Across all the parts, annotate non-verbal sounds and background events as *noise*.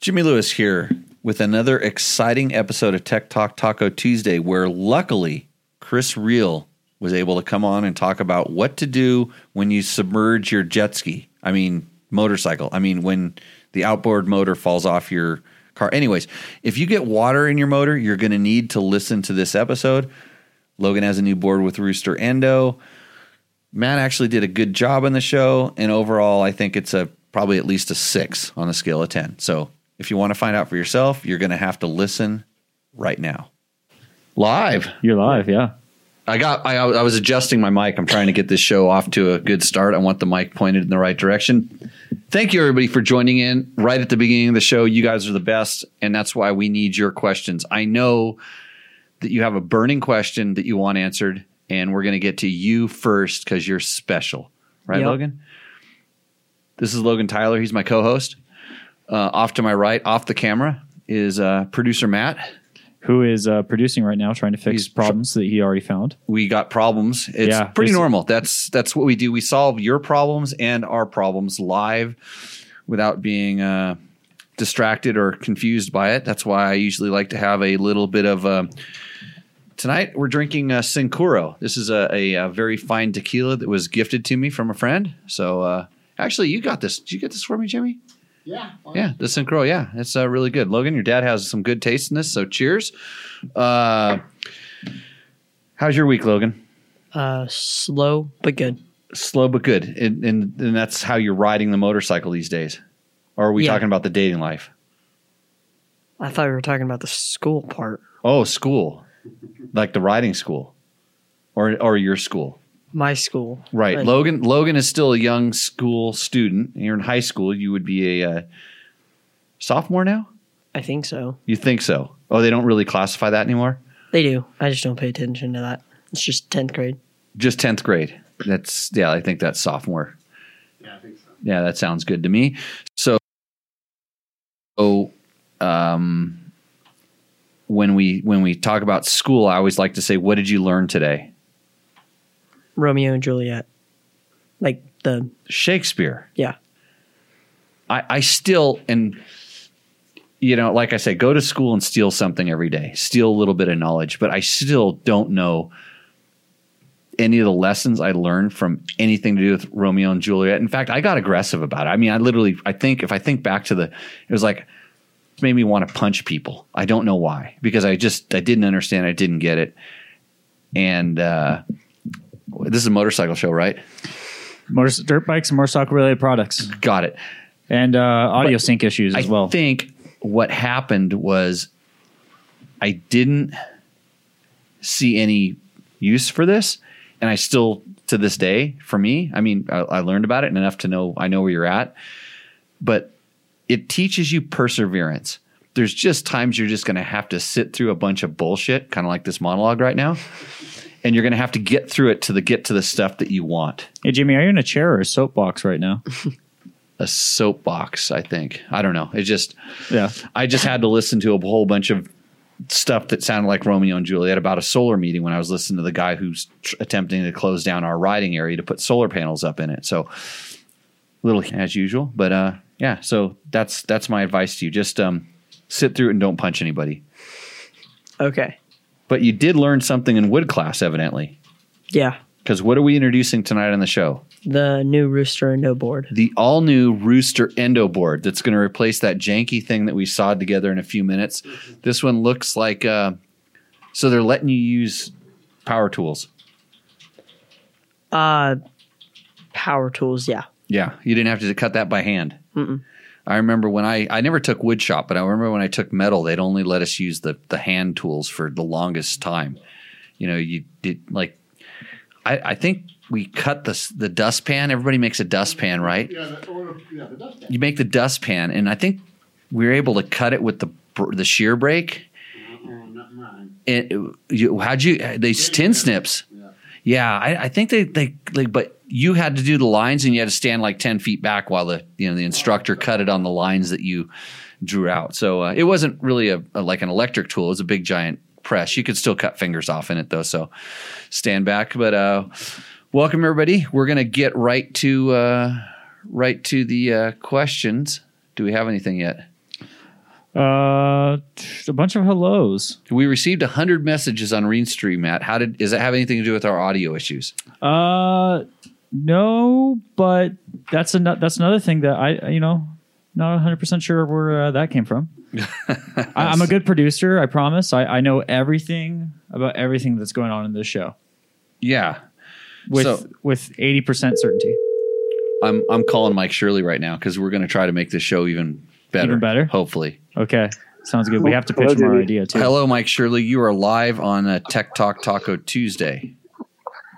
Jimmy Lewis here with another exciting episode of Tech Talk Taco Tuesday, where luckily Chris Reel was able to come on and talk about what to do when you submerge your jet ski. I mean, motorcycle. I mean, when the outboard motor falls off your car. Anyways, if you get water in your motor, you're going to need to listen to this episode. Logan has a new board with Rooster Endo. Matt actually did a good job on the show, and overall, I think it's a probably at least a six on a scale of ten. So, if you want to find out for yourself, you're going to have to listen right now, live. You're live, yeah. I got. I, I was adjusting my mic. I'm trying to get this show off to a good start. I want the mic pointed in the right direction. Thank you, everybody, for joining in right at the beginning of the show. You guys are the best, and that's why we need your questions. I know that you have a burning question that you want answered, and we're going to get to you first because you're special, right, Yep. Logan? This is Logan Tyler. He's my co-host. Uh, off to my right, off the camera, is uh, producer Matt. Who is uh, producing right now, trying to fix He's tr- problems that he already found. we got problems. It's Yeah, pretty normal. That's that's what we do. We solve your problems and our problems live without being uh, distracted or confused by it. That's why I usually like to have a little bit of. Uh, tonight we're drinking uh, Cincoro. This is a, a, a very fine tequila that was gifted to me from a friend. So uh, actually, you got this. Did you get this for me, Jimmy? Yeah. Yeah, the Cincoro. Yeah, it's uh, really good. Logan, your dad has some good taste in this, so cheers. Uh, how's your week, Logan? Uh, slow but good. Slow but good, and, and and that's how you're riding the motorcycle these days. Or are we Yeah. talking about the dating life? I thought we were talking about the school part. Oh, school, like the riding school, or or your school. My school. Right. Like, Logan Logan is still a young school student. You're in high school. You would be a uh, sophomore now. I think so. You think so? Oh, they don't really classify that anymore. They do. I just don't pay attention to that. It's just 10th grade. Just tenth grade. That's yeah. I think that's sophomore. Yeah, I think so. Yeah, that sounds good to me. So, so um, when we when we talk about school, I always like to say, "What did you learn today?" Romeo and Juliet. Like the, Shakespeare. yeah. I, I still and you know, like I said, go to school and steal something every day, steal a little bit of knowledge, but I still don't know any of the lessons I learned from anything to do with Romeo and Juliet. In fact, I got aggressive about it. I mean, I literally, I think if I think back to the, it was like, it made me want to punch people. I don't know why, because I just, I didn't understand. I didn't get it. And, uh, this is a motorcycle show, right? Motor- dirt bikes and motorcycle related products. Got it. And uh, audio sync issues as I well. I think what happened was I didn't see any use for this, and I still to this day, for me, I mean, I, I learned about it and enough to know I know where you're at, but it teaches you perseverance. There's just times you're just going to have to sit through a bunch of bullshit, kind of like this monologue right now, and you're going to have to get through it to the get to the stuff that you want. hey, Jimmy, are you in a chair or a soapbox right now? *laughs* A soapbox, I think. I don't know. It just yeah. I just had to listen to a whole bunch of stuff that sounded like Romeo and Juliet about a solar meeting when I was listening to the guy who's tr- attempting to close down our riding area to put solar panels up in it. So, little as usual, but uh, yeah. So that's that's my advice to you. Just um, sit through it and don't punch anybody. Okay. But you did learn something in wood class, evidently. Yeah. Because what are we introducing tonight on the show? The new Rooster Endo board. the all new Rooster Endo board that's going to replace that janky thing that we sawed together in a few minutes. This one looks like uh, so they're letting you use power tools. Uh, power tools. Yeah. Yeah, you didn't have to cut that by hand. I remember when I I never took wood shop, but I remember when I took metal, they'd only let us use the the hand tools for the longest time. You know, you did like I, I think we cut the the dustpan. Everybody makes a dustpan, right? Yeah, the, or, yeah, the dustpan. you make the dustpan, and I think we were able to cut it with the the shear brake. Uh-huh. Oh, not mine. It, uh, you, how'd you? Uh, they tin snips. Yeah. I, I think they they like, but you had to do the lines, and you had to stand like ten feet back while the you know the instructor cut it on the lines that you drew out. So uh, it wasn't really a, a like an electric tool; it was a big giant press. You could still cut fingers off in it though. So stand back. But uh, welcome everybody. We're gonna get right to uh, right to the uh, questions. Do we have anything yet? Uh, a bunch of hellos. We received hundred messages on Restream, Matt. How did is that have anything to do with our audio issues? Uh, no, but that's an, that's another thing that I you know not 100 percent sure where uh, that came from. *laughs* I, I'm a good producer. I promise. I, I know everything about everything that's going on in this show Yeah, with So- with 80 percent certainty. I'm I'm calling Mike Shirley right now because we're going to try to make this show even better. Even better? hopefully. Okay, sounds good. We have to pitch more Jimmy. idea too. Hello, Mike Shirley. You are live on uh, Tech Talk Taco Tuesday.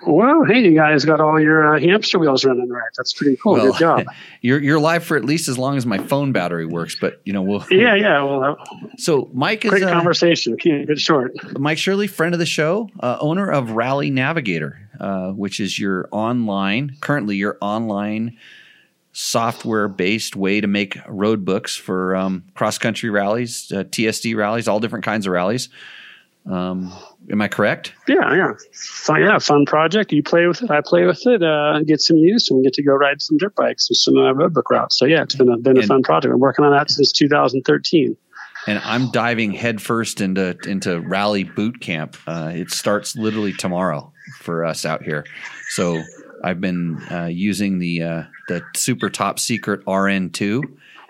Well, hey, you guys got all your uh, hamster wheels running right. That's pretty cool. Well, Good job. *laughs* You're you're live for at least as long as my phone battery works, but you know we'll. *laughs* Yeah, yeah. Well, uh, So Mike is great uh, conversation. Keep it short. Mike Shirley, friend of the show, uh, owner of Rally Navigator, uh, which is your online, currently your online software based way to make road books for um, cross country rallies, uh, TSD rallies, all different kinds of rallies. Um, am I correct? Yeah, yeah. Fun, yeah, fun project. You play with it. I play with it. Uh, get some use, and we get to go ride some dirt bikes and some uh, road book routes. So yeah, it's been a been a And- fun project. I'm working on that since 2013. And I'm diving headfirst into into rally boot camp. Uh, it starts literally tomorrow for us out here. So I've been uh, using the uh, the super top secret RN2.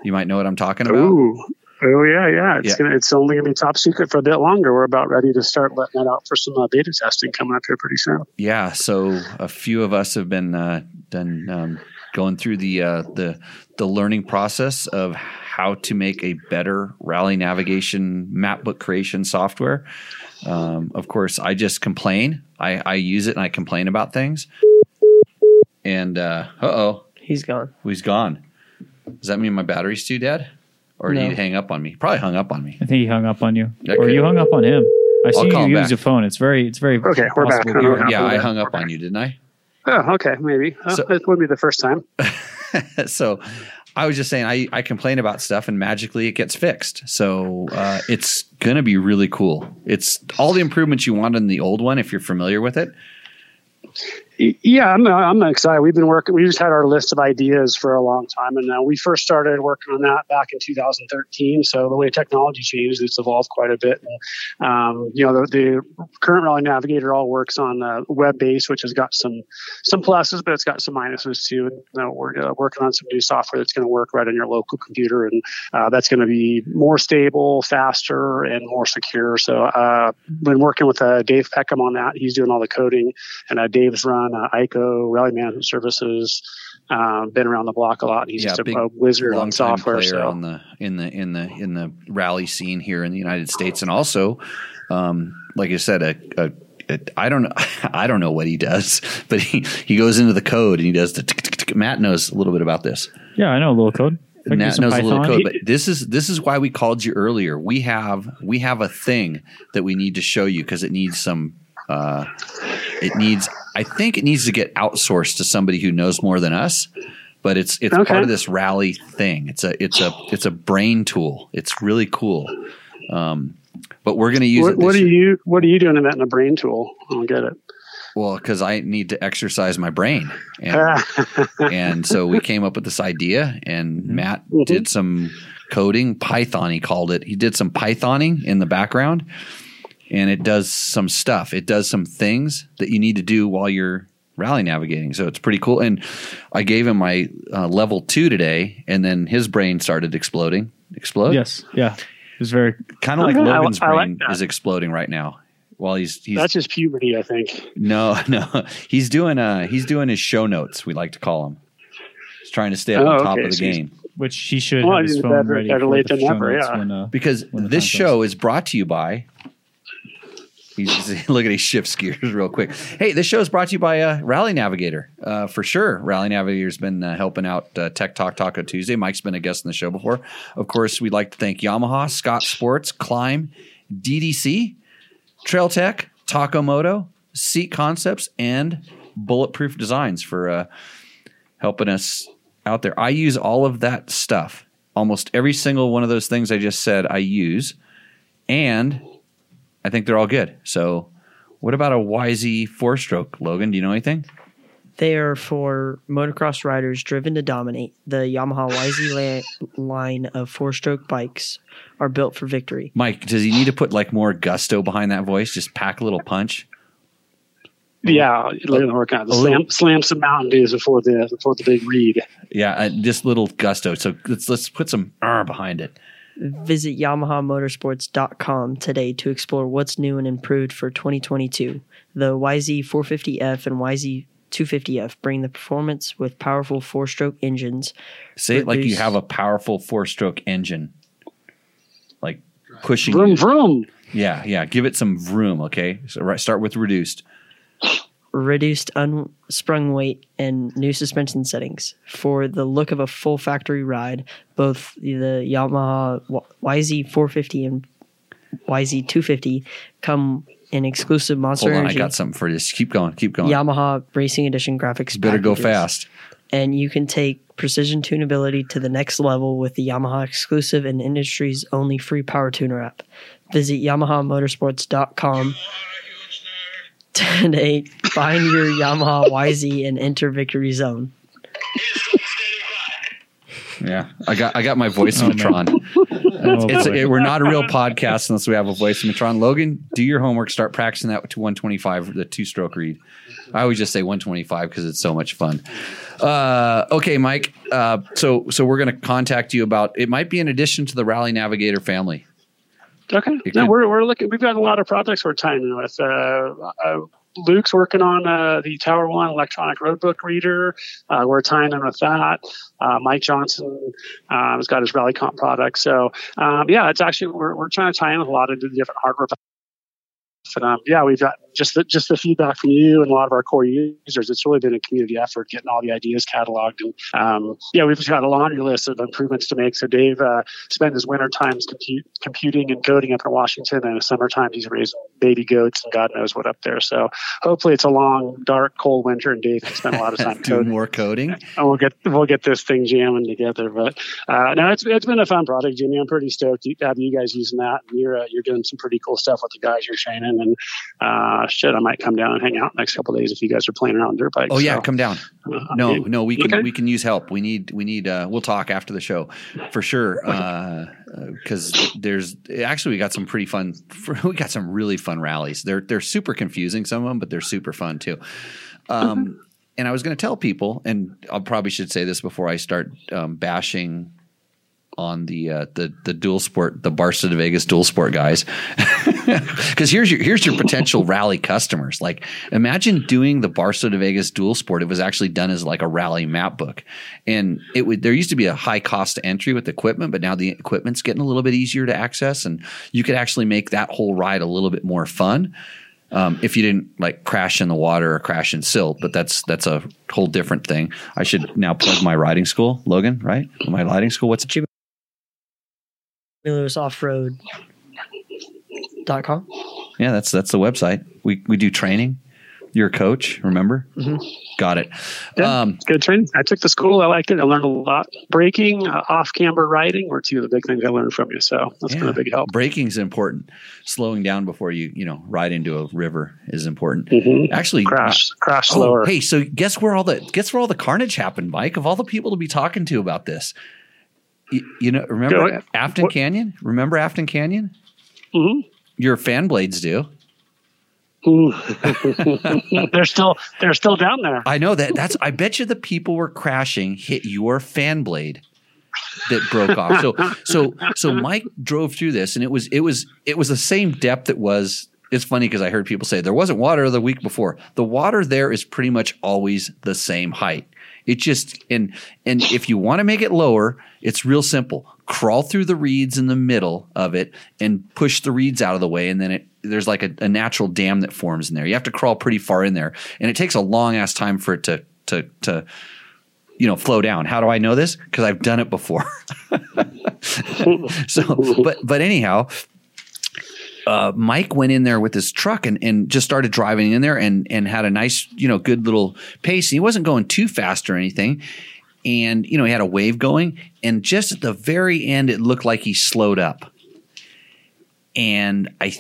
You might know what I'm talking about. Ooh. Oh yeah, yeah. It's Yeah. gonna. It's only gonna be top secret for a bit longer. We're about ready to start letting that out for some uh, beta testing coming up here pretty soon. Yeah, so a few of us have been uh, done um, going through the uh, the the learning process of how to make a better rally navigation map book creation software. Um, of course, I just complain. I, I use it and I complain about things. And uh oh, He's gone. he's gone. Does that mean my battery's too dead, or No. did he hang up on me? Probably hung up on me. I think he hung up on you, That or could- you hung up on him. I I'll see call you him use back. your phone. It's very, it's very Okay, we're back. possible. Oh, You- Yeah, I hung up on you, didn't I? Oh, okay, maybe. Uh, So- it wouldn't be the first time. *laughs* so I was just saying I, I complain about stuff and magically it gets fixed. So uh, it's gonna be really cool. It's all the improvements you want in the old one if you're familiar with it. Yeah, I'm, I'm excited. We've been working. We just had our list of ideas for a long time, and uh, we first started working on that back in 2013. So the way technology changed, it's evolved quite a bit. And, um, you know, the, the current Rally Navigator all works on uh, web based, which has got some some pluses, but it's got some minuses too. And you know, we're uh, working on some new software that's going to work right on your local computer, and uh, that's going to be more stable, faster, and more secure. So, uh, been working with uh, Dave Peckham on that. He's doing all the coding and uh, Dave's run uh, ICO Rally Management Services. Um, been around the block a lot. He's Yeah, just a, big, a wizard on Long-time software. player So on the in the in the in the rally scene here in the United States, and also, um, like I said, a, a, a I don't know *laughs* I don't know what he does, *laughs* but he he goes into the code and he does the. tick, tick, tick. Matt knows a little bit about this. Yeah, I know a little code. I can do Nat knows a little code, but this is this is why we called you earlier. We have we have a thing that we need to show you because it needs some. Uh, it needs. I think it needs to get outsourced to somebody who knows more than us. But it's it's Okay. part of this rally thing. It's a it's a it's a brain tool. It's really cool. Um, but we're going to use what, it. what are year. you what are you doing in that in a brain tool? I don't get it. Well, because I need to exercise my brain, and *laughs* and so we came up with this idea and matt Mhm. did some coding python he called it he did some pythoning in the background and it does some stuff it does some things that you need to do while you're rally navigating so it's pretty cool and i gave him my uh, level two today and then his brain started exploding explode Yes, yeah, It's very. kind of like Okay, I logan's I like brain is exploding right now while he's he's That's just puberty, I think. no, *laughs* no. He's doing uh he's doing his show notes, we like to call them. He's trying to stay Oh, on top okay, of the so game. Which he should Well, have his it's phone better- ready. better late the than show never, notes yeah. When, uh, Because When this show is brought to you by He's, *laughs* look at he shifts gears real quick. Hey, this show is brought to you by uh, Rally Navigator uh, for sure. Rally Navigator's been uh, helping out uh, Tech Talk Taco Tuesday. Mike's been a guest on the show before. Of course, we'd like to thank Yamaha, Scott Sports, Klim, DDC, Trail Tech, Taco Moto, Seat Concepts, and Bulletproof Designs for uh, helping us out there. I use all of that stuff. Almost every single one of those things I just said, I use, and I think they're all good. So, what about a YZ four stroke, Logan? Do you know anything? They are for motocross riders driven to dominate. The Yamaha YZ *laughs* la- line of four-stroke bikes are built for victory. Mike, does he need to put like more gusto behind that voice? Just pack a little punch. Yeah, we're working on the A slam, slam some Mountain Dews before the before the big read. Yeah, uh, just little gusto. So let's let's put some R behind it. Visit YamahaMotorsports.com today to explore what's new and improved for 2022. The YZ450F and YZ250F bring the performance with powerful four-stroke engines. Say it like you have a powerful four-stroke engine, like pushing. Vroom you. vroom. Yeah, yeah. Give it some vroom. Okay, so right, start with reduced. Reduced unsprung weight and new suspension settings for the look of a full factory ride. Both the Yamaha YZ450 and YZ250 come in exclusive Monster Hold on, I got something for this. Keep going. Keep going. Yamaha Racing Edition graphics. You better go fast. And you can take precision tunability to the next level with the Yamaha exclusive and industry's only free power tuner app. Visit YamahaMotorsports.com today. Find your Yamaha YZ and enter victory zone. Yeah, I got I got my voice Oh, matron. *laughs* Oh, It's it, we're not a real podcast unless we have a voice matron. Logan, do your homework. Start practicing that to 125, the two stroke read. I always just say 125 because it's so much fun. Uh, okay, Mike. Uh, so so we're going to contact you about. It might be in addition to the Rally Navigator family. Okay. It No, could- we're we're looking. We've got a lot of projects we're timing with. Uh, uh, Luke's working on uh, the Tower One electronic roadbook reader. Uh, we're tying in with that. Uh, Mike Johnson uh, has got his Rally Comp product. So um, yeah, it's actually we're we're trying to tie in with a lot of the different hardware. And, um, yeah, we've got just the, just the feedback from you and a lot of our core users. It's really been a community effort getting all the ideas cataloged. And um, yeah, we've got a laundry list of improvements to make. So Dave uh, spent his winter times compute, computing and coding up in Washington, and in the summertime he's raising baby goats and God knows what up there. So hopefully it's a long, dark, cold winter, and Dave can spend a lot of time *laughs* Doing more coding. *laughs* And we'll get we'll get this thing jamming together. But uh, no, it's it's been a fun project, Jimmy. I'm pretty stoked to have you guys using that. And you're uh, you're doing some pretty cool stuff with the guys you're training, and uh, shit, I might come down and hang out next couple days if you guys are playing around dirt bikes. Oh yeah, So, come down. uh, No, no, we can Okay. we can use help. We need we need. Uh, we'll talk after the show for sure. *laughs* Uh because there's actually we got some pretty fun. *laughs* We got some really fun rallies. They're they're super confusing some of them, but they're super fun too. Um, and I was going to tell people, and I probably should say this before I start um, bashing on the uh, the the dual sport, the Barstow to Vegas dual sport guys. *laughs* Because here's your here's your potential rally customers. Like, imagine doing the Barstow to Vegas dual sport. It was actually done as like a rally map book, and it would. There used to be a high cost entry with equipment, but now the equipment's getting a little bit easier to access, and you could actually make that whole ride a little bit more fun. Um, if you didn't like crash in the water or crash in silt, but that's that's a whole different thing. I should now plug my riding school, Logan. Right, my riding school. What's Jimmy Lewis Dot com. Yeah, that's that's the website. We we do training. You're a coach, remember? Got it. Yeah. Um, Good training. I took the school. I liked it. I learned a lot. Braking, uh, off camber riding were two of the big things I learned from you. So that's been a big help. Braking's important. Slowing down before you you know ride into a river is important. Mhm. Actually, Crash, crash uh, slower. oh, hey, so guess where all the guess where all the carnage happened, Mike? Of all the people to be talking to about this, you, you know, remember Go ahead. Afton What- Canyon? Remember Afton Canyon? Mhm. Your fan blades do. *laughs* They're still they're still down there. I know that. That's. I bet you the people were crashing hit your fan blade that broke off. So so so Mike drove through this, and it was it was it was the same depth it was. It's funny because I heard people say there wasn't water the week before. The water there is pretty much always the same height. It just and and if you want to make it lower, it's real simple. Crawl through the reeds in the middle of it and push the reeds out of the way, and then it there's like a, a natural dam that forms in there. You have to crawl pretty far in there, and it takes a long ass time for it to to to you know flow down. How do I know this? Because I've done it before. *laughs* so, but but anyhow, uh, Mike went in there with his truck and, and just started driving in there and and had a nice you know good little pace. He wasn't going too fast or anything, and you know he had a wave going. And just at the very end, it looked like he slowed up. And I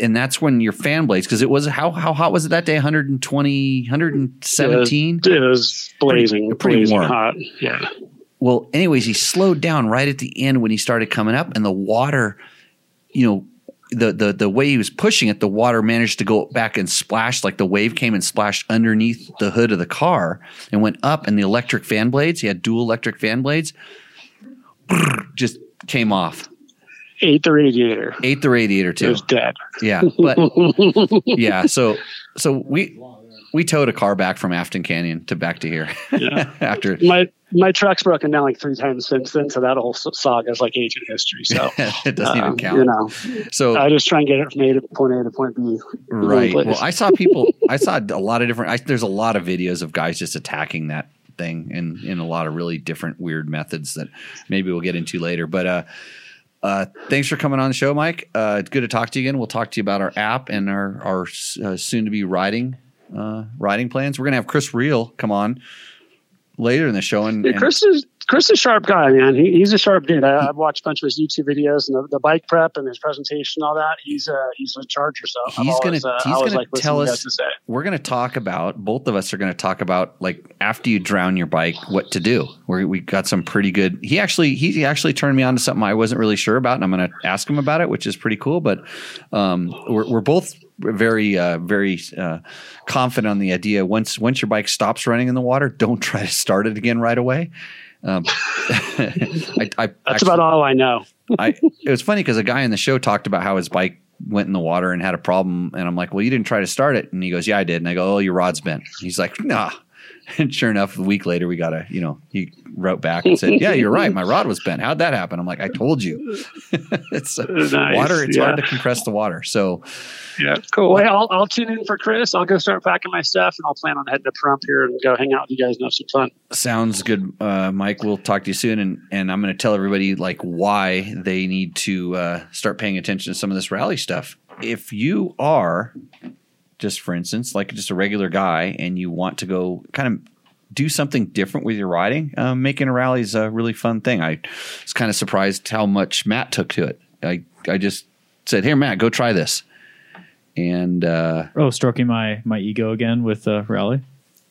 and that's when your fan blades because it was how how hot was it that day 120 117 It was blazing, Pretty- pretty blazing warm. hot. Yeah. well anyways he slowed down right at the end when he started coming up and the water you know the the the way he was pushing it the water managed to go back and splash like the wave came and splashed underneath the hood of the car and went up and the electric fan blades he had dual electric fan blades just came off Ate the radiator. ate the radiator too. It was dead. yeah but *laughs* yeah so so we we towed a car back from afton canyon to back to here Yeah. *laughs* after my my truck's broken down like three times since then, so that whole saga is like ancient history. So *laughs* it doesn't even um, count You know, so I just try and get it from A to point A to point B. Right. Well, I saw people. I saw a lot of different. I, there's a lot of videos of guys just attacking that thing in in a lot of really different weird methods that maybe we'll get into later. But uh, uh, thanks for coming on the show, Mike. Uh, it's good to talk to you again. We'll talk to you about our app and our our uh, soon to be riding uh, riding plans. We're gonna have Chris Reel come on later in the show and, Yeah, and Chris is Chris is a sharp guy, man. He, he's a sharp dude. I, I've watched a bunch of his YouTube videos and the, the bike prep and his presentation, and all that. He's uh, he's a charger. So He's gonna- uh, he's gonna like tell us- to say. we're going to talk about both of us are going to talk about like after you drown your bike what to do we we got some pretty good he actually he actually turned me on to something i wasn't really sure about and i'm going to ask him about it which is pretty cool but um, we're, we're both very uh, very uh, confident on the idea once once your bike stops running in the water don't try to start it again right away um, *laughs* I, I That's actually- about all I know. I it was funny because a guy in the show talked about how his bike went in the water and had a problem, and I'm like, "Well, you didn't try to start it," and he goes, "Yeah, I did," and I go, "Oh, your rod's bent." He's like, "Nah." *laughs* And sure enough, a week later, we got a you know he wrote back and said, "Yeah, you're right. My rod was bent. How'd that happen?" I'm like, "I told you." *laughs* it's uh, Nice, water. It's yeah. hard to compress the water. So Yeah, cool. Well, I'll, I'll tune in for Chris. I'll go start packing my stuff, and I'll plan on heading to Pahrump here and go hang out with you guys and have some fun. sounds good, uh, Mike. We'll talk to you soon, and and I'm going to tell everybody like why they need to uh, start paying attention to some of this rally stuff. If you are just for instance, like just a regular guy, and you want to go kind of do something different with your riding, um, making a rally is a really fun thing. I was kind of surprised how much Matt took to it. I I just said, "Here, Matt, go try this," and uh, Oh, stroking my my ego again with uh, rally.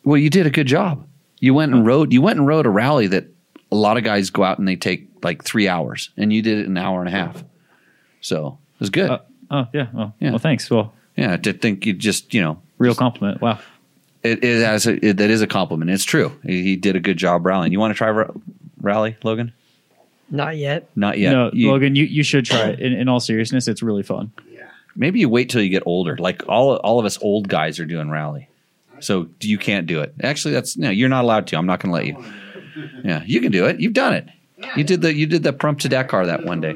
well, you did a good job. You went and rode. You went and rode a rally that a lot of guys go out and they take like three hours, and you did it in an hour and a half. So it was good. Uh, oh yeah. Well, Yeah. well, thanks. Well, yeah, to think you just you know real compliment. Wow. it, it has a, it, that is a compliment. It's true. He, he did a good job rallying. You want to try ra- rally, Logan? Not yet. Not yet. no, You- Logan, you, you should try it. In, in all seriousness, it's really fun. Yeah. Maybe you wait till you get older. Like all all of us old guys are doing rally, so you can't do it. Actually, that's no. You're not allowed to. I'm not going to let you. Yeah, you can do it. You've done it. You did the you did the prompt to Dakar that one day.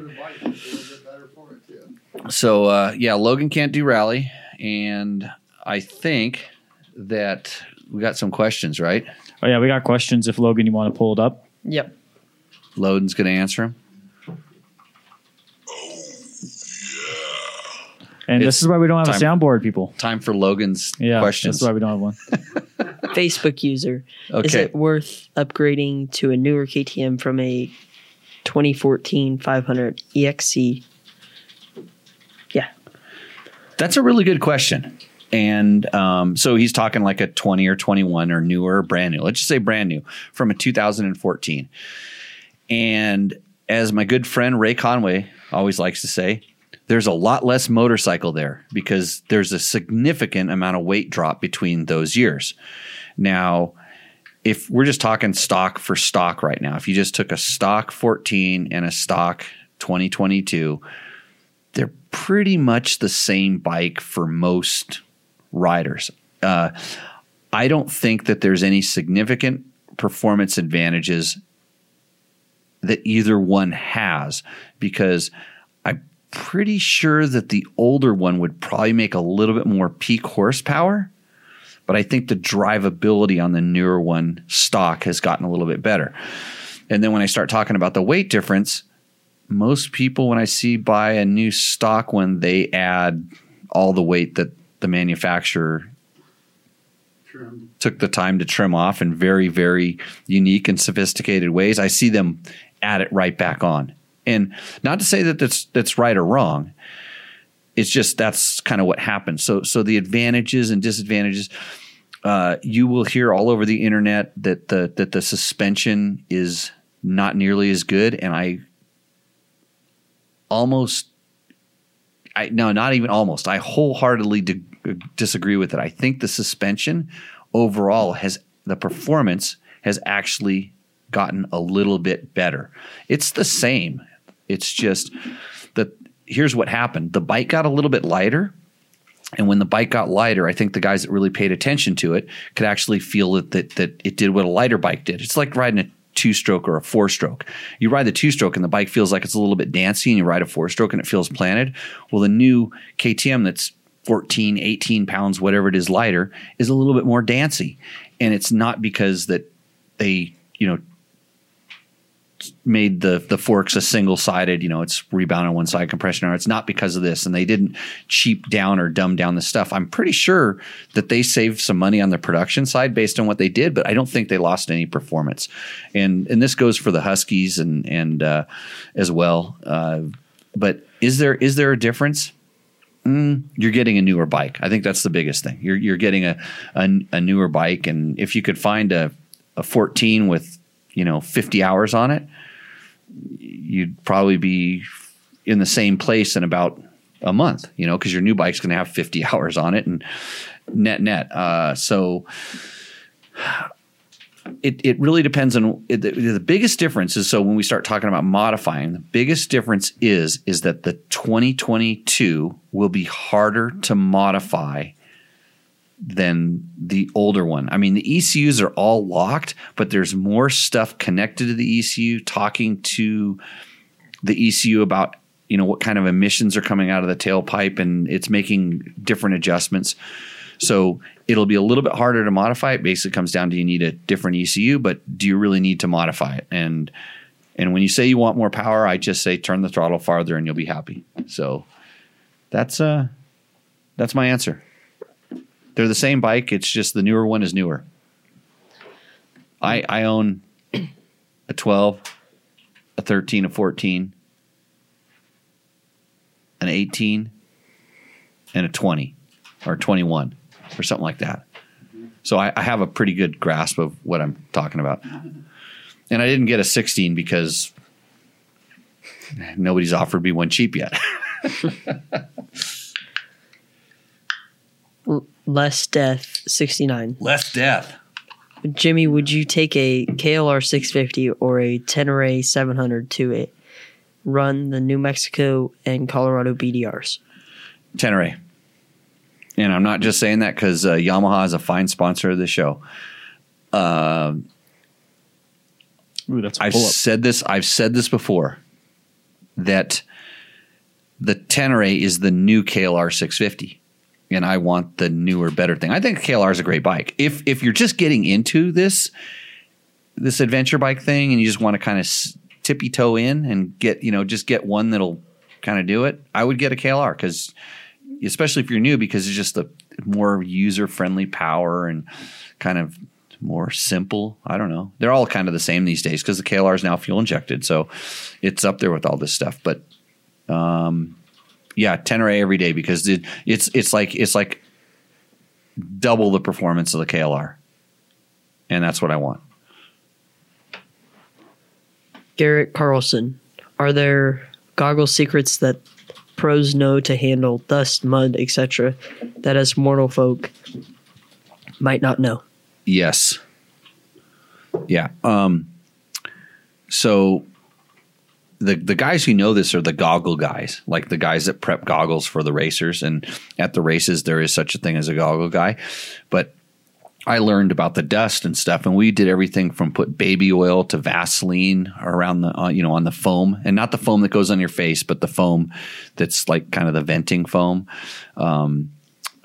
So uh, yeah, Logan can't do rally, and I think that we got some questions. Right? Oh yeah, we got questions. If Logan, you want to pull it up? Yep. Logan's going to answer them. And It's this is why we don't have time. a soundboard, people. Time for Logan's Yeah, questions. that's why we don't have one. *laughs* Facebook user. Is it worth upgrading to a newer KTM from a 2014 500 EXC? That's a really good question. And um, so he's talking like a 20 or 21 or newer, or brand new. Let's just say brand new from a 2014. And as my good friend Ray Conway always likes to say, there's a lot less motorcycle there because there's a significant amount of weight drop between those years. Now, if we're just talking stock for stock right now, if you just took a stock 14 and a stock 2022, they're pretty much the same bike for most riders. Uh, I don't think that there's any significant performance advantages that either one has because I'm pretty sure that the older one would probably make a little bit more peak horsepower. But I think the drivability on the newer one stock has gotten a little bit better. And then when I start talking about the weight difference, most people when I see buy a new stock one, they add all the weight that the manufacturer Trim. took the time to trim off in very, very unique and sophisticated ways. I see them add it right back on. And not to say that that's that's right or wrong. it's just that's kind of what happens. So so the advantages and disadvantages. Uh, you will hear all over the internet that the that the suspension is not nearly as good, and I almost, I no, not even almost. I wholeheartedly di- disagree with it. I think the suspension overall has the performance has actually gotten a little bit better. It's the same. It's just that here's what happened. The bike got a little bit lighter. And when the bike got lighter, I think the guys that really paid attention to it could actually feel that that, that it did what a lighter bike did. It's like riding a two stroke or a four stroke. You ride the two stroke and the bike feels like it's a little bit dancy, and you ride a four stroke and it feels planted. Well, the new KTM that's 14, 18 pounds, whatever it is lighter, is a little bit more dancy. And it's not because that they, you know, made the the forks a single sided, you know, it's rebound on one side, compression on. It's not because of this, and they didn't cheap down or dumb down the stuff. I'm pretty sure that they saved some money on the production side based on what they did, but I don't think they lost any performance. And and this goes for the Huskies and and uh, as well. Uh, but is there is there a difference? Mm, you're getting a newer bike. I think that's the biggest thing. You're you're getting a a, a newer bike, and if you could find a a 14 with you know 50 hours on it, you'd probably be in the same place in about a month. You know, because your new bike's going to have 50 *laughs* hours on it, and net net. Uh, so it, it really depends on it, the, the biggest difference is so when we start talking about modifying the biggest difference is is that the 2022 will be harder to modify than the older one. I mean, the ECUs are all locked, but there's more stuff connected to the ECU, talking to the ECU about you know what kind of emissions are coming out of the tailpipe, and it's making different adjustments. So it'll be a little bit harder to modify. It basically comes down to you need a different ECU, but do you really need to modify it? And and when you say you want more power, I just say turn the throttle farther and you'll be happy. So that's uh that's my answer. They're the same bike. It's just the newer one is newer. I I own a 12, a 13, a 14, an 18, and a 20 or 21 or something like that. So I, I have a pretty good grasp of what I'm talking about. And I didn't get a 16 because nobody's offered me one cheap yet. *laughs* Less Death 69. Less death. Jimmy, would you take a KLR 650 or a Tenere 700 to it? Run the New Mexico and Colorado BDRs. Tenere. And I'm not just saying that because uh, Yamaha is a fine sponsor of the show. Uh, Ooh, that's a I've pull up. said this. I've said this before that the Tenere is the new KLR 650, and I want the newer, better thing. I think KLR is a great bike. If if you're just getting into this this adventure bike thing, and you just want to kind of tippy toe in and get you know just get one that'll kind of do it, I would get a KLR because especially if you're new because it's just the more user friendly power and kind of more simple. I don't know. They're all kind of the same these days because the KLR is now fuel injected, so it's up there with all this stuff. But um, yeah, Tenere every day because it, it's it's like it's like double the performance of the KLR, and that's what I want. Garrett Carlson, are there goggle secrets that pros know to handle dust, mud, etc., that us mortal folk might not know? Yes. Yeah. Um, so the the guys who know this are the goggle guys, like the guys that prep goggles for the racers. And at the races, there is such a thing as a goggle guy. But I learned about the dust and stuff, and we did everything from put baby oil to Vaseline around the uh, you know on the foam, and not the foam that goes on your face, but the foam that's like kind of the venting foam um,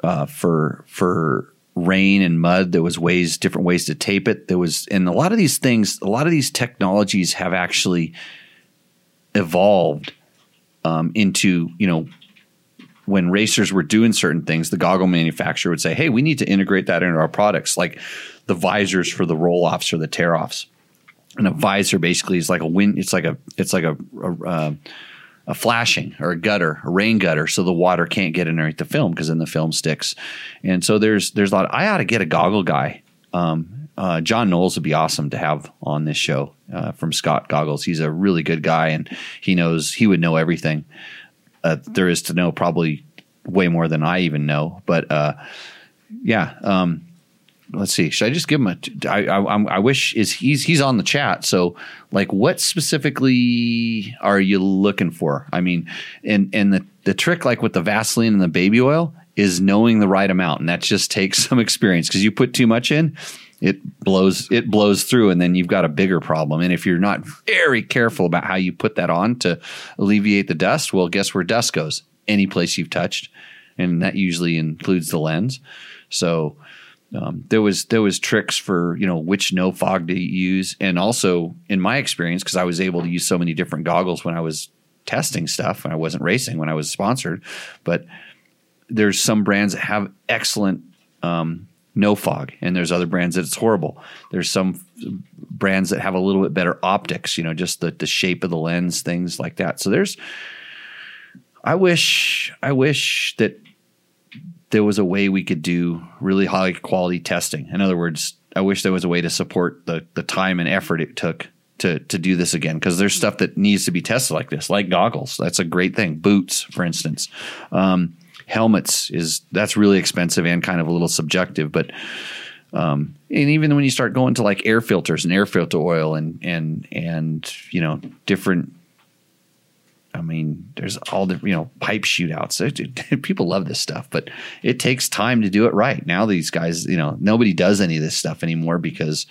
uh, for for rain and mud. There was ways different ways to tape it. There was and a lot of these things, a lot of these technologies have actually evolved um, into you know when racers were doing certain things, the goggle manufacturer would say, "Hey, we need to integrate that into our products, like the visors for the roll offs or the tear offs." And a visor basically is like a wind. It's like a it's like a, a a flashing or a gutter, a rain gutter, so the water can't get underneath the film because then the film sticks. And so there's there's a lot. I ought to get a goggle guy. Um, uh, John Knowles would be awesome to have on this show uh, from Scott Goggles. He's a really good guy, and he knows he would know everything uh, there is to know. Probably way more than I even know. But uh, yeah, um, let's see. Should I just give him a? I, I, I'm- I wish is he's he's on the chat. So like, what specifically are you looking for? I mean, and and the the trick like with the Vaseline and the baby oil is knowing the right amount, and that just takes *laughs* some experience because you put too much in. It blows it blows through, and then you've got a bigger problem. And if you're not very careful about how you put that on to alleviate the dust, well, guess where dust goes? Any place you've touched, and that usually includes the lens. So um, there was there was tricks for you know which no fog to use, and also in my experience, because I was able to use so many different goggles when I was testing stuff, and I wasn't racing when I was sponsored, but there's some brands that have excellent um, no fog, and there's other brands that it's horrible. There's some brands that have a little bit better optics, you know, just the the shape of the lens, things like that. So there's, I wish, I wish that there was a way we could do really high quality testing. In other words, I wish there was a way to support the the time and effort it took to to do this again because there's stuff that needs to be tested like this, like goggles. That's a great thing. Boots, for instance. Um, helmets is that's really expensive and kind of a little subjective, but um, and even when you start going to like air filters and air filter oil and and and you know different I mean, there's all the you know pipe shootouts. It- *laughs* People love this stuff, but it takes time to do it right. Now these guys, you know, nobody does any of this stuff anymore because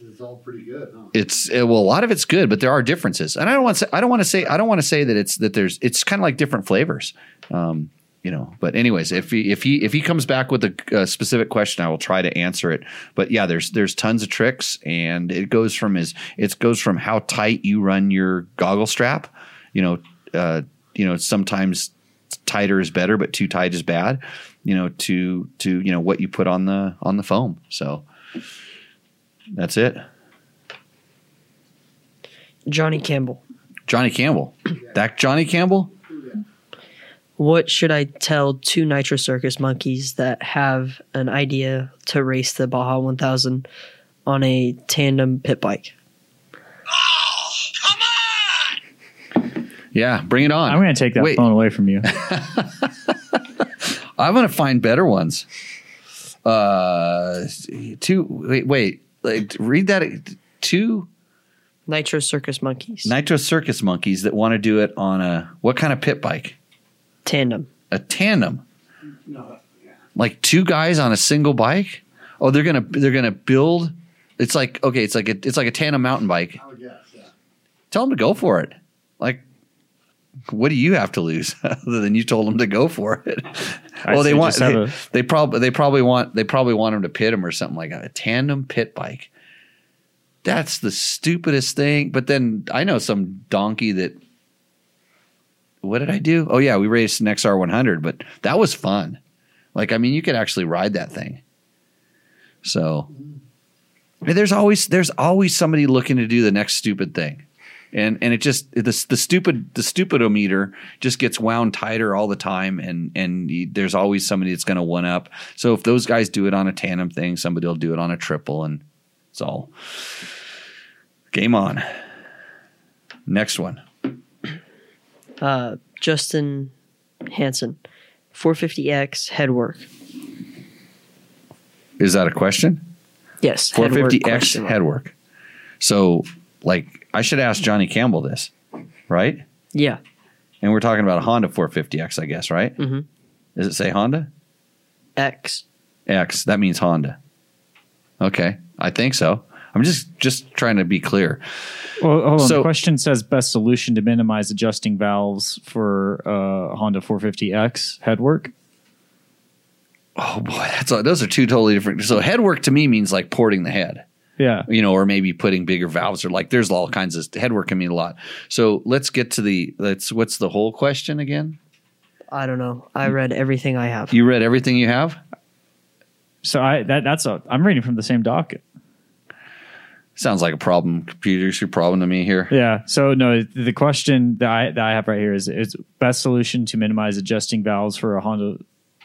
It's all pretty good, huh? it's eh, well, a lot of it's good, but there are differences. And I don't want to say I don't want to say I don't want to say that it's that there's it's kind of like different flavors. Um, you know, but anyways, if he if he if he comes back with a, a specific question, I will try to answer it. But yeah, there's there's tons of tricks, and it goes from is it goes from how tight you run your goggle strap. You know, uh, you know sometimes tighter is better, but too tight is bad. You know, to to you know what you put on the on the foam. So that's it. Johnny Campbell. Johnny Campbell, that Johnny Campbell. What should I tell two Nitro Circus monkeys that have an idea to race the Baja 1000 on a tandem pit bike? Oh, come on! Yeah, bring it on. I'm going to take that Wait. phone away from you. I'm going to find better ones. Uh, two. Wait, wait. Like, read that. Two Nitro Circus monkeys. Nitro Circus monkeys that want to do it on a what kind of pit bike? Tandem. A tandem. No, yeah. Like two guys on a single bike. Oh, they're gonna they're gonna build. It's like okay, it's like a it's like a tandem mountain bike. I would guess, yeah. Tell them to go for it. Like, what do you have to lose *laughs* other than you told them to go for it? *laughs* I'd well, they want they, a- they probably they probably want they probably want them to pit them or something like that. A tandem pit bike. That's the stupidest thing. But then I know some donkey that. What did I do? Oh yeah, we raced an XR 100, but that was fun. Like I mean, you could actually ride that thing. So there's always there's always somebody looking to do the next stupid thing and and it just the the stupid the stupidometer just gets wound tighter all the time and and you, there's always somebody that's going to one up so if those guys do it on a tandem thing somebody will do it on a triple and it's all game on next one Uh, Justin Hansen. 450X headwork. is that a question Yes. 450x question mark. headwork so like i should ask johnny campbell this right Yeah. and we're talking about a honda 450x i guess right Mhm. does it say honda X. X. That means Honda. Okay, I think so. I'm just just trying to be clear. Well, hold on. So- the question says best solution to minimize adjusting valves for uh, Honda 450X headwork. Oh boy, that's those are two totally different. So headwork to me means like porting the head, Yeah. you know, or maybe putting bigger valves, or like there's all kinds of headwork can mean a lot. So let's get to the let's. What's the whole question again? I don't know. I read everything I have. You read everything you have. So I that that's a I'm reading from the same docket. Sounds like a problem, computer's your problem to me here. Yeah. So no, the question that I that I have right here is is best solution to minimize adjusting valves for a Honda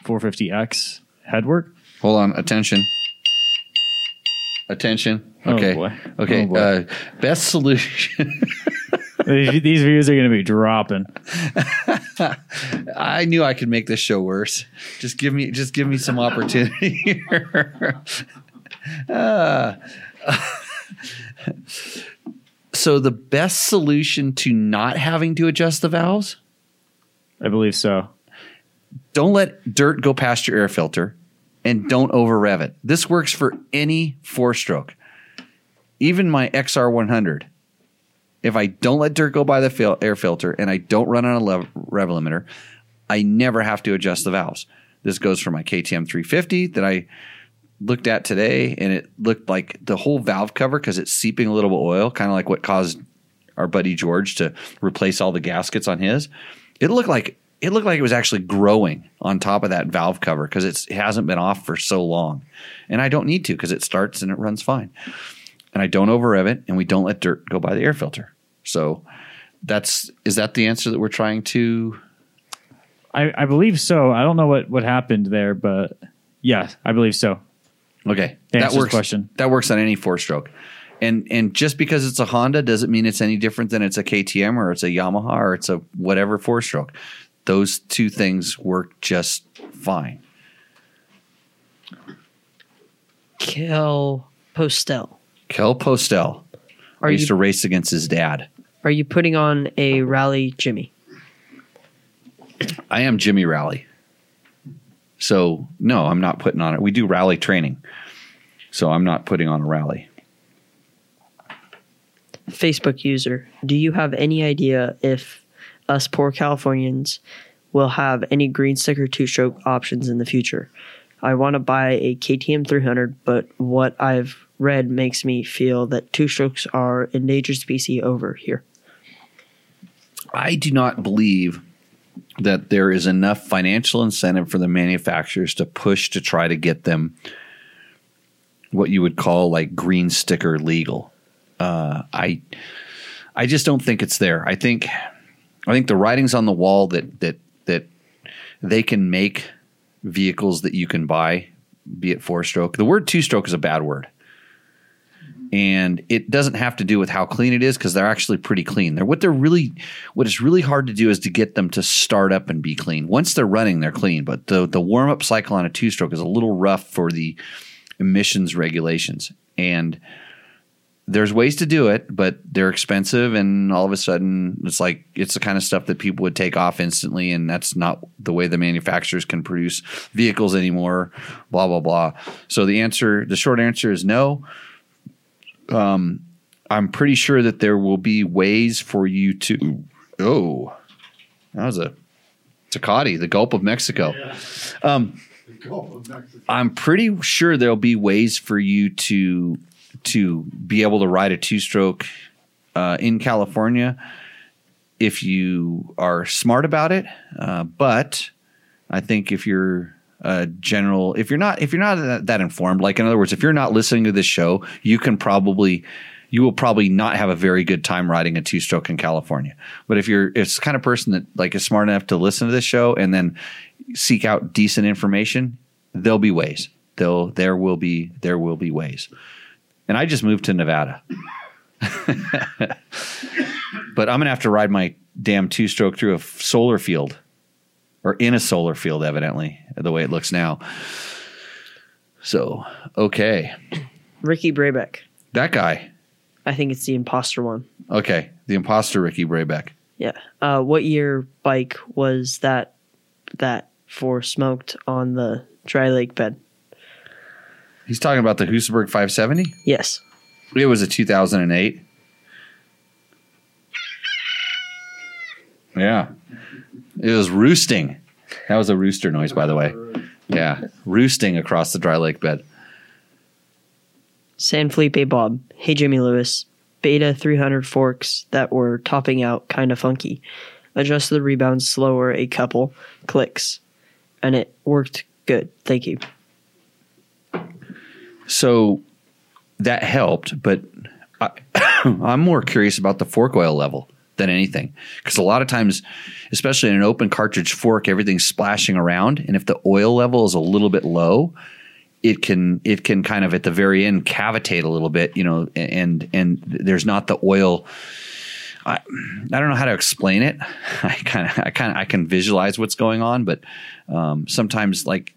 450X headwork. Hold on, attention. Attention. Oh, Okay. boy. Okay. Oh, uh, best solution. *laughs* These these views are going to be dropping. *laughs* I knew I could make this show worse. Just give me, just give me some opportunity *laughs* here. Uh, *laughs* so the best solution to not having to adjust the valves: I believe so. don't let dirt go past your air filter, and don't over rev it. This works for any four stroke, even my XR100. If I don't let dirt go by the fil- air filter and I don't run on a lev- rev limiter, I never have to adjust the valves. This goes for my KTM 350 that I looked at today, and it looked like the whole valve cover because it's seeping a little bit oil, kind of like what caused our buddy George to replace all the gaskets on his. It looked like it looked like it was actually growing on top of that valve cover because it hasn't been off for so long, and I don't need to because it starts and it runs fine, and I don't over rev it, and we don't let dirt go by the air filter. So that's is that the answer that we're trying to I, I believe so. I don't know what what happened there, but yeah, I believe so. Okay, To that answer works. question. That works on any four stroke, and and just because it's a Honda doesn't mean it's any different than it's a KTM or it's a Yamaha or it's a whatever four stroke. Those two things work just fine. Kel Postel. Kel Postel Are used you to race against his dad. are you putting on a rally Jimmy? I am Jimmy Rally. So no, I'm not putting on it. We do rally training, so I'm not putting on a rally. Facebook user, do you have any idea if us poor Californians will have any green sticker two stroke options in the future? I want to buy a KTM 300, but what I've read makes me feel that two strokes are endangered species over here. I do not believe that there is enough financial incentive for the manufacturers to push to try to get them what you would call like green sticker legal. Uh, I I just don't think it's there. I think I think the writing's on the wall that that that they can make vehicles that you can buy, be it four stroke. The word two stroke is a bad word and it doesn't have to do with how clean it is because they're actually pretty clean. They're what they're really what is really hard to do is to get them to start up and be clean. Once they're running, they're clean, but the the warm up cycle on a two stroke is a little rough for the emissions regulations. And there's ways to do it, but they're expensive and all of a sudden it's like it's the kind of stuff that people would take off instantly and that's not the way the manufacturers can produce vehicles anymore, blah blah blah. So the answer the short answer is no. I'm pretty sure that there will be ways for you to. Oh, that was a Tecate, the Gulf of Mexico. I'm pretty sure there'll be ways for you to to be able to ride a two stroke uh, in California if you are smart about it. Uh, but I think if you're a general, if you're not, if you're not that, informed, like in other words, if you're not listening to this show, you can probably, you will probably not have a very good time riding a two stroke in California. But if you're, it's the kind of person that like is smart enough to listen to this show and then seek out decent information, there'll be ways. There'll, there will be, there will be ways. And I just moved to Nevada. *laughs* but I'm gonna have to ride my damn two stroke through a solar field or in a solar field, evidently, the way it looks now. So, okay. Ricky Brabec. That guy. I think it's the imposter one. Okay. The imposter Ricky Brabec. Yeah. Uh, what year bike was that that for smoked on the dry lake bed? He's talking about the Husaberg 570. Yes. It was a 2008. Yeah. It was roosting. That was a rooster noise, by the way. Yeah. Roosting across the dry lake bed. San Felipe Bob. Hey Jimmy Lewis. Beta 300 forks that were topping out kind of funky. Adjust the rebound slower a couple clicks, and it worked good. Thank you. So that helped, but *coughs* I'm more curious about the fork oil level than anything because a lot of times, especially in an open cartridge fork, everything's splashing around, and if the oil level is a little bit low, it can it can kind of at the very end cavitate a little bit, you know, and and there's not the oil. I, I don't know how to explain it. *laughs* I kind of I kind of I can visualize what's going on, but um, sometimes like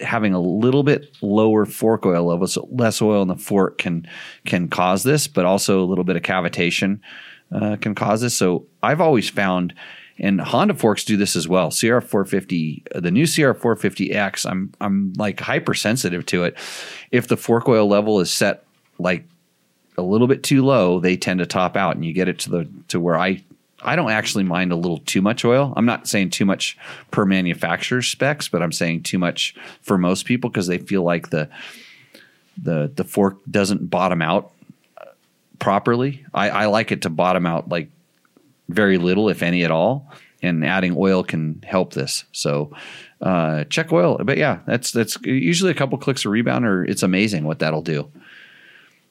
having a little bit lower fork oil level, so less oil in the fork can can cause this, but also a little bit of cavitation uh, can cause this. So I've always found, and Honda forks do this as well. CR450, the new CR450X, I'm I'm like hypersensitive to it. If the fork oil level is set like a little bit too low, they tend to top out, and you get it to the to where I I don't actually mind a little too much oil. I'm not saying too much per manufacturer's specs, but I'm saying too much for most people because they feel like the the the fork doesn't bottom out uh, properly. I, I like it to bottom out like very little, if any at all, and adding oil can help this. So uh, check oil, but yeah, that's that's usually a couple clicks of rebound, or it's amazing what that'll do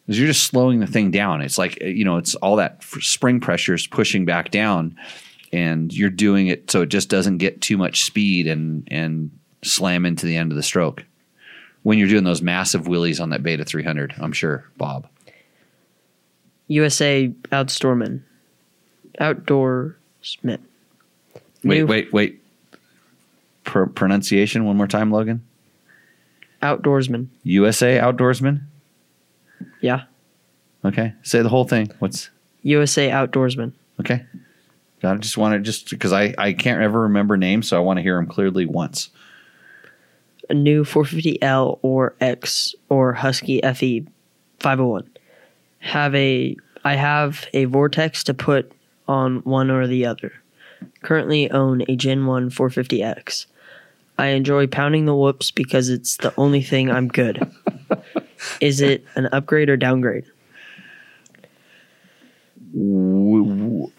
because you're just slowing the thing down. It's like you know, it's all that spring pressure is pushing back down, and you're doing it so it just doesn't get too much speed and and slam into the end of the stroke. When you're doing those massive wheelies on that Beta 300, I'm sure, Bob. USA Outdoorman. Outdoorsman. Wait, New wait, wait. Pr- pronunciation one more time, Logan. Outdoorsman. USA Outdoorsman. Yeah. Okay, say the whole thing. What's USA Outdoorsman. okay? I just want to just because I I can't ever remember names, so I want to hear them clearly once. A new 450L or X or Husky FE 501. Have a I have a Vortex to put on one or the other. Currently own a Gen 1 450X. I enjoy pounding the whoops because it's the only thing I'm good. *laughs* Is it an upgrade or downgrade?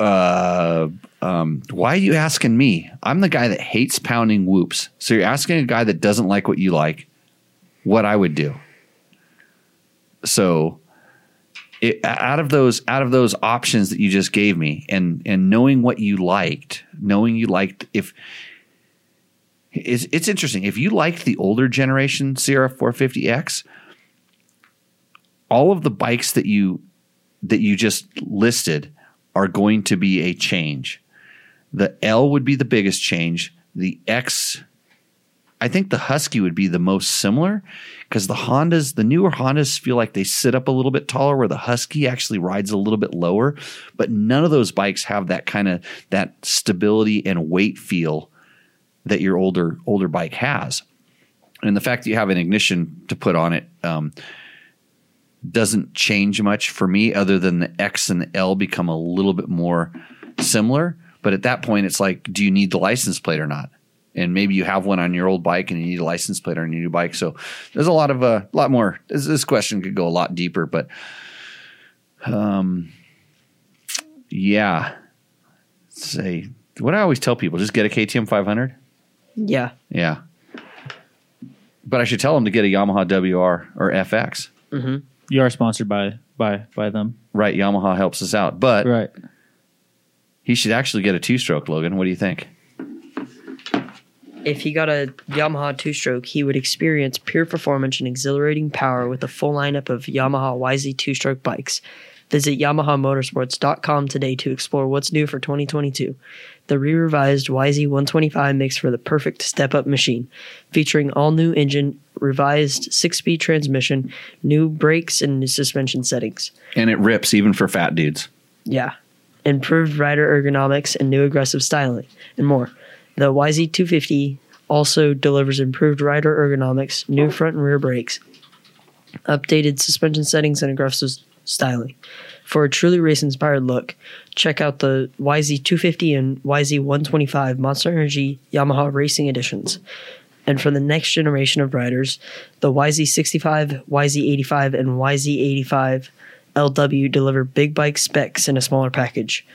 Uh, um, why are you asking me? I'm the guy that hates pounding whoops. So you're asking a guy that doesn't like what you like what I would do. So it, out of those out of those options that you just gave me and and knowing what you liked, knowing you liked if it's, it's interesting. If you liked the older generation CRF 450X, all of the bikes that you that you just listed are going to be a change. The L would be the biggest change. The X, I think the Husky would be the most similar because the Hondas, the newer Hondas feel like they sit up a little bit taller where the Husky actually rides a little bit lower, but none of those bikes have that kind of that stability and weight feel that your older older bike has. And the fact that you have an ignition to put on it um, doesn't change much for me other than the X and the L become a little bit more similar. But at that point, it's like, do you need the license plate or not? And maybe you have one on your old bike and you need a license plate on your new bike. So there's a lot of a uh, lot more. This, this question could go a lot deeper, but um, yeah. Say what I always tell people: just get a KTM 500. Yeah. Yeah. But I should tell them to get a Yamaha WR or FX. You are sponsored by by by them, Right, Yamaha helps us out. But right? he should actually get a two stroke, Logan. What do you think? If he got a Yamaha two stroke, he would experience pure performance and exhilarating power with a full lineup of Yamaha YZ two stroke bikes. Visit YamahaMotorsports.com today to explore what's new for 2022. The re revised YZ 125 makes for the perfect step up machine, featuring all new engine, revised six speed transmission, new brakes, and new suspension settings. And it rips even for fat dudes. Yeah. Improved rider ergonomics and new aggressive styling, and more. The YZ250 also delivers improved rider ergonomics, new front and rear brakes, updated suspension settings, and aggressive styling. For a truly race inspired look, check out the YZ250 and YZ125 Monster Energy Yamaha Racing Editions. And for the next generation of riders, the YZ65, YZ85, and YZ85 LW deliver big bike specs in a smaller package.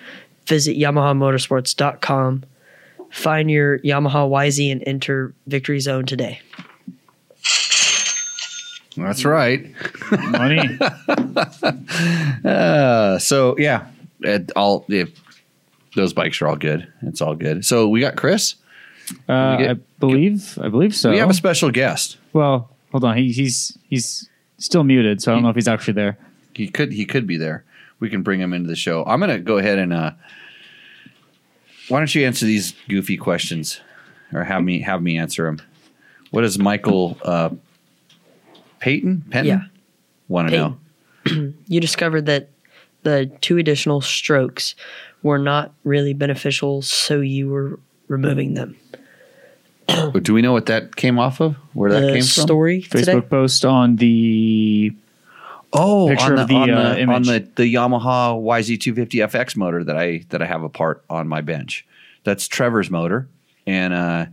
Visit YamahaMotorsports.com. Find your Yamaha YZ and enter Victory Zone today. That's right. *laughs* Money. Uh, so yeah, it, all if those bikes are all good. It's all good. So we got Chris. Uh, We get- I believe. I believe so. We have a special guest. well, hold on. He, he's he's still muted, so I don't know if he's actually there. He could he could be there. We can bring him into the show. I'm gonna go ahead and uh, why don't you answer these goofy questions, or have me have me answer them. What does Michael uh, Peyton Penton Yeah. want to know? *clears throat* You discovered that the two additional strokes were not really beneficial, so you were removing them. Do we know what that came off of? Where that the came from? story Facebook today. post on the Oh, Picture on of the, the, on, uh, the, image. on the the Yamaha YZ250 FX motor that I that I have a part on my bench. That's Trevor's motor, and uh,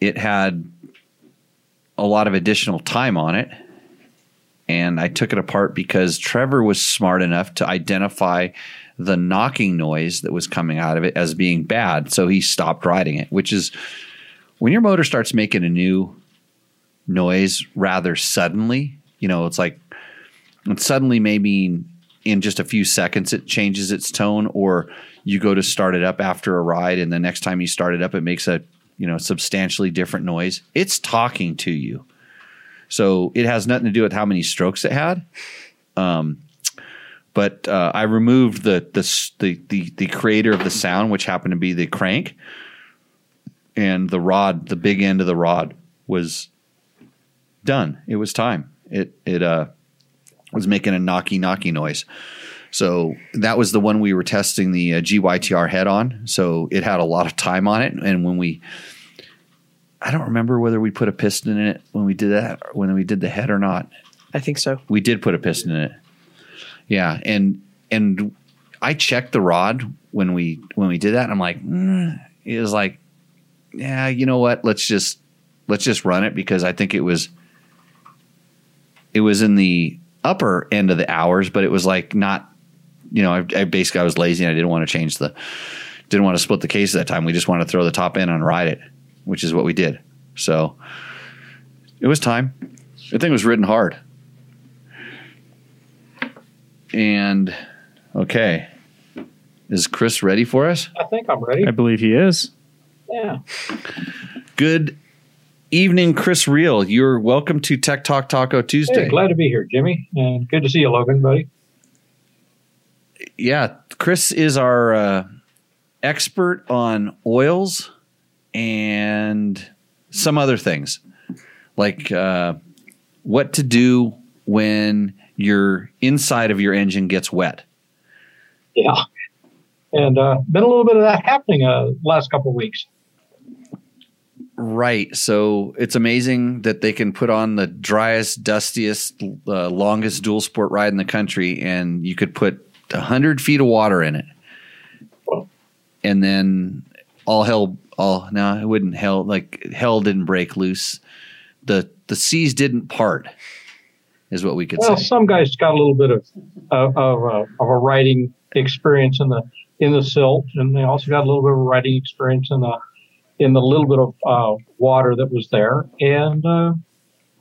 it had a lot of additional time on it. And I took it apart because Trevor was smart enough to identify the knocking noise that was coming out of it as being bad, so he stopped riding it. Which is when your motor starts making a new noise rather suddenly. You know, it's like and suddenly maybe in just a few seconds it changes its tone or you go to start it up after a ride and the next time you start it up it makes a you know substantially different noise it's talking to you so it has nothing to do with how many strokes it had um, but uh, I removed the, the the the the creator of the sound, which happened to be the crank, and the rod, the big end of the rod was done. It was time. It it uh was making a knocky knocky noise. So that was the one we were testing the uh, GYTR head on. So it had a lot of time on it, and when we, I don't remember whether we put a piston in it when we did that, or when we did the head or not. I think so. We did put a piston in it. Yeah, and and I checked the rod when we when we did that. And I'm like, mm, it was like, yeah, you know what? Let's just let's just run it because I think it was it was in the upper end of the hours, but it was like not, you know, I, I basically I was lazy and I didn't want to change the didn't want to split the case at that time. We just wanted to throw the top end and ride it, which is what we did. So it was time. The thing was ridden hard. And okay, is Chris ready for us? I think I'm ready. I believe he is. Yeah. Good evening, Chris Real. You're welcome to Tech Talk Taco Tuesday. Hey, glad to be here, Jimmy, and good to see you, Logan, buddy. yeah, Chris is our uh, expert on oils and some other things, like uh, what to do when your inside of your engine gets wet. Yeah. And uh, been a little bit of that happening uh, last couple of weeks. Right. So it's amazing that they can put on the driest, dustiest, uh, longest dual sport ride in the country, and you could put hundred feet of water in it, and then all hell, all no, it wouldn't hell like hell didn't break loose. the The seas didn't part, is what we could Well, say. Well, some guys got a little bit of of, of, uh, of a riding experience in the in the silt, and they also got a little bit of riding experience in the in the little bit of uh, water that was there. And uh,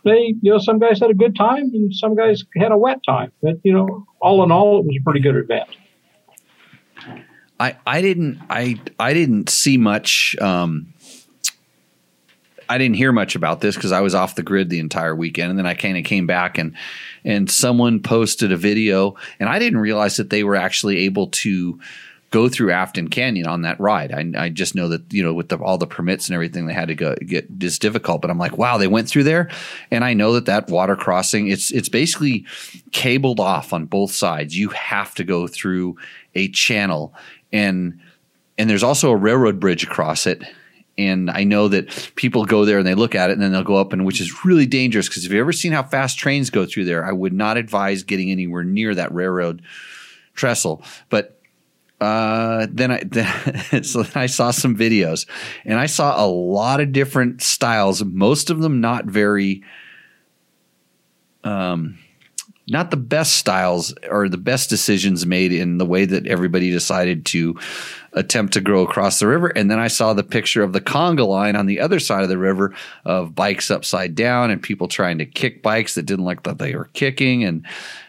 they, you know, some guys had a good time, and some guys had a wet time. But you know, all in all, it was a pretty good event. I, I didn't I I didn't see much um I didn't hear much about this because I was off the grid the entire weekend and then I kind of came back and and someone posted a video and I didn't realize that they were actually able to go through Afton Canyon on that ride. I, I just know that you know with the, all the permits and everything they had to go get is difficult. But I'm like, wow, they went through there, and I know that that water crossing it's it's basically cabled off on both sides. You have to go through a channel, and and there's also a railroad bridge across it. And I know that people go there and they look at it and then they'll go up and which is really dangerous because if you've ever seen how fast trains go through there, I would not advise getting anywhere near that railroad trestle. But uh, then I *laughs* then, so then I saw some videos, and I saw a lot of different styles. Most of them not very, um, not the best styles or the best decisions made in the way that everybody decided to attempt to grow across the river. And then I saw the picture of the conga line on the other side of the river of bikes upside down and people trying to kick bikes that didn't like that they were kicking, and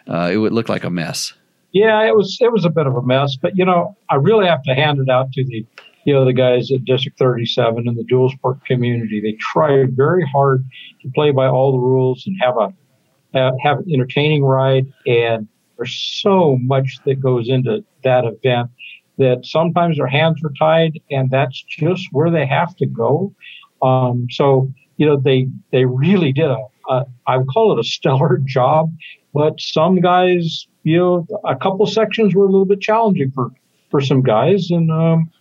uh, it would look like a mess. Yeah, it was it was a bit of a mess, but you know, I really have to hand it out to the you know the guys at District 37 and the dual sport community. They tried very hard to play by all the rules and have a have, have an entertaining ride. And there's so much that goes into that event that sometimes their hands are tied, and that's just where they have to go. Um, so you know they they really did a, a I would call it a *laughs* stellar job, but some guys you know, a couple sections were a little bit challenging for, for some guys. And, um,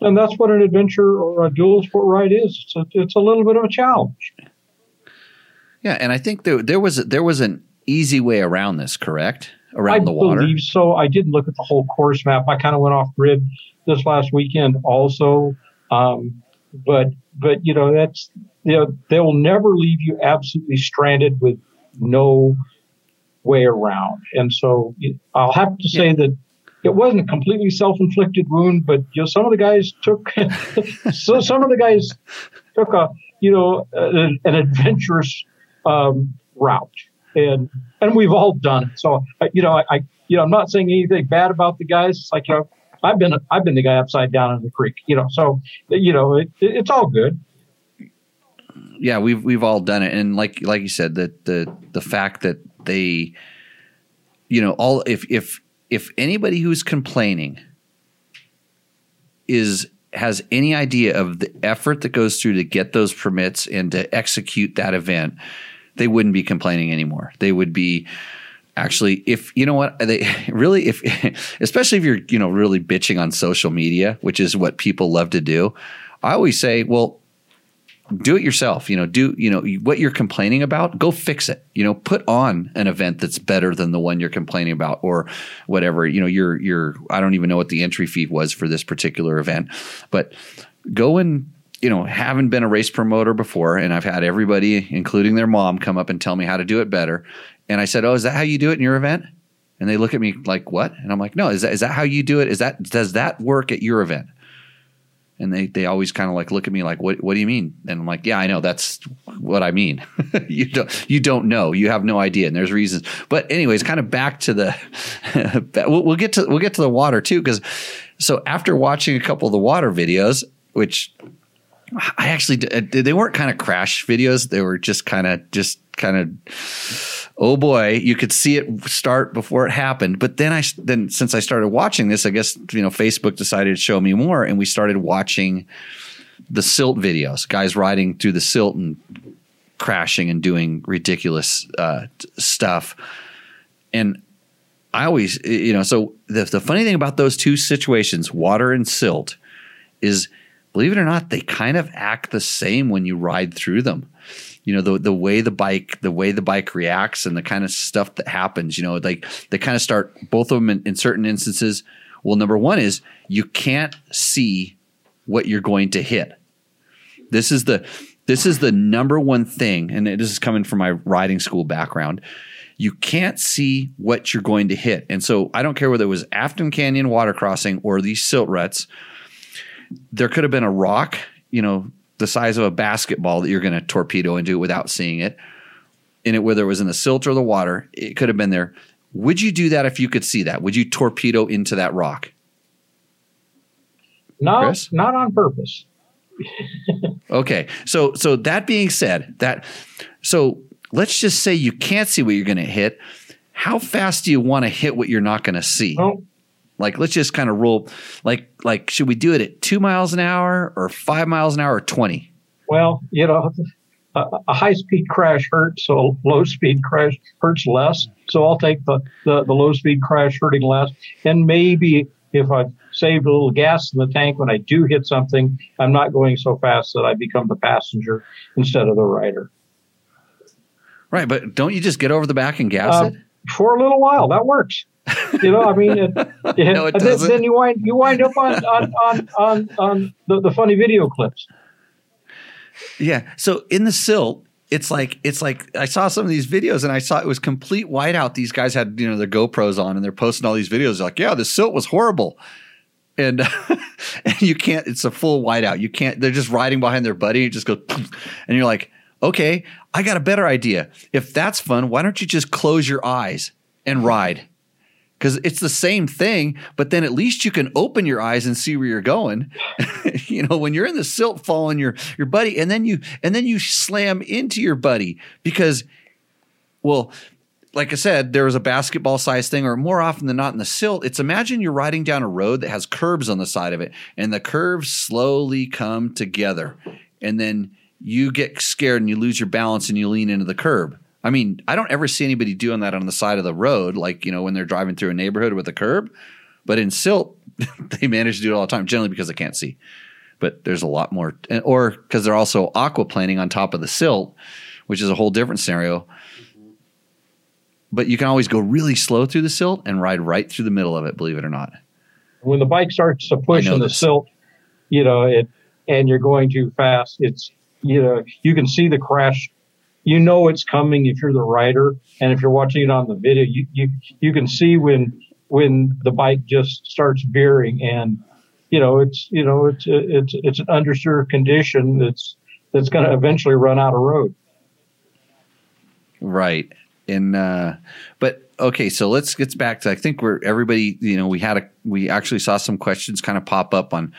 and that's what an adventure or a dual sport ride is. It's a, it's a little bit of a challenge. Yeah. And I think there, there was, there was an easy way around this, correct? Around I the water. believe so. I didn't look at the whole course map. I kind of went off grid this last weekend also. Um, but, but, you know, that's, you know, they will never leave you absolutely stranded with no way around. And so I'll have to say that it wasn't a completely self-inflicted wound, but you know, some of the guys took, *laughs* so some of the guys took a, you know, an, an adventurous um, route, and and we've all done it. So you know, I, I, you know, I'm not saying anything bad about the guys. It's like you know, I've been I've been the guy upside down in the creek, you know. So you know, it, it's all good. Yeah, we've we've all done it, and like like you said, that the the fact that they you know all if if if anybody who's complaining is has any idea of the effort that goes through to get those permits and to execute that event they wouldn't be complaining anymore. They would be actually if you know what they *laughs* really if *laughs* especially if you're you know really bitching on social media which is what people love to do i always say well do it yourself you know do you know what you're complaining about go fix it you know put on an event that's better than the one you're complaining about or whatever you know you're you're i don't even know what the entry fee was for this particular event but go and you know haven't been a race promoter before and i've had everybody including their mom come up and tell me how to do it better. And i said oh is that how you do it in your event? And they look at me like what? And i'm like no is that is that how you do it? Is that does that work at your event and they they always kind of like look at me like what what do you mean? And i'm like yeah i know. That's what i mean. *laughs* You don't you don't know. You have no idea. And there's reasons. But anyways kind of back to the *laughs* we'll, we'll get to we'll get to the water too because so after watching a couple of the water videos which i actually they weren't kind of crash videos they were just kind of just kind of oh boy, you could see it start before it happened. But then I then since I started watching this, I guess you know Facebook decided to show me more, and we started watching the silt videos, guys riding through the silt and crashing and doing ridiculous uh, stuff. And I always, you know, so the the funny thing about those two situations, water and silt, is believe it or not, they kind of act the same when you ride through them. You know the the way the bike the way the bike reacts and the kind of stuff that happens you know like they kind of start both of them in, in certain instances. Well number one is you can't see what you're going to hit. This is the this is the number one thing and this is coming from my riding school background. You can't see what you're going to hit. And so i don't care whether it was afton canyon water crossing or these silt ruts there could have been a rock you know the size of a basketball that you're going to torpedo into without seeing it. In it, whether it was in the silt or the water, it could have been there. Would you do that if you could see that? Would you torpedo into that rock? No, Chris? not on purpose. okay, so so that being said, that so let's just say you can't see what you're going to hit. How fast do you want to hit what you're not going to see? Well, like let's just kind of roll like like should we do it at 2 miles an hour or 5 miles an hour or 20? Well, you know, a, a high speed crash hurts, so low speed crash hurts less. So I'll take the, the, the low speed crash hurting less. And maybe if I've saved a little gas in the tank when I do hit something, I'm not going so fast that I become the passenger instead of the rider. Right, but don't you just get over the back and gas uh, it? For a little while, that works. You know, I mean, it, *laughs* it, no, it then, then, you wind you wind up on on on on, on the, the funny video clips. Yeah. So in the silt, it's like it's like I saw some of these videos and I saw it was complete whiteout. These guys had you know their GoPros on and they're posting all these videos. They're like, yeah, the silt was horrible, and, *laughs* and you can't. It's a full whiteout. You can't. They're just riding behind their buddy. It just goes, *laughs* and you're like, okay, I got a better idea. If that's fun, why don't you just close your eyes and ride? Because it's the same thing, but then at least you can open your eyes and see where you're going. *laughs* you know, when you're in the silt following your your buddy, and then you and then you slam into your buddy because, well, like I said, there was a basketball size thing, or more often than not in the silt, it's imagine you're riding down a road that has curbs on the side of it, and the curves slowly come together, and then you get scared and you lose your balance and you lean into the curb I mean, I don't ever see anybody doing that on the side of the road, like, you know, when they're driving through a neighborhood with a curb. But in silt, *laughs* they manage to do it all the time, generally because they can't see. But there's a lot more, or because they're also aquaplaning on top of the silt, which is a whole different scenario. But you can always go really slow through the silt and ride right through the middle of it, believe it or not. When the bike starts to push in the silt, you know, it, and you're going too fast, it's, you know, you can see the crash you know it's coming if you're the rider, and if you're watching it on the video, you you you can see when when the bike just starts veering, and you know it's you know it's it's it's an understeer condition that's that's going to eventually run out of road. Right, and uh, but okay, so let's get back to I think we're everybody you know we had a we actually saw some questions kind of pop up on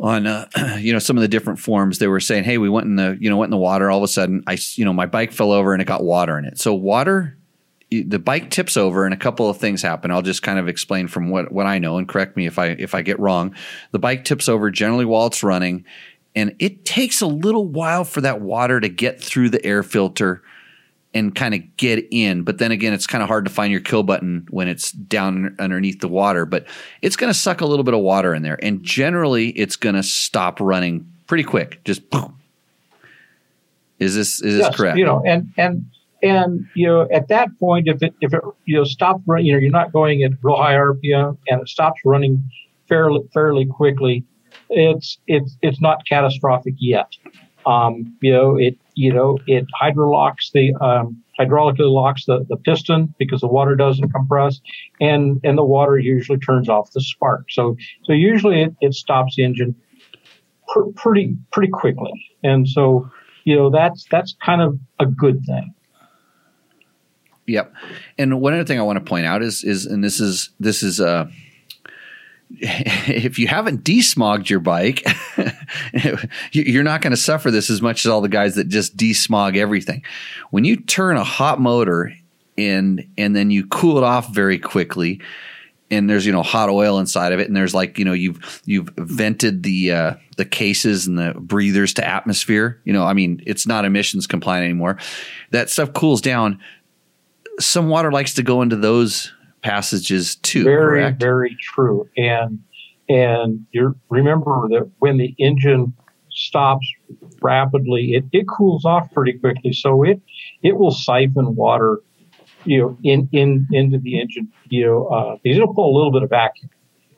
on uh, *clears throat* you know some of the different forums they were saying hey we went in the you know went in the water. All of a sudden i you know my bike fell over and it got water in it. So water the bike tips over and a couple of things happen. I'll just kind of explain from what what i know and correct me if i if i get wrong. The bike tips over generally while it's running and it takes a little while for that water to get through the air filter and kind of get in. But then again, it's kind of hard to find your kill button when it's down underneath the water. But it's going to suck a little bit of water in there, and generally, it's going to stop running pretty quick. Just boom. Is this is yes, this correct? You know, and and and you know, at that point, if it if it you know stops running, you know, you're not going at real high RPM, and it stops running fairly fairly quickly. It's it's it's not catastrophic yet. Um, you know, it you know it hydrolocks the um, hydraulically locks the, the piston because the water doesn't compress, and and the water usually turns off the spark. So so usually it, it stops the engine pr- pretty pretty quickly, and so you know that's that's kind of a good thing. Yep. And one other thing I want to point out is is and this is this is uh *laughs* if you haven't desmogged your bike, *laughs* you're not going to suffer this as much as all the guys that just desmog everything. When you turn a hot motor and and then you cool it off very quickly, and there's you know hot oil inside of it, and there's like you know you've you've vented the uh, the cases and the breathers to atmosphere. You know, I mean, it's not emissions compliant anymore. That stuff cools down. Some water likes to go into those passages too. Very, correct? very true. And and you remember that when the engine stops rapidly, it, it cools off pretty quickly. So it it will siphon water, you know, in in into the engine. You know, uh, it'll pull a little bit of vacuum.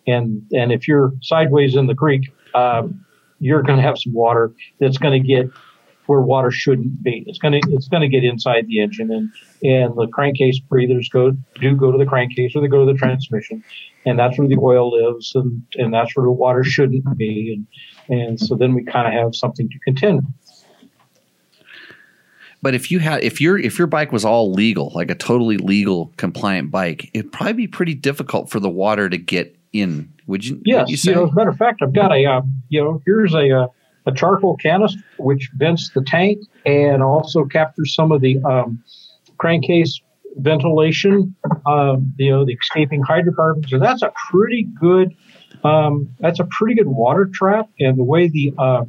And and if you're sideways in the creek, um, you're going to have some water that's going to get where water shouldn't be. It's going to it's to get inside the engine, and and the crankcase breathers go do go to the crankcase or they go to the transmission, and that's where the oil lives, and and that's where the water shouldn't be, and and so then we kind of have something to contend. with. But if you had if your if your bike was all legal, like a totally legal compliant bike, it'd probably be pretty difficult for the water to get in. Would you? Yes. Would you, say? you know, as a matter of fact, I've got a uh, you know here's a uh, a charcoal canister which vents the tank and also captures some of the um, crankcase ventilation, um, you know, the escaping hydrocarbons. And that's a pretty good, um, that's a pretty good water trap. And the way the uh,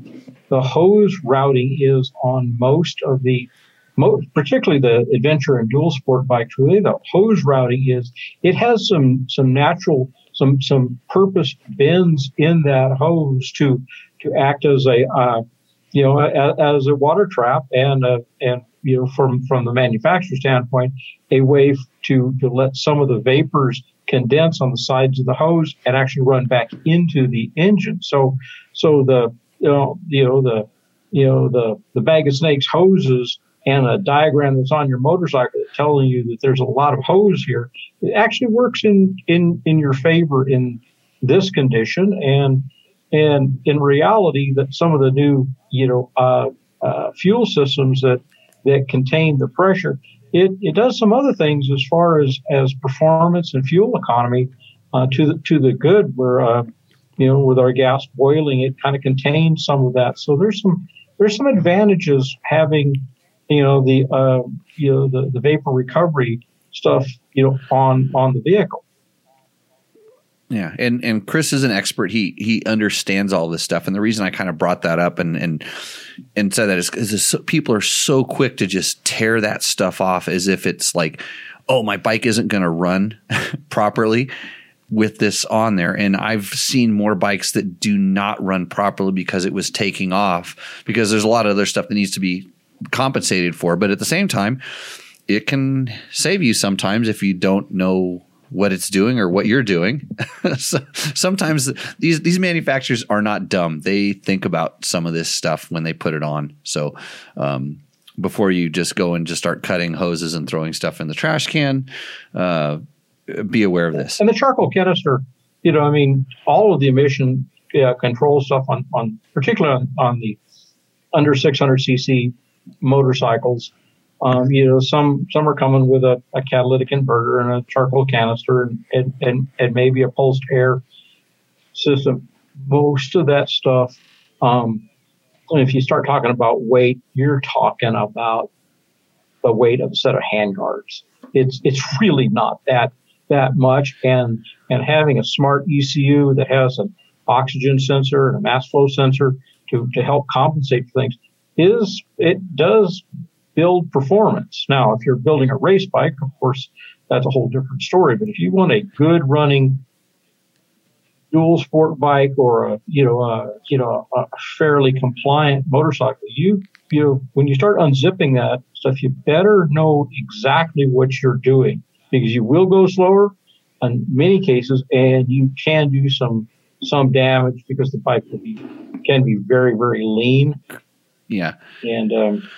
the hose routing is on most of the most, particularly the adventure and dual sport bikes, really the hose routing is it has some some natural some some purpose bends in that hose to to act as a uh, you know as, as, a water trap and uh, and you know from from the manufacturer standpoint a way to to let some of the vapors condense on the sides of the hose and actually run back into the engine so so the you know you know the you know, the, the bag of snakes hoses and a diagram that's on your motorcycle telling you that there's a lot of hose here, it actually works in, in, in your favor in this condition. And, and in reality, that some of the new, you know, uh, uh, fuel systems that, that contain the pressure, it, it does some other things as far as, as performance and fuel economy uh, to the to the good. Where uh, you know with our gas boiling, it kind of contains some of that. So there's some there's some advantages having you know the uh, you know the, the vapor recovery stuff you know on on the vehicle. Yeah, and and Chris is an expert. He he understands all this stuff, and the reason I kind of brought that up and and and said that is because people are so quick to just tear that stuff off as if it's like, oh, my bike isn't going to run *laughs* properly with this on there. And I've seen more bikes that do not run properly because it was taking off because there's a lot of other stuff that needs to be compensated for. But at the same time, it can save you sometimes if you don't know what it's doing or what you're doing. *laughs* so sometimes these these manufacturers are not dumb. They think about some of this stuff when they put it on. So um, before you just go and just start cutting hoses and throwing stuff in the trash can, uh, be aware of this. And the charcoal canister, you know, I mean, all of the emission control stuff on, on particularly on, on the under 600 cc motorcycles. Um, you know, some some are coming with a, a, catalytic converter and a charcoal canister and, and, and, and maybe a pulsed air system. Most of that stuff, um, if you start talking about weight, you're talking about the weight of a set of handguards. It's it's really not that that much and and having a smart ECU that has an oxygen sensor and a mass flow sensor to, to help compensate for things is it does build performance. Now, if you're building a race bike, of course, that's a whole different story. But if you want a good running dual sport bike or a you know a, you know a fairly compliant motorcycle, you you when you start unzipping that stuff, you better know exactly what you're doing because you will go slower in many cases, and you can do some some damage because the bike can be can be very very lean. Yeah, and um,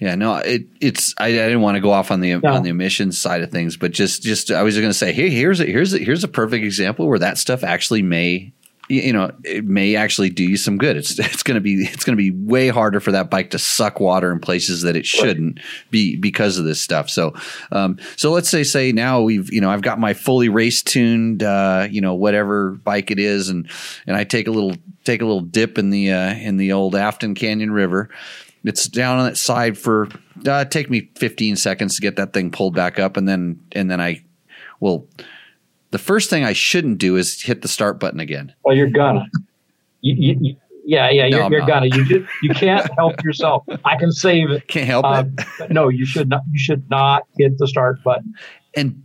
yeah, no, it, it's I, I, didn't want to go off on the no. on the emissions side of things, but just just I was going to say, hey, here's a, here's a, here's a perfect example where that stuff actually may you know it may actually do you some good. It's *laughs* it's going to be it's going to be way harder for that bike to suck water in places that it shouldn't be because of this stuff. So um, so let's say say now we've you know I've got my fully race tuned uh, you know whatever bike it is and and I take a little take a little dip in the uh, in the old Afton Canyon River it's down on its side for uh, take me 15 seconds to get that thing pulled back up and then and then I will the first thing I shouldn't do is hit the start button again. Well, you're gonna. You, you, you, yeah, yeah, you're, no, you're gonna. You just, you can't help yourself. I can save it. Can't help um, it. *laughs* no, you should not. You should not hit the start button. And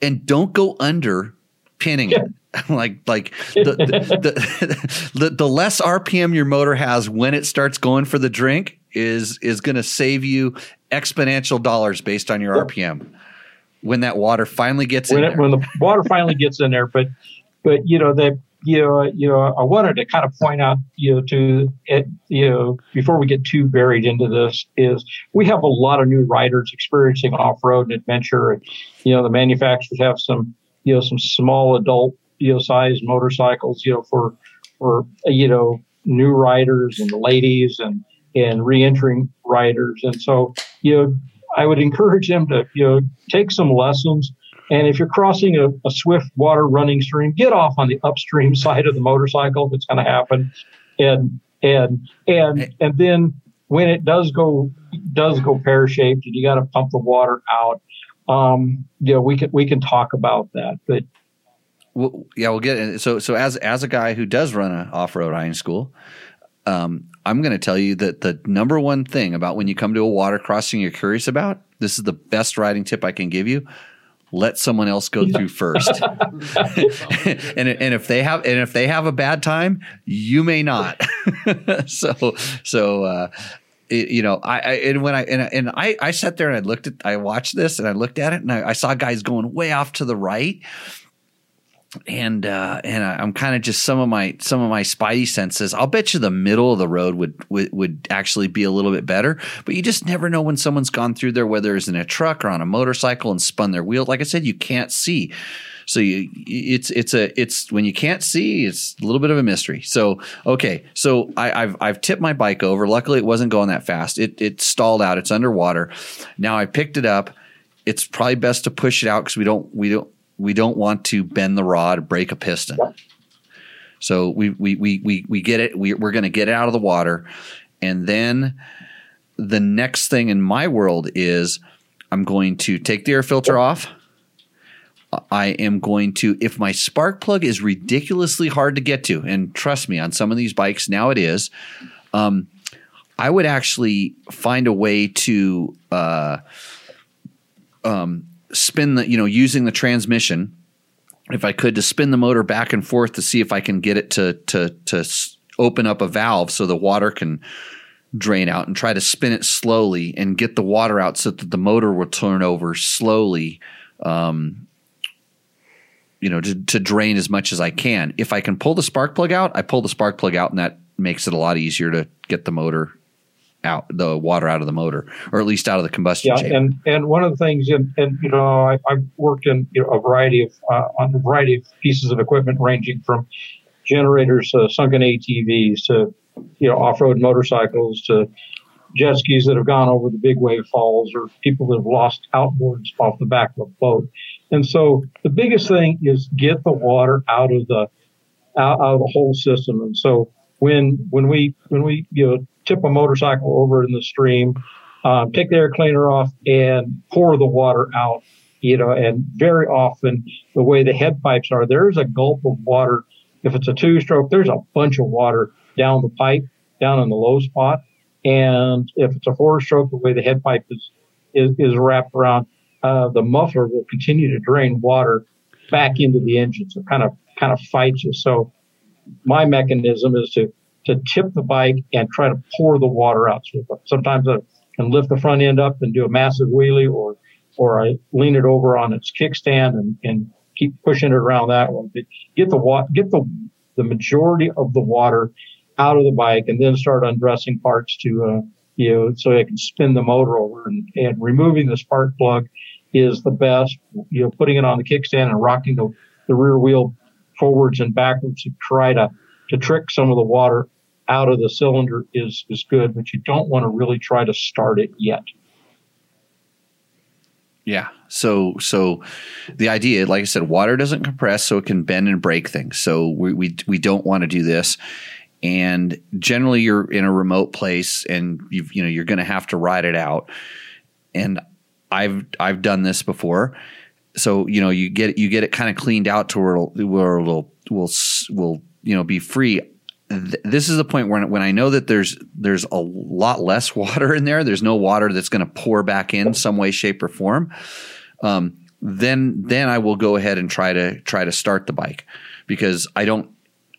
and don't go under pinning it. *laughs* *laughs* like like the the, the, the less RPM your motor has when it starts going for the drink is is going to save you exponential dollars based on your RPM when that water finally gets when in it, when the water finally gets in there. But but you know that you know you know I wanted to kind of point out you know to it you know before we get too buried into this is we have a lot of new riders experiencing off road and adventure, and you know the manufacturers have some you know some small adult you know size motorcycles you know for for you know new riders and ladies and and re-entering riders and so you know I would encourage them to, you know, take some lessons. And if you're crossing a, a swift water running stream, get off on the upstream *laughs* side of the motorcycle if it's going to happen. And, and, and, and then when it does go, does go pear shaped and you got to pump the water out, um, you know, we can, we can talk about that, but well, yeah, we'll get it. So, so as, as a guy who does run an off-road riding school, um, I'm going to tell you that the number one thing about when you come to a water crossing you're curious about, this is the best riding tip I can give you. Let someone else go through *laughs* first. *laughs* and, and if they have and if they have a bad time, you may not. *laughs* so so uh, it, you know, I, I, and when I and, and I I sat there and I looked at I watched this and I looked at it and I, I saw guys going way off to the right and uh, and I- I'm kind of just some of my some of my spidey senses. I'll bet you the middle of the road would, would would actually be a little bit better, but you just never know when someone's gone through there, whether it's in a truck or on a motorcycle and spun their wheel. Like I said, you can't see. So you, it's it's a it's when you can't see, it's a little bit of a mystery. So okay, so I, I've I've tipped my bike over. Luckily, it wasn't going that fast. It it stalled out. It's underwater. Now I picked it up. It's probably best to push it out because we don't we don't we don't want to bend the rod, break a piston. So we we we we we get it. We, we're going to get it out of the water, and then the next thing in my world is I'm going to take the air filter off. I am going to, if my spark plug is ridiculously hard to get to, and trust me, on some of these bikes now it is, um, I would actually find a way to uh, um, spin the, you know, using the transmission, if I could, to spin the motor back and forth to see if I can get it to to to open up a valve so the water can drain out and try to spin it slowly and get the water out so that the motor will turn over slowly um, you know to, to drain as much as i can. If i can pull the spark plug out i pull the spark plug out and that makes it a lot easier to get the motor out the water out of the motor or at least out of the combustion Yeah, chamber and and one of the things, and, and you know, I, I've worked in you know, a variety of uh, on a variety of pieces of equipment, ranging from generators, to sunken ATVs, to you know, off-road motorcycles, to jet skis that have gone over the big wave falls, or people that have lost outboards off the back of a boat. And so, the biggest thing is get the water out of the out, out of the whole system. And so, when when we when we you know tip a motorcycle over in the stream um, take the air cleaner off and pour the water out. You know, and very often the way the head pipes are, there's a gulp of water. If it's a two stroke, there's a bunch of water down the pipe, down in the low spot. And if it's a four stroke, the way the head pipe is, is, is wrapped around, uh, the muffler will continue to drain water back into the engine. So kind of, kind of fights you. So my mechanism is to, to tip the bike and try to pour the water out. So sometimes I can lift the front end up and do a massive wheelie or, or I lean it over on its kickstand and, and keep pushing it around that one. But get the wa- get the, the majority of the water out of the bike and then start undressing parts to, uh, you know, so I can spin the motor over and, and removing the spark plug is the best, you know, putting it on the kickstand and rocking the, the rear wheel forwards and backwards to try to, to trick some of the water out of the cylinder is, is good, but you don't want to really try to start it yet. Yeah. So so the idea, like I said, water doesn't compress, so it can bend and break things. So we we, we don't want to do this. And generally, you're in a remote place, and you you know you're going to have to ride it out. And I've I've done this before. So you know you get you get it kind of cleaned out to where it'll, where it'll will will you know be free. Th- This is the point when when I know that there's there's a lot less *laughs* water in there. There's no water that's going to pour back in some way, shape, or form. Um, then then I will go ahead and try to try to start the bike because I don't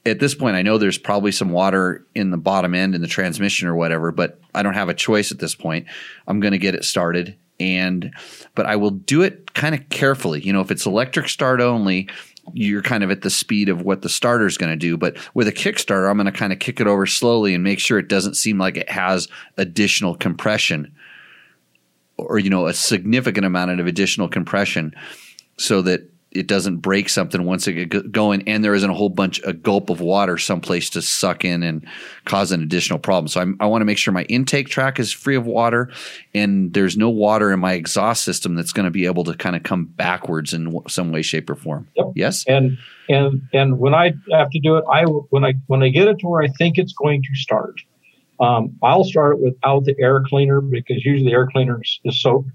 at this point I know there's probably some water in the bottom end in the transmission or whatever, but I don't have a choice at this point. I'm going to get it started and but I will do it kind of carefully. You know, if it's electric start only, you're kind of at the speed of what the starter is going to do. But with a Kickstarter, I'm going to kind of kick it over slowly and make sure it doesn't seem like it has additional compression or you know a significant amount of additional compression so that it doesn't break something once it gets going and there isn't a whole bunch a gulp of water someplace to suck in and cause an additional problem so I'm, i want to make sure my intake tract is free of water and there's no water in my exhaust system that's going to be able to kind of come backwards in w- some way shape or form Yep. yes and and and when I have to do it, I when I when I get it to where I think it's going to start, um, I'll start it without the air cleaner because usually the air cleaner is, is soaked,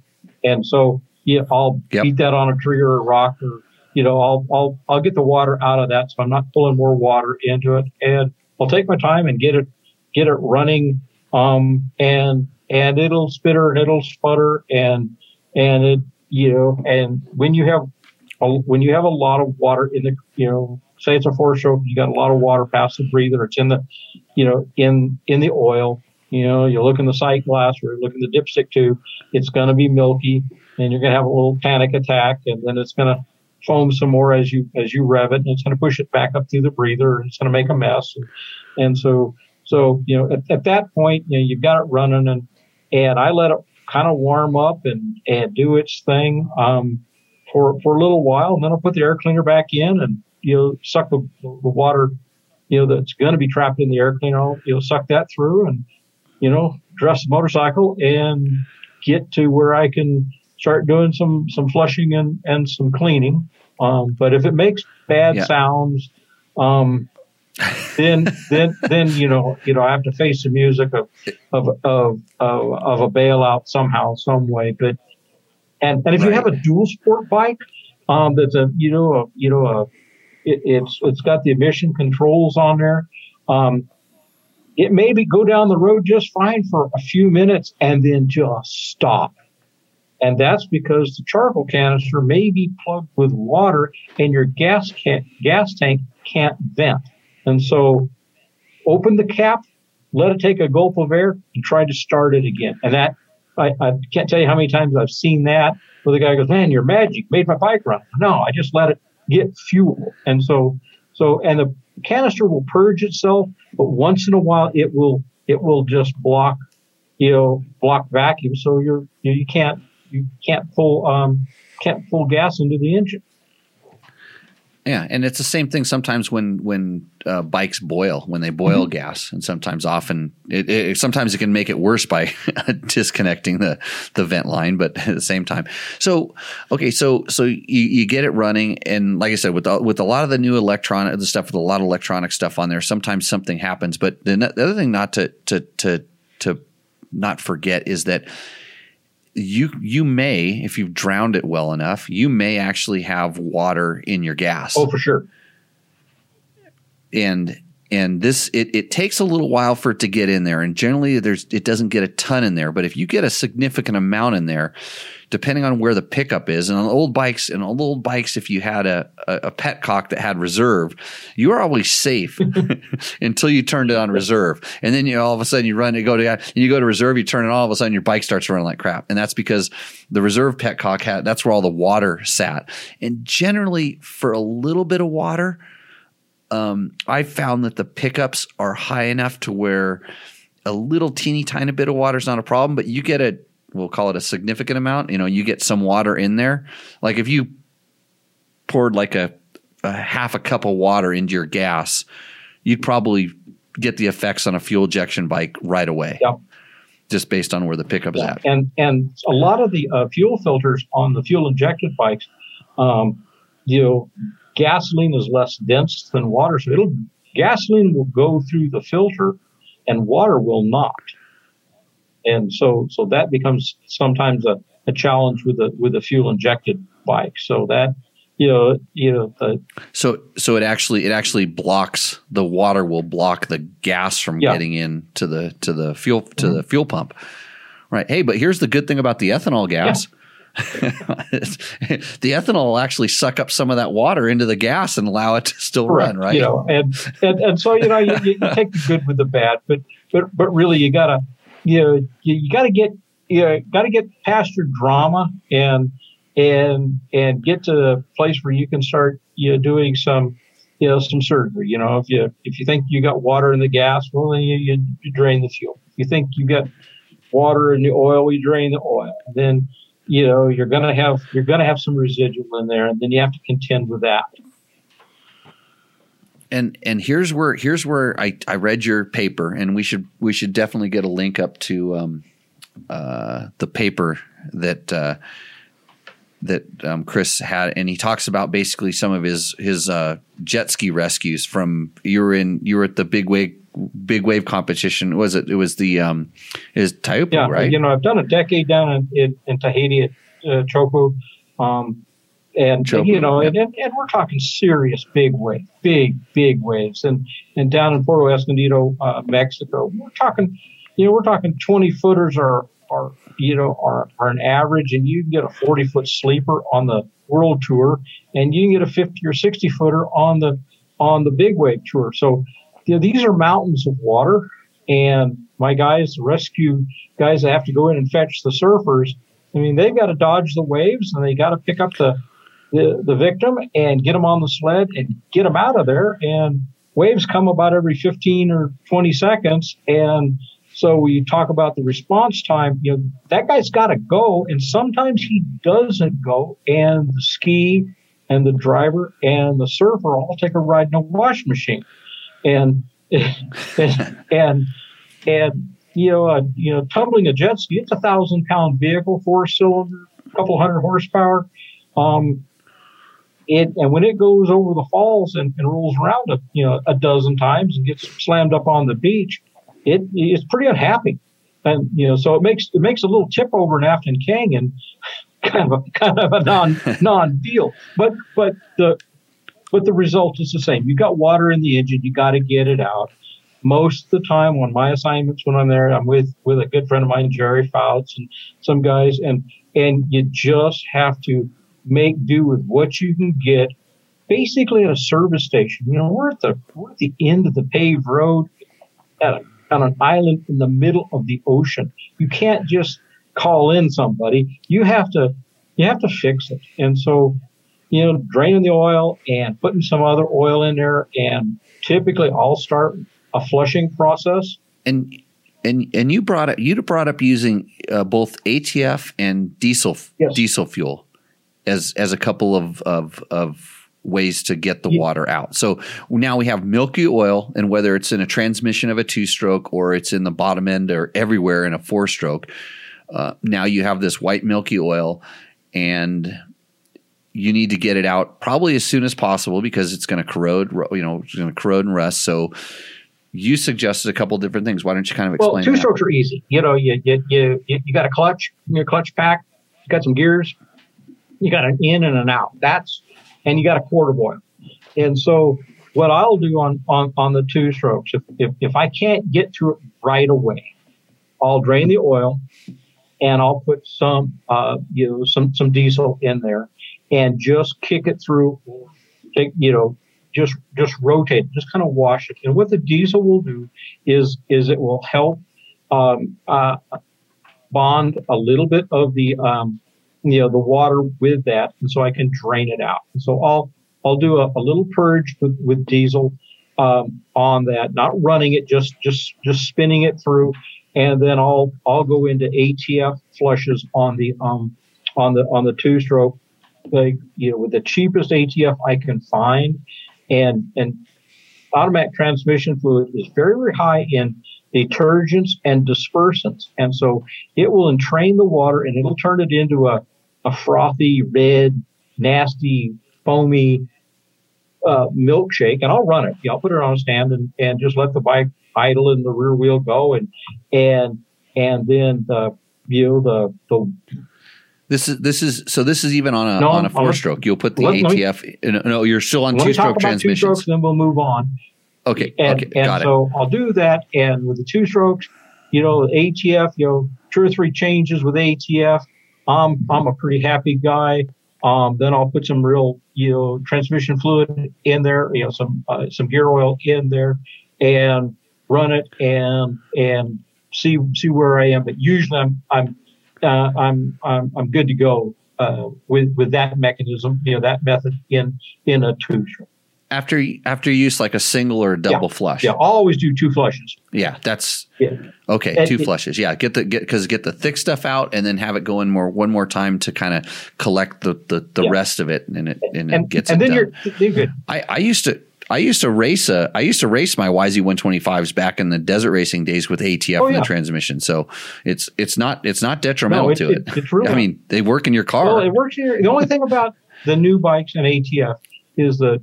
and so yeah, I'll Yep. beat that on a tree or a rock, or you know, I'll I'll I'll get the water out of that, so I'm not pulling more water into it, and I'll take my time and get it get it running, um, and and it'll spitter and it'll sputter and and it you know, and when you have a- when you have a lot of water in the, you know, say it's a four stroke, you got a lot of water past the breather, it's in the, you know, in in the oil. You know, you look in the sight glass or you look in the dipstick tube, it's going to be milky, and you're going to have a little panic attack, and then it's going to foam some more as you as you rev it, and it's going to push it back up through the breather. And it's going to make a mess, and, and so so you know at, at that point you know you've got it running, and and I let it kind of warm up and and do its thing um, for for a little while, and then I'll put the air cleaner back in and you know suck the, the water you know that's going to be trapped in the air cleaner. I'll you know suck that through and you know dress the motorcycle and get to where I can start doing some some flushing and and some cleaning. Um, but if it makes bad Yeah. sounds, um, then then then you know you know I have to face the music of of of of, of a bailout somehow some way. But and and if you have a dual sport bike, um, that's a you know a you know a it, it's it's got the emission controls on there. Um, it may be go down the road just fine for a few minutes and then just stop. And that's because the charcoal canister may be plugged with water and your gas can, gas tank can't vent. And so open the cap, let it take a gulp of air and try to start it again. And that, I, I can't tell you how many times I've seen that where the guy goes, man, you're magic, made my bike run. No, I just let it get fuel. And so, so, and the canister will purge itself, but once in a while it will, it will just block, you know, block vacuum. So you're, you, know, you can't, you can't pull, um, can't pull gas into the engine. Yeah, and it's the same thing sometimes when when uh, bikes boil when they boil Mm-hmm. gas, and sometimes often it, it sometimes it can make it worse by *laughs* disconnecting the the vent line. But at the same time, so okay, so so you, you get it running, and like I said, with the, with a lot of the new electronic the stuff with a lot of electronic stuff on there, sometimes something happens. But the, the other thing not to to to to not forget is that you you may if you've drowned it well enough you may actually have water in your gas Oh, for sure. and and this it, it takes a little while for it to get in there. And generally there's it doesn't get a ton in there. But if you get a significant amount in there depending on where the pickup is and on old bikes and on old bikes if you had a, a, a petcock that had reserve you are always safe *laughs* until you turned it on reserve. And then you all of a sudden you run to go to and you go to reserve you turn it on all of a sudden your bike starts running like crap. And that's because the reserve petcock had that's where all the water sat. And generally for a little bit of water um, I found that the pickups are high enough to where a little teeny tiny bit of water is not a problem, but you get a we'll call it a significant amount. You know, you get some water in there. Like if you poured like a, a half a cup of water into your gas, you'd probably get the effects on a fuel injection bike right away. Yep. Just based on where the pickup pickup's at. And and a lot of the uh, fuel filters on the fuel injected bikes, um, you know, gasoline is less dense than water, so it'll gasoline will go through the filter, and water will not. And so so that becomes sometimes a, a challenge with a with a fuel injected bike. So that you know you know the So so it actually it actually blocks the water will block the gas from Yeah. getting in to the to the fuel to mm-hmm. the fuel pump. Right. Hey, but here's the good thing about the ethanol gas. *laughs* the ethanol will actually suck up some of that water into the gas and allow it to still run, right? You know, and, and and so you know you, you, you take the good with the bad, but but but really you gotta you know you, you gotta get you gotta get past your drama and and and get to the place where you can start you know doing some you know some surgery. You know if you if you think you got water in the gas, well then you, you, you drain the fuel. If you think you got water in the oil, you drain the oil. Then you know you're gonna have you're gonna have some residual in there, and then you have to contend with that. and and here's where here's where I, I read your paper and we should we should definitely get a link up to um, uh, the paper that uh, that um, Chris had and he talks about basically some of his his uh, jet ski rescues from you were in you were at the big wave big wave competition. Was it? It was the um is Teahupo'o Yeah, right? you know, I've done a decade down in, in, in Tahiti at uh, Teahupo'o, um, and Teahupo'o, you know, yeah. and, and, we're talking serious big waves, big big waves, and and down in Puerto Escondido, uh, Mexico, we're talking, you know, we're talking twenty footers are are you know are are an average, and you can get a forty foot sleeper on the world tour, and you can get a fifty or sixty footer on the on the big wave tour. So, you know, these are mountains of water, and my guys, the rescue guys that have to go in and fetch the surfers, I mean, they've got to dodge the waves and they got to pick up the the, the victim and get them on the sled and get them out of there. And waves come about every 15 or 20 seconds. And so we talk about the response time, you know, that guy's got to go. And sometimes he doesn't go. And the ski and the driver and the surfer all take a ride in a wash machine. And, and, and, you know, uh, you know, tumbling a jet ski, it's a thousand pound vehicle, four cylinder, a couple hundred horsepower. Um, it, and when it goes over the falls and, and rolls around a, you know, a dozen times and gets slammed up on the beach, it it's pretty unhappy. And, you know, so it makes, it makes a little tip over in Afton Canyon *laughs* kind of a, kind of a non, non deal. But, but the, but the result is the same. You've got water in the engine. You got to get it out. Most of the time on my assignments when I'm there, I'm with, with a good friend of mine, Jerry Fouts and some guys. And, and you just have to make do with what you can get basically at a service station. You know, we're at the, we're at the end of the paved road at a, on an island in the middle of the ocean. You can't just call in somebody. You have to, you have to fix it. And so, you know, draining the oil and putting some other oil in there. And typically I'll start a flushing process. And and and you brought up you brought up using uh, both ATF and diesel Yes. diesel fuel as as a couple of of of ways to get the Yeah. water out. So now we have milky oil, and whether it's in a transmission of a two stroke or it's in the bottom end or everywhere in a four stroke, uh, now you have this white milky oil, and you need to get it out probably as soon as possible because it's going to corrode. You know, it's going to corrode and rust. So you suggested a couple different things. Why don't you kind of explain? Well, two strokes are easy. You know, you you you you got a clutch, your clutch pack, you got some gears, you got an in and an out. That's and you got a quart of oil. And so what I'll do on on on the two strokes, if if, if I can't get to it right away, I'll drain the oil and I'll put some uh you know some some diesel in there and just kick it through take you know just just rotate just kind of wash it. And what the diesel will do is is it will help um, uh, bond a little bit of the um, you know the water with that, and so I can drain it out. And so I'll I'll do a, a little purge with, with diesel um, on that, not running it, just just just spinning it through, and then I'll I'll go into ATF flushes on the um on the on the two stroke, like you know with the cheapest ATF I can find, and and automatic transmission fluid is very very high in detergents and dispersants, and so it will entrain the water and it'll turn it into a a frothy red nasty foamy uh, milkshake, and I'll run it. I'll put it on a stand and, and just let the bike idle and the rear wheel go, and and and then the you know the the This is this is so this is even on a No, on a I'm- four stroke. You'll put the Let- let me- ATF. no, you're still on two stroke two transmissions. strokes, then we'll move on. Okay, And, okay, and so I'll do that. And with the two strokes, you know, ATF, you know, two or three changes with ATF. Um, I'm a pretty happy guy. Um, then I'll put some real, you know, transmission fluid in there, you know, some, uh, some gear oil in there and run it and, and see, see where I am. But usually I'm, I'm, uh, I'm, I'm, I'm good to go, uh, with, with that mechanism, you know, that method in, in a two it. After after use, like a single or a double flush. Yeah. I'll always do two flushes. Yeah, that's Yeah. okay. And two it- flushes. Yeah, get the get because get the thick stuff out and then have it go in more one more time to kind of collect the the, the Yeah. rest of it and it and, it gets and it then done. you're, you're good. I, I used to I used to race a I used to race my YZ 125s back in the desert racing days with ATF Oh, in yeah. the transmission. So it's it's not it's not detrimental No, it- to it. it- it's really *laughs* I mean, they work in your car. Well, it works here. The only thing about the new bikes and ATF is the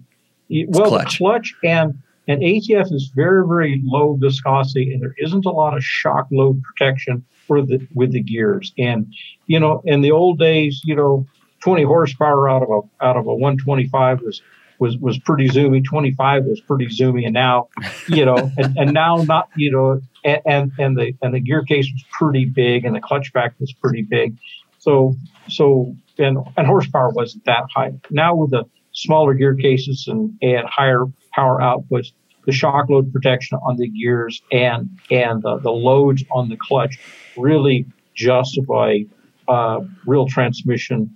well, clutch. the clutch and and ATF is very very low viscosity, and there isn't a lot of shock load protection for the with the gears. And you know, in the old days, you know, 20 horsepower out of a out of a 125 was was was pretty zoomy. 25 was pretty zoomy, and now, you know, and, and now not, you know, and, and and the and the gear case was pretty big, and the clutch pack was pretty big. So so and and horsepower wasn't that high. Now with the smaller gear cases and and higher power outputs, the shock load protection on the gears and and the, the loads on the clutch really justify uh, real transmission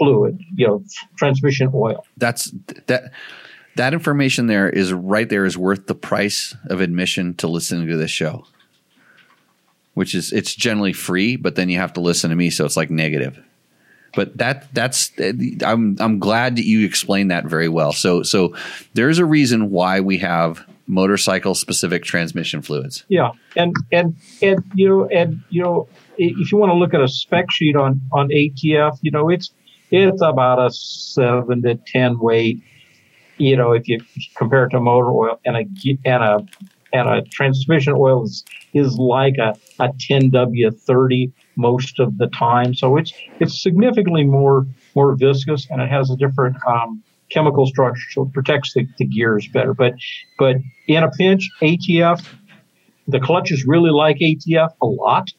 fluid, you know, transmission oil. That's that that information there is right there is worth the price of admission to listening to this show. Which is it's generally free, but then you have to listen to me, so it's like negative. But that that's I'm I'm glad that you explained that very well. So so there's a reason why we have motorcycle specific transmission fluids. Yeah, and and and you know and you know if you want to look at a spec sheet on on ATF, you know it's it's about a seven to ten weight. You know, if you compare it to motor oil and a and a and a transmission oil is, is like a, a 10W30 most of the time. So it's it's significantly more more viscous and it has a different um, chemical structure, so it protects the, the gears better. But but in a pinch, ATF, the clutches really like ATF a lot.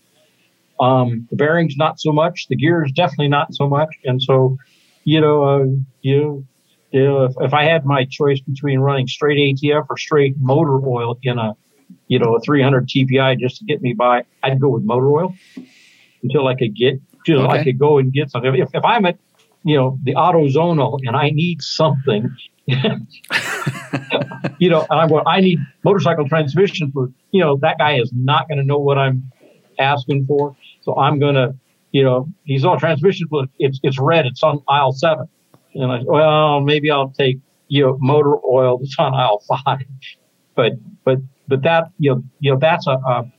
Um, the bearings not so much. The gears definitely not so much. And so, you know, uh, you you know, if, if I had my choice between running straight ATF or straight motor oil in a, you know, a 300 TPI just to get me by, I'd go with motor oil until I could get, until okay. I could go and get something. If, if I'm at, you know, the AutoZonal and I need something, *laughs* you know, and I'm going, I need motorcycle transmission for, you know, that guy is not going to know what I'm asking for. So I'm going to, you know, he's on transmission, but it's, it's red. It's on aisle seven. And I, well, maybe I'll take, you know, motor oil that's on aisle five. But, but, but that, you know, you know, that's a, a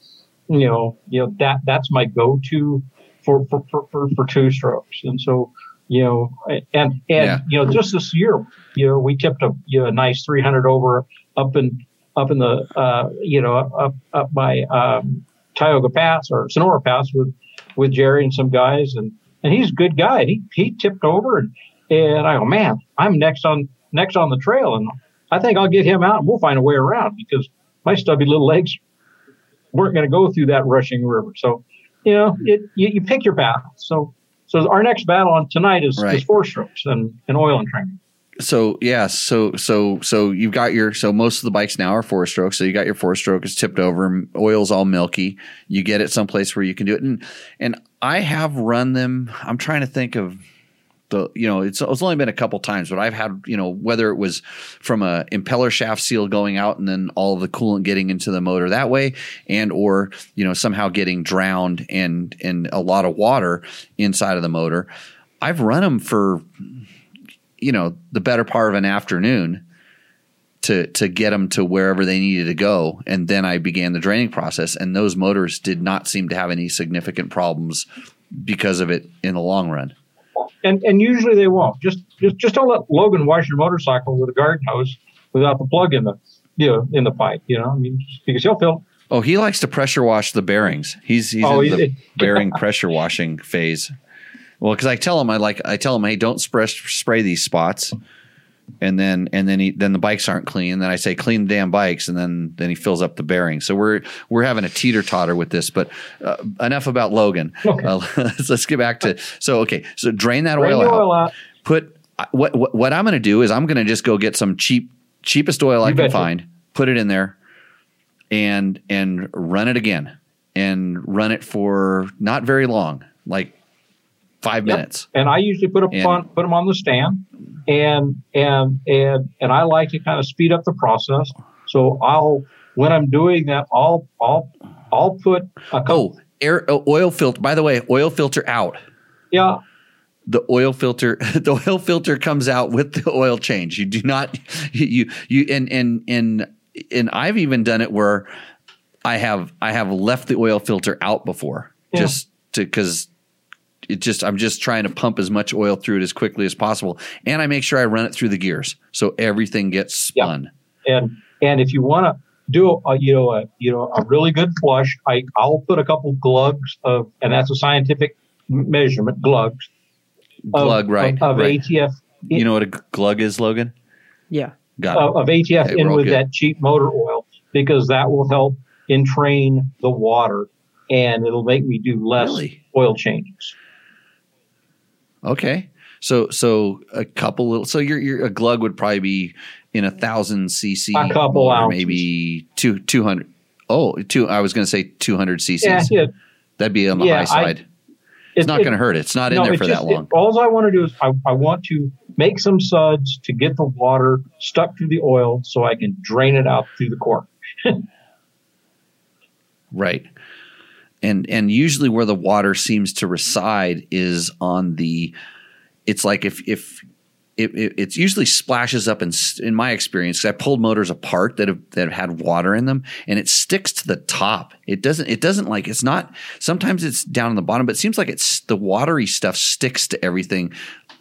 you know, you know, that, that's my go-to for, for, for, for, for two strokes. And so, you know, and, and, yeah. you know, just this year, you know, we tipped a, you know, a nice 300 over up in, up in the, uh, you know, up, up by, um, Tioga Pass or Sonora Pass with, with Jerry and some guys. And, and he's a good guy. He, he tipped over and, and I go, man, I'm next on next on the trail, and I think I'll get him out, and we'll find a way around because my stubby little legs weren't going to go through that rushing river. So, you know, it, you, you pick your battle. So, so our next battle on tonight is, right. is four strokes and, and oil and training. So yeah, so so so you've got your so most of the bikes now are four strokes. So you got your four stroke, it's tipped over, oil's all milky. You get it someplace where you can do it, and and I have run them. I'm trying to think of the you know it's it's only been a couple times, but I've had you know whether it was from a impeller shaft seal going out and then all the coolant getting into the motor that way, and or you know somehow getting drowned and and a lot of water inside of the motor. I've run them for you know the better part of an afternoon to to get them to wherever they needed to go and then I began the draining process and those motors did not seem to have any significant problems because of it in the long run and and usually they won't. Just just just don't let Logan wash your motorcycle with a garden hose without the plug in the you know in the pipe. You know, I mean, because he'll fill. Oh, he likes to pressure wash the bearings. He's he's oh, in the bearing pressure washing phase. Well, because I tell him I like I tell him, hey, don't spray spray these spots and then and then he then the bikes aren't clean. Then I say clean the damn bikes, and then then he fills up the bearings. So we're we're having a teeter totter with this. But uh, enough about Logan. Okay. Uh, *laughs* let's, let's get back to so okay. So drain that drain oil, out, oil, out. Put uh, what what, what I'm going to do is I'm going to just go get some cheap cheapest oil you I can find. Put it in there, and and run it again, and run it for not very long, like five yep. minutes. And I usually put them on put them on the stand, and and and and I like to kind of speed up the process. So I'll when I'm doing that, I'll I'll I'll put a couple. Oh, air oh, oil filter. By the way, oil filter out. Yeah. The oil filter, *laughs* the oil filter comes out with the oil change. You do not, *laughs* you you and and and and I've even done it where I have I have left the oil filter out before yeah. just to because it just I'm just trying to pump as much oil through it as quickly as possible, and I make sure I run it through the gears so everything gets spun. Yeah. And and if you want to do a you know a you know a really good flush, I I'll put a couple glugs of and that's a scientific measurement glugs. Glug right of, of right. ATF. You know what a glug is, Logan? Yeah. Got of, of ATF okay, in with good. that cheap motor oil because that will help entrain the water and it'll make me do less really? oil changes. Okay. So so a couple little so your your a glug would probably be in a thousand cc a couple or maybe two two hundred. Oh, two. I was going to say two hundred cc's. Yeah, yeah. That'd be on the yeah, high side. It's not going to hurt. It's not in no, there for just- that long. It, all I want to do is I, I want to make some suds to get the water stuck to the oil so I can drain it out through the cork. *laughs* Right. And and usually where the water seems to reside is on the it's like if if it, it usually splashes up in in my experience. I pulled motors apart that have that have had water in them and it sticks to the top. It doesn't it doesn't like it's not sometimes it's down on the bottom but it seems like it's the watery stuff sticks to everything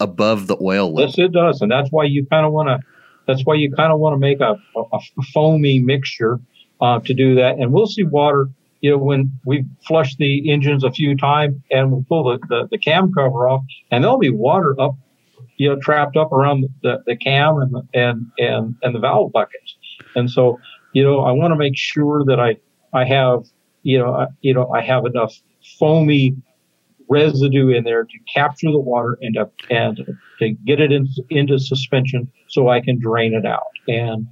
above the oil level. Yes, it does, and that's why you kind of want to. That's why you kind of want to make a, a, a foamy mixture uh, to do that. And we'll see water. You know, when we flush the engines a few times and we'll pull the, the, the cam cover off, and there'll be water up, you know, trapped up around the, the cam and the, and and and the valve buckets. And so, you know, I want to make sure that I I have you know I, you know I have enough foamy residue in there to capture the water and to, and to get it in, into suspension so I can drain it out. And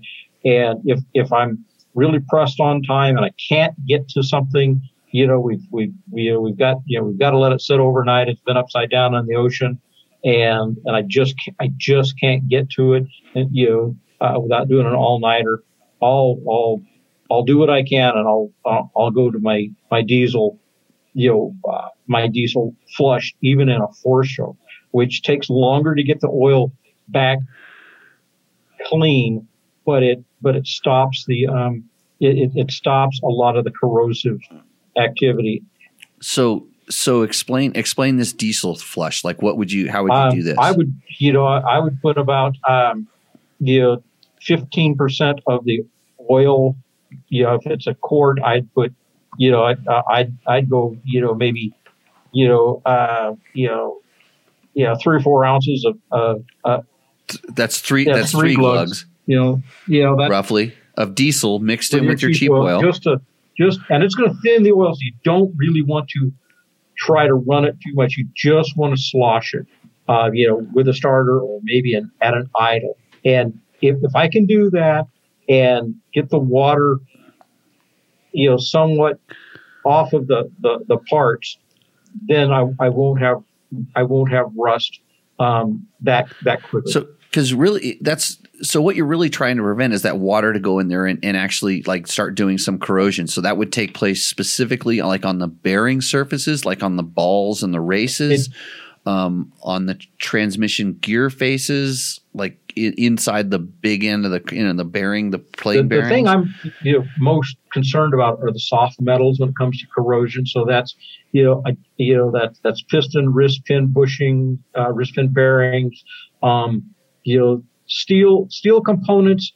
and if if I'm really pressed on time and I can't get to something, you know, we've we've we, uh, we've got you know we've got to let it sit overnight. It's been upside down in the ocean, and and I just I just can't get to it, and you know, uh, without doing an all nighter. I'll I'll I'll do what I can, and I'll I'll, I'll go to my my diesel you know, uh, my diesel flush even in a four which takes longer to get the oil back clean, but it but it stops the um, it, it, it stops a lot of the corrosive activity. So so explain explain this diesel flush. Like what would you how would you Um, do this? I would, you know, I would put about, um, you know, 15% of the oil, you know, if it's a quart, I'd put, you know, I'd, uh, I'd, I'd go, you know, maybe, you know, uh, you know, yeah, three or four ounces of, uh, uh, that's three yeah, that's three three glugs. glugs you know, you know, that, roughly of diesel mixed in with your cheap oil. just to just and it's going to thin the oil so you don't really want to try to run it too much. You just want to slosh it uh, you know with a starter or maybe an, at an idle. And if, if i can do that and get the water you know somewhat off of the the, the parts then I, I won't have i won't have rust um, that that quickly. So, because really, that's so what you're really trying to prevent is that water to go in there and, and actually like start doing some corrosion. So that would take place specifically like on the bearing surfaces, like on the balls and the races, um, on the transmission gear faces, like i- inside the big end of the you know the bearing, the plate the, the thing I'm you know most concerned about are the soft metals when it comes to corrosion. So that's you know I, you know that that's piston, wrist pin bushing, uh, wrist pin bearings, um, you know steel steel components.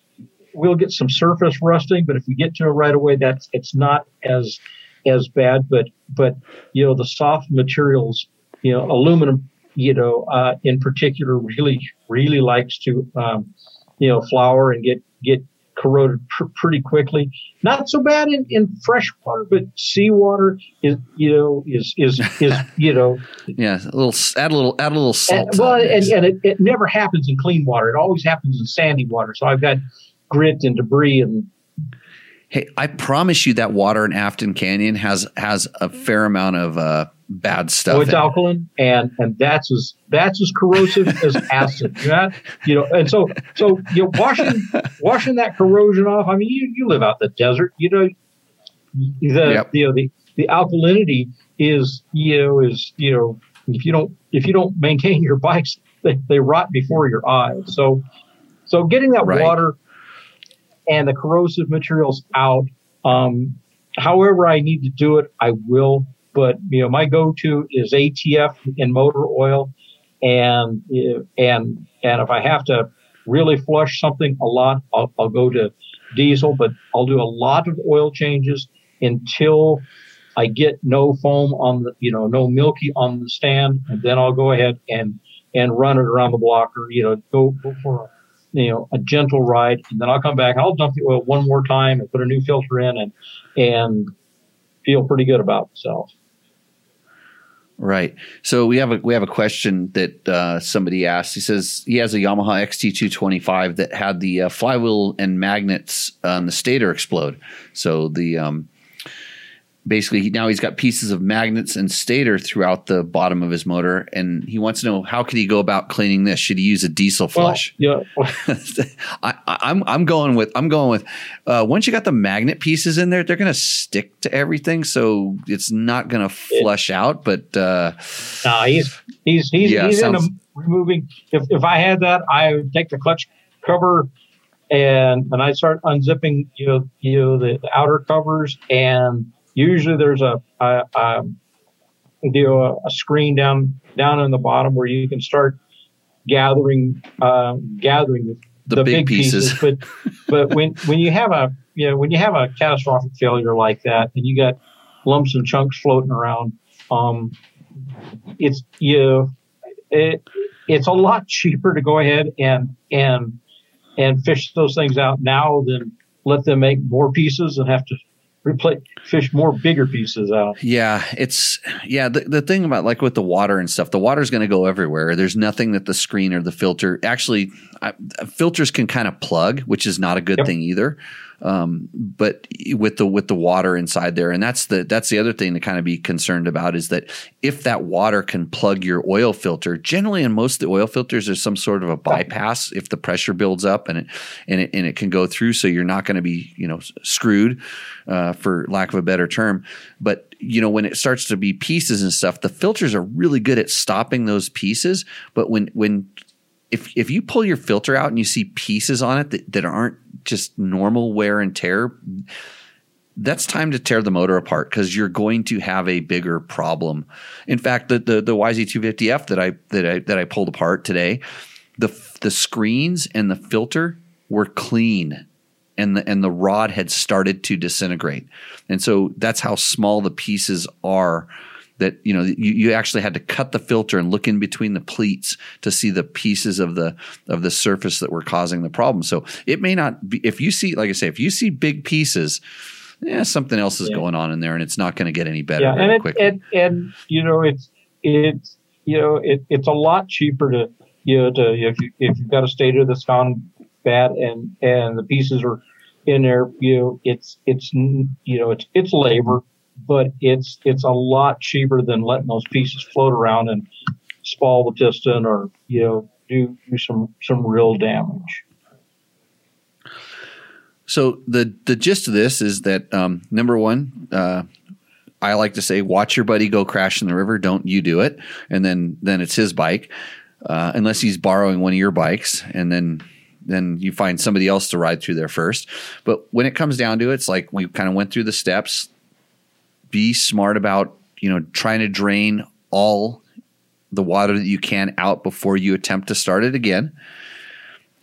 We'll get some surface rusting, but if we get to it right away, that's it's not as as bad. But but you know the soft materials, you know aluminum, you know uh, in particular really really likes to um, you know flour and get get corroded pr- pretty quickly. Not so bad in, in fresh water, but seawater is you know is is is *laughs* you know yeah, a little add a little add a little salt. and, well and, and it, it never happens in clean water. It always happens in sandy water. So I've got grit and debris and Hey, I promise you that water in Afton Canyon has has a fair amount of uh, bad stuff. oh, it's it. alkaline and and that's as that's as corrosive as acid. *laughs* Yeah, you know, and so so you know washing washing that corrosion off. I mean, you, you live out in the desert. You know, the Yep. you know the the alkalinity is you know is you know if you don't if you don't maintain your bikes, they, they rot before your eyes. So so getting that Right. water and the corrosive materials out. Um, however, I need to do it, I will. But you know, my go-to is ATF in motor oil, and and and if I have to really flush something a lot, I'll, I'll go to diesel. But I'll do a lot of oil changes until I get no foam on the, you know, no milky on the stand, and then I'll go ahead and and run it around the blocker. You know, go, go for you know a gentle ride, and then I'll come back. I'll dump the oil one more time and put a new filter in, and and feel pretty good about myself. Right. So we have a we have a question that uh, somebody asked. He says he has a Yamaha XT225 that had the uh, flywheel and magnets on the stator explode. So the um, basically now he's got pieces of magnets and stator throughout the bottom of his motor, and he wants to know how could he go about cleaning this? Should he use a diesel flush? Well, yeah. *laughs* I, I'm I'm going with I'm going with uh, once you got the magnet pieces in there, they're going to stick to everything, so it's not going to flush out. But uh, No, he's he's he's Yeah, he's sounds- into removing. If if I had that, I would take the clutch cover and and I start unzipping you know you know the, the outer covers and usually there's a, a, a know a, a screen down down in the bottom where you can start gathering uh, gathering The big pieces. but *laughs* but when when you have a you know when you have a catastrophic failure like that and you got lumps and chunks floating around um it's you it it's a lot cheaper to go ahead and and and fish those things out now than let them make more pieces and have to replace fish more bigger pieces out. Yeah, it's yeah. The, the thing about like with the water and stuff, the water's going to go everywhere. There's nothing that the screen or the filter actually I, filters can kind of plug, which is not a good Yep. thing either. Um, but with the with the water inside there, and that's the that's the other thing to kind of be concerned about is that if that water can plug your oil filter, generally in most of the oil filters, there's some sort of a bypass if the pressure builds up and it and it and it can go through, so you're not going to be you know screwed, uh, for lack of a better term. But you know when it starts to be pieces and stuff, the filters are really good at stopping those pieces. But when when if if you pull your filter out and you see pieces on it that, that aren't just normal wear and tear, that's time to tear the motor apart because you're going to have a bigger problem. In fact, the the, the YZ250F that I that I that I pulled apart today, the the screens and the filter were clean and the and the rod had started to disintegrate. And so that's how small the pieces are that you know you, you actually had to cut the filter and look in between the pleats to see the pieces of the of the surface that were causing the problem. So it may not be if you see like I say if you see big pieces yeah, something else is Yeah. going on in there, and it's not going to get any better yeah, and it, quickly. and and you know it's it's you know it, it's a lot cheaper to you know to if you if you've got a stator that's gone bad and and the pieces are in there you know it's it's you know it's it's labor but it's it's a lot cheaper than letting those pieces float around and spoil the piston or you know do do some some real damage So the the gist of this is that um, number one, uh, I like to say, watch your buddy go crash in the river. Don't you do it, and then then it's his bike, uh, unless he's borrowing one of your bikes, and then then you find somebody else to ride through there first. But when it comes down to it, it's like we kind of went through the steps. Be smart about you know trying to drain all the water that you can out before you attempt to start it again.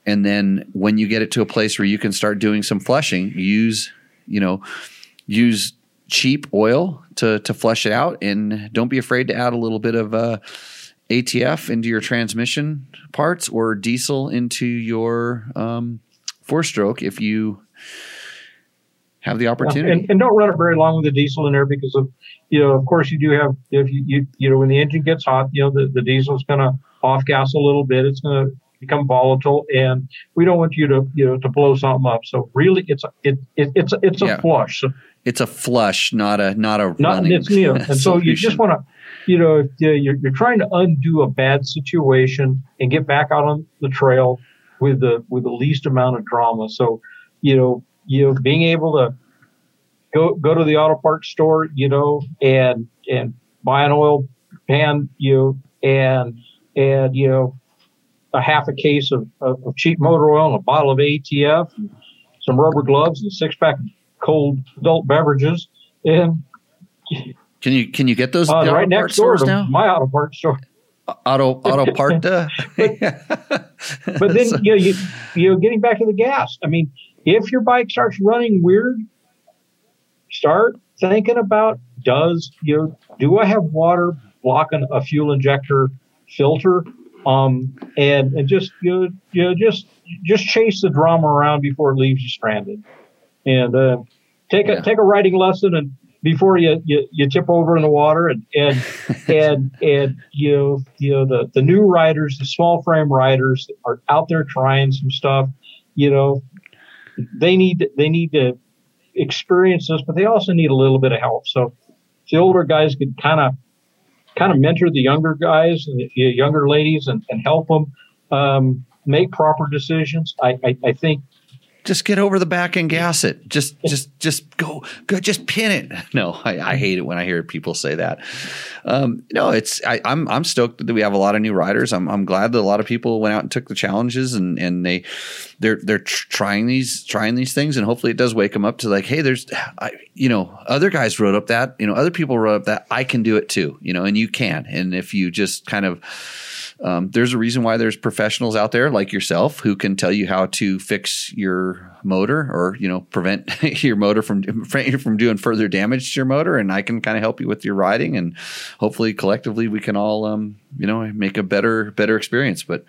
And then when you get it to a place where you can start doing some flushing, use, you know, use cheap oil to to flush it out and don't be afraid to add a little bit of uh, ATF into your transmission parts or diesel into your um, four stroke if you have the opportunity. And, and don't run it very long with the diesel in there because of, you know, of course you do have, if you, you, you know, when the engine gets hot, you know, the, the diesel's going to off gas a little bit. It's going to become volatile and we don't want you to, you know, to blow something up. So really it's, a, it, it, it's, a, it's a Yeah. flush. So it's a flush, not a not a not, running. it's, you know, and so you just want to, you know, if you're, you're trying to undo a bad situation and get back out on the trail with the with the least amount of drama. So, you know, you know, being able to go go to the auto parts store, you know, and and buy an oil pan, you know, and and you know, a half a case of, of, of cheap motor oil and a bottle of ATF, and some rubber gloves and a six pack of cold adult beverages, and Can you can you get those uh, right auto next door to now? my auto parts store. Auto auto part. Uh, *laughs* But then *laughs* So- you know, you you know, getting back to the gas. I mean, if your bike starts running weird, start thinking about does you know do I have water blocking a fuel injector filter? Um, and and just you know, you know just just chase the drama around before it leaves you stranded, and uh, take a Yeah. take a riding lesson and before you, you, you tip over in the water and and *laughs* and and you know you know the the new riders the small frame riders are out there trying some stuff you know they need they need to experience this, but they also need a little bit of help. So the older guys could kind of kind of mentor the younger guys, and the younger ladies, and, and help them um, make proper decisions. I, I, I think just get over the back and gas it. Just, *laughs* just, just go, go, just pin it. *laughs* No, I, I hate it when I hear people say that. Um, no, it's I, am I'm, I'm stoked that we have a lot of new riders. I'm I'm glad that a lot of people went out and took the challenges and and they they're they're trying these trying these things and hopefully it does wake them up to like, hey, there's, I, you know, other guys wrote up that, you know, other people wrote up that I can do it too, you know, and you can. And if you just kind of um, there's a reason why there's professionals out there like yourself who can tell you how to fix your motor or you know prevent *laughs* your motor from *laughs* from doing further damage to your motor. And I can kind of help you with your riding and hopefully collectively we can all um, you know make a better better experience. But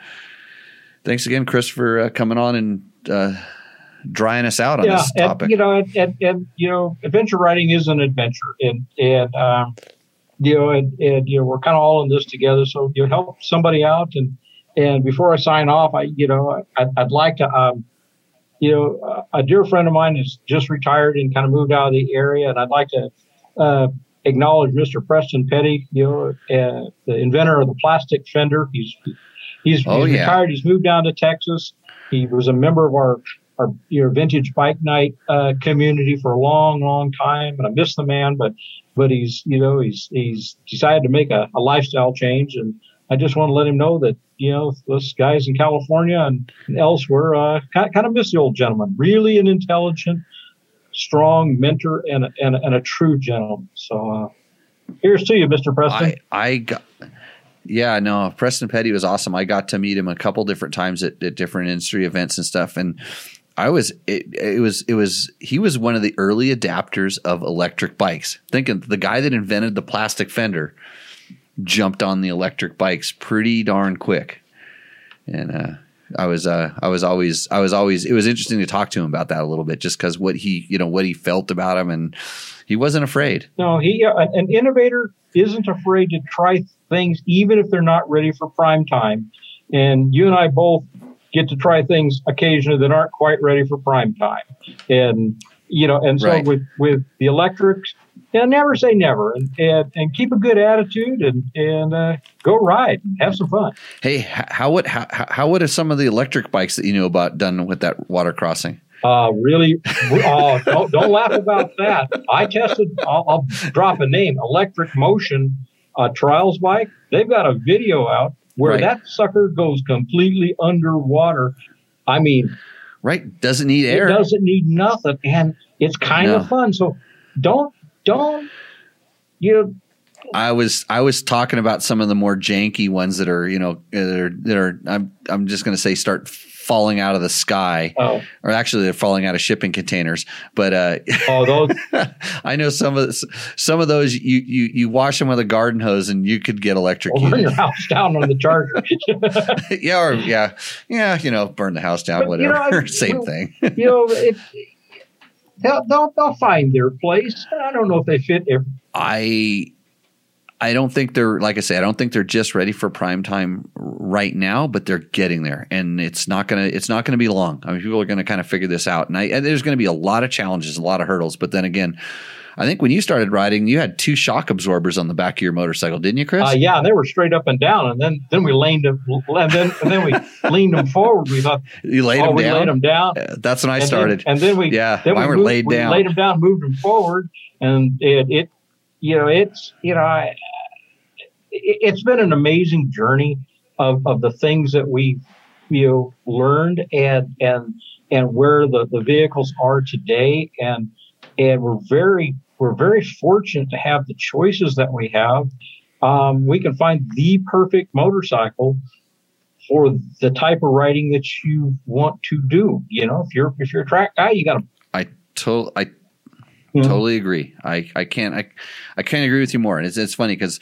thanks again Chris for uh, coming on and uh, drying us out on yeah, this topic. and, you know and, and, and, you know adventure riding is an adventure. And and um, you know, and, and you know, we're kind of all in this together. So you help somebody out, and and before I sign off, I you know, I'd, I'd like to, um, you know, a dear friend of mine has just retired and kind of moved out of the area, and I'd like to uh, acknowledge Mr. Preston Petty, you know, uh, the inventor of the plastic fender. He's he's, oh, he's yeah. retired. He's moved down to Texas. He was a member of our our your vintage bike night uh, community for a long, long time, and I miss the man. But but he's you know he's he's decided to make a, a lifestyle change, and I just want to let him know that you know those guys in California and, elsewhere uh, kind, kind of miss the old gentleman. Really an intelligent, strong mentor and a, and a, and a true gentleman. So uh, here's to you, Mr. Preston. I, I got. Yeah, no, Preston Petty was awesome. I got to meet him a couple different times at, at different industry events and stuff, and I was it, it was it was he was one of the early adapters of electric bikes. Thinking the guy that invented the plastic fender jumped on the electric bikes pretty darn quick, and uh, I was uh, I was always I was always it was interesting to talk to him about that a little bit, just because what he you know what he felt about him, and he wasn't afraid. No, he uh, an innovator isn't afraid to try things even if they're not ready for prime time. And you and I both get to try things occasionally that aren't quite ready for prime time. And you know, and so Right. with with the electrics, yeah, never say never, and and, and keep a good attitude and and uh, go ride, and have some fun. Hey, how would how, how would have some of the electric bikes that you knew about done with that water crossing? Uh, really, oh, don't, don't laugh about that. I tested, I'll, I'll drop a name, Electric Motion uh, Trials Bike. They've got a video out where Right. that sucker goes completely underwater. I mean, Right, doesn't need air. it doesn't need nothing, and it's kind No. of fun. So don't, don't, you know, I was I was talking about some of the more janky ones that are you know that are that are I'm I'm just going to say start falling out of the sky. Oh, or actually they're falling out of shipping containers. But uh *laughs* oh, those, I know some of the, some of those you you you wash them with a garden hose and you could get will burn electrocuted your house down on the charger. *laughs* yeah or yeah. Yeah you know burn the house down But, you whatever. know, I- *laughs* same well- thing. you know, it, they'll, they'll, they'll find their place. I don't know if they fit every I I don't think they're like I say, I don't think they're just ready for prime time right now, but they're getting there, and it's not gonna it's not gonna be long. I mean, people are gonna kind of figure this out, and, I, and there's gonna be a lot of challenges, a lot of hurdles. But then again, I think when you started riding, you had two shock absorbers on the back of your motorcycle, didn't you, Chris? Uh, yeah, they were straight up and down, and then then we leaned them, and then and then we *laughs* leaned them forward. We thought, you laid oh, them we down. laid them down. Uh, That's when I and started. then, and then we Yeah, then we were moved- laid we laid them down, moved them forward, and it, it you know it's you know I, it's been an amazing journey of of the things that we you know learned and and and where the the vehicles are today and and we're very we're very fortunate to have the choices that we have. Um, we can find the perfect motorcycle for the type of riding that you want to do. You know, if you're if you're a track guy, you got to I to- I Mhm. totally agree. I, I can't I, I can't agree with you more. And it's it's funny because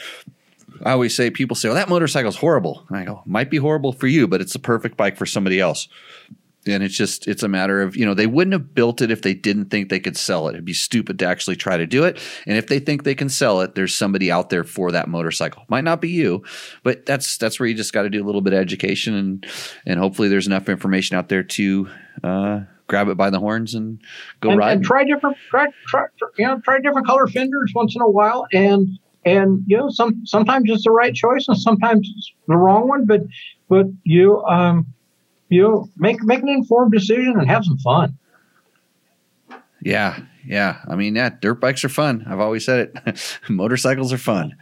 I always say people say, "Well, that motorcycle's horrible." And I go, "Might be horrible for you, but it's the perfect bike for somebody else." And it's just it's a matter of you know they wouldn't have built it if they didn't think they could sell it. It'd be stupid to actually try to do it. And if they think they can sell it, there's somebody out there for that motorcycle. Might not be you, but that's that's where you just got to do a little bit of education and and hopefully there's enough information out there to uh, grab it by the horns and go and, ride. and try different try, try, try- you know try different color fenders once in a while and and you know some sometimes it's the right choice and sometimes it's the wrong one but but you um you know make make an informed decision and have some fun Yeah, yeah. I mean, yeah, dirt bikes are fun. I've always said it. *laughs* Motorcycles are fun.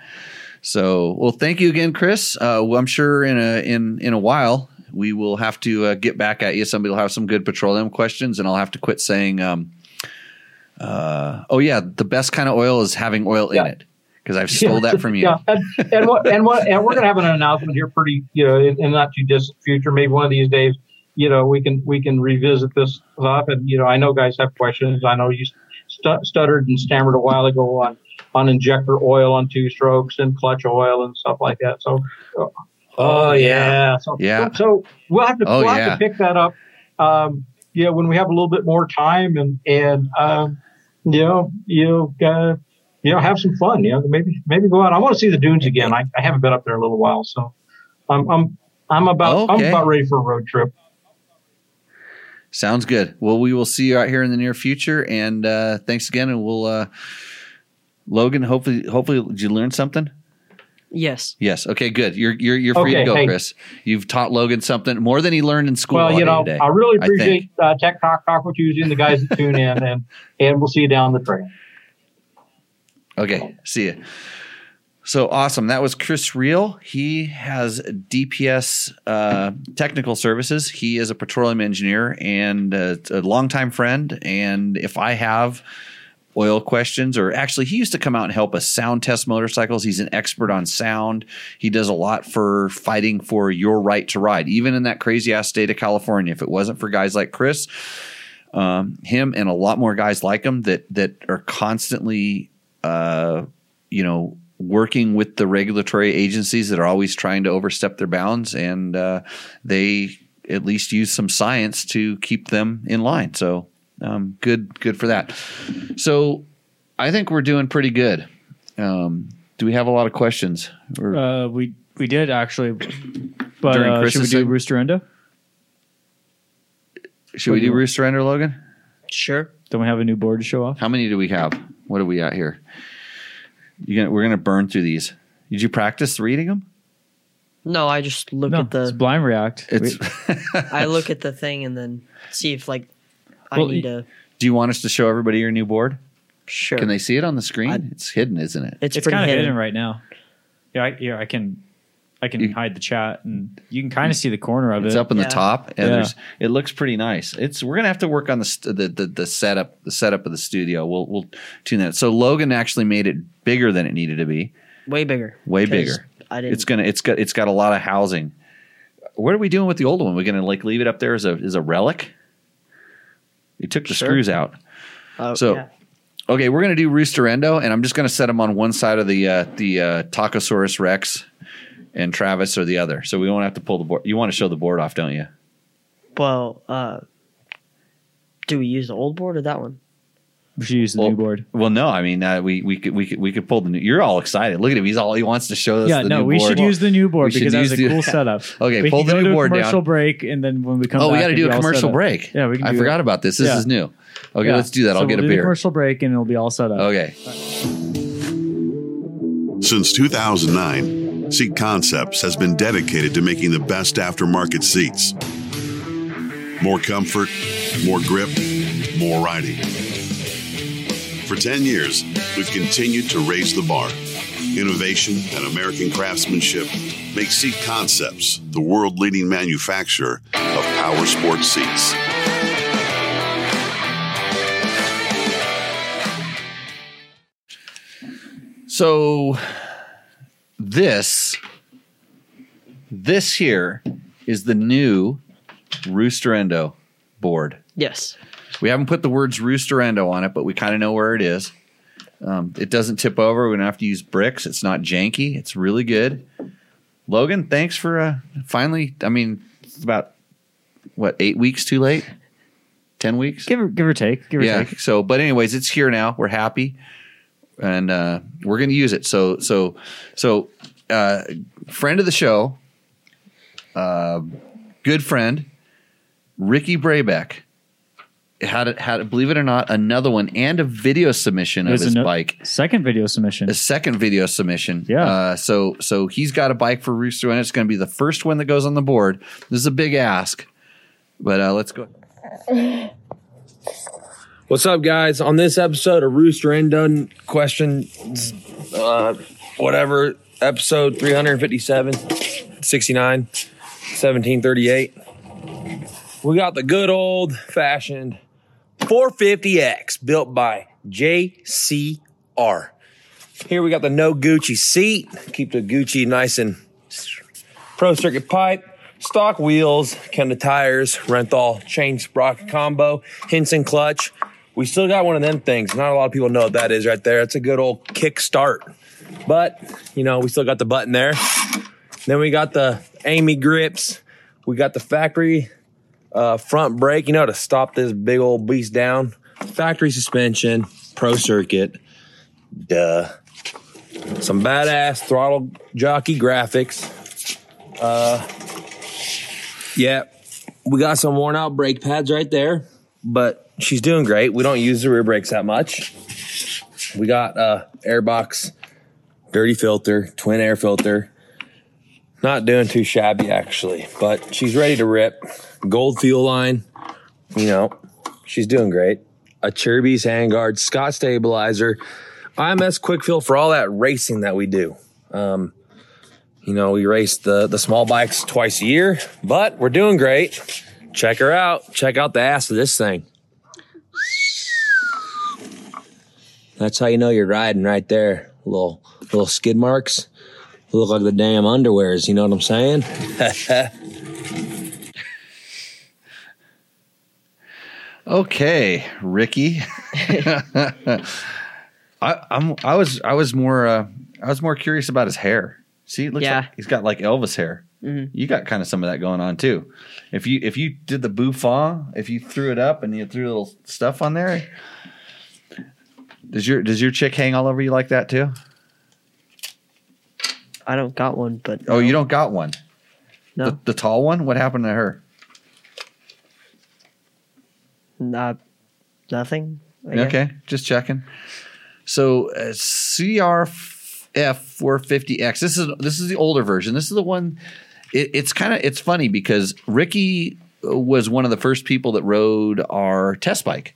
So, well, thank you again, Chris. Uh, well, I'm sure in a in in a while we will have to uh, get back at you. Somebody will have some good petroleum questions, and I'll have to quit saying, um, uh, "Oh yeah, the best kind of oil is having oil Yeah. in it," because I've stole that from you. *laughs* Yeah, and, and what and what and we're gonna have an announcement here pretty you know in, in not too distant future. Maybe one of these days, you know, we can we can revisit this stuff. And you know, I know guys have questions. I know you stu- stuttered and stammered a while ago on on injector oil on two strokes and clutch oil and stuff like that. So, uh, oh yeah, so, Yeah. So we'll have to Oh, we'll yeah. have to pick that up. Um, yeah, when we have a little bit more time and and um, you know you uh, you know have some fun. You know maybe maybe go out. I want to see the dunes again. I, I haven't been up there in a little while, so I'm I'm I'm about Okay. I'm about ready for a road trip. Sounds good. Well, we will see you out here in the near future, and uh, thanks again. And we'll uh, Logan. Hopefully, hopefully, did you learn something? Yes. Yes. Okay. Good. You're you're you're free Okay, to go, hey. Chris. You've taught Logan something more than he learned in school. well, you know today, I really I appreciate uh, Tech Talk Taco Tuesday and the guys that tune in, and and we'll see you down the trail. Okay. See you. So awesome. That was Chris Reel. He has DPS uh, technical services. He is a petroleum engineer and uh, a longtime friend. And if I have oil questions, or actually, he used to come out and help us sound test motorcycles. He's an expert on sound. He does a lot for fighting for your right to ride, even in that crazy ass state of California. If it wasn't for guys like Chris, um, him and a lot more guys like him that that are constantly, uh, you know, working with the regulatory agencies that are always trying to overstep their bounds, and uh, they at least use some science to keep them in line. So um, good, good for that. So I think we're doing pretty good. Um, do we have a lot of questions? Or, Uh, we we did actually, but During uh, should we do segment? Rooster Endo? should we do Rooster Endo, Logan? Sure. Don't we have a new board to show off? How many do we have? What are we at here? You gonna, we're gonna burn through these. Did you practice reading them? No, I just look No, at it's the blind react. It's. *laughs* I look at the thing and then see if like I Well, need to do you want us to show everybody your new board? sure. Can they see it on the screen? I- it's hidden, isn't it? it's, it's kind of hidden. hidden right now. Yeah, I, yeah, I can, I can You- hide the chat, and you can kind of see the corner of It's it. It's up in the top, and Yeah. there's. It looks pretty nice. It's. We're gonna have to work on the st- the, the the setup the setup of the studio. We'll we'll tune that. So Logan actually made it bigger than it needed to be. Way bigger. Way bigger. I didn't. It's gonna. It's got. It's got a lot of housing. What are we doing with the old one? We're gonna like leave it up there as a as a relic. You took the Sure. screws out. oh, so- yeah. Okay, we're gonna do Roosterendo, and I'm just gonna set them on one side of the uh, the uh, Tacosaurus Rex, and Travis or the other. So we won't have to pull the board. You want to show the board off, don't you? Well, uh, do we use the old board or that one? we should use the Well, new board. Well, no, I mean uh, we we could we could we could pull the new. You're all excited. Look at him. He's all he wants to show us. Yeah, the no, new we board. should use the new board we because that was a the- cool *laughs* setup. Okay, we pull the go new to a board down. commercial break, and then when we come, back Oh, we got to do a commercial break. Yeah, we can I forgot that. about this. This Yeah. is new. Okay, Yeah. let's do that. So I'll get we'll a beer. commercial break, and it'll be all set up. Okay. Since 2009, Seat Concepts has been dedicated to making the best aftermarket seats. More comfort, more grip, more riding. For 10 years, we've continued to raise the bar. Innovation and American craftsmanship make Seat Concepts the world leading manufacturer of power sports seats. So this this here is the new Roosterendo board. Yes. We haven't put the words Roosterendo on it, but we kind of know where it is. Um, it doesn't tip over. We don't have to use bricks. It's not janky. It's really good. Logan, thanks for uh, finally. I mean, it's about what eight weeks too late? Ten weeks? Give or give or take. Give or yeah. take. So, but anyways, it's here now. We're happy, and uh, we're going to use it. So, so, so, uh, friend of the show, uh, good friend, Ricky Brabec had it had believe it or not another one and a video submission of There's his ano- bike. Second video submission. A second video submission. Yeah. Uh, so so he's got a bike for Rooster, and it's going to be the first one that goes on the board. This is a big ask, but uh, let's go. *laughs* What's up, guys? On this episode of Rooster Endo question, uh, whatever, episode 357, 69, 1738, we got the good old fashioned 450X built by JCR. Here we got the no Gucci seat, keep the Gucci nice and pro circuit pipe, stock wheels, Kenda tires, Renthal chain sprocket combo, Hinson clutch. We still got one of them things. Not a lot of people know what that is right there. It's a good old kick start. But, you know, we still got the button there. Then we got the Amy grips. We got the factory uh, front brake, you know, to stop this big old beast down. Factory suspension, pro circuit. Duh. Some badass throttle jockey graphics. Uh, yeah, we got some worn out brake pads right there, but she's doing great. We don't use the rear brakes that much. We got uh, airbox, dirty filter, twin air filter. Not doing too shabby actually, but she's ready to rip. Gold fuel line, you know, she's doing great. A Chirby's handguard, Scott stabilizer, IMS quick fill for all that racing that we do. Um, you know, we race the the small bikes twice a year, but we're doing great. Check her out. Check out the ass of this thing. That's how you know you're riding right there. Little little skid marks. Look like the damn underwears, you know what I'm saying? *laughs* Okay, Ricky. *laughs* I, I'm. I was. I was more. Uh, I was more curious about his hair. See, it looks Yeah. like he's got like Elvis hair. You got kind of some of that going on too. If you if you did the bouffant, if you threw it up and you threw a little stuff on there, does your does your chick hang all over you like that too? I don't got one, but Oh, you don't got one. no, The, the tall one. What happened to her? not nothing. I guess. Okay, just checking. So uh, CRF 450X. This is this is the older version. This is the one. It, it's kind of it's funny because Ricky was one of the first people that rode our test bike.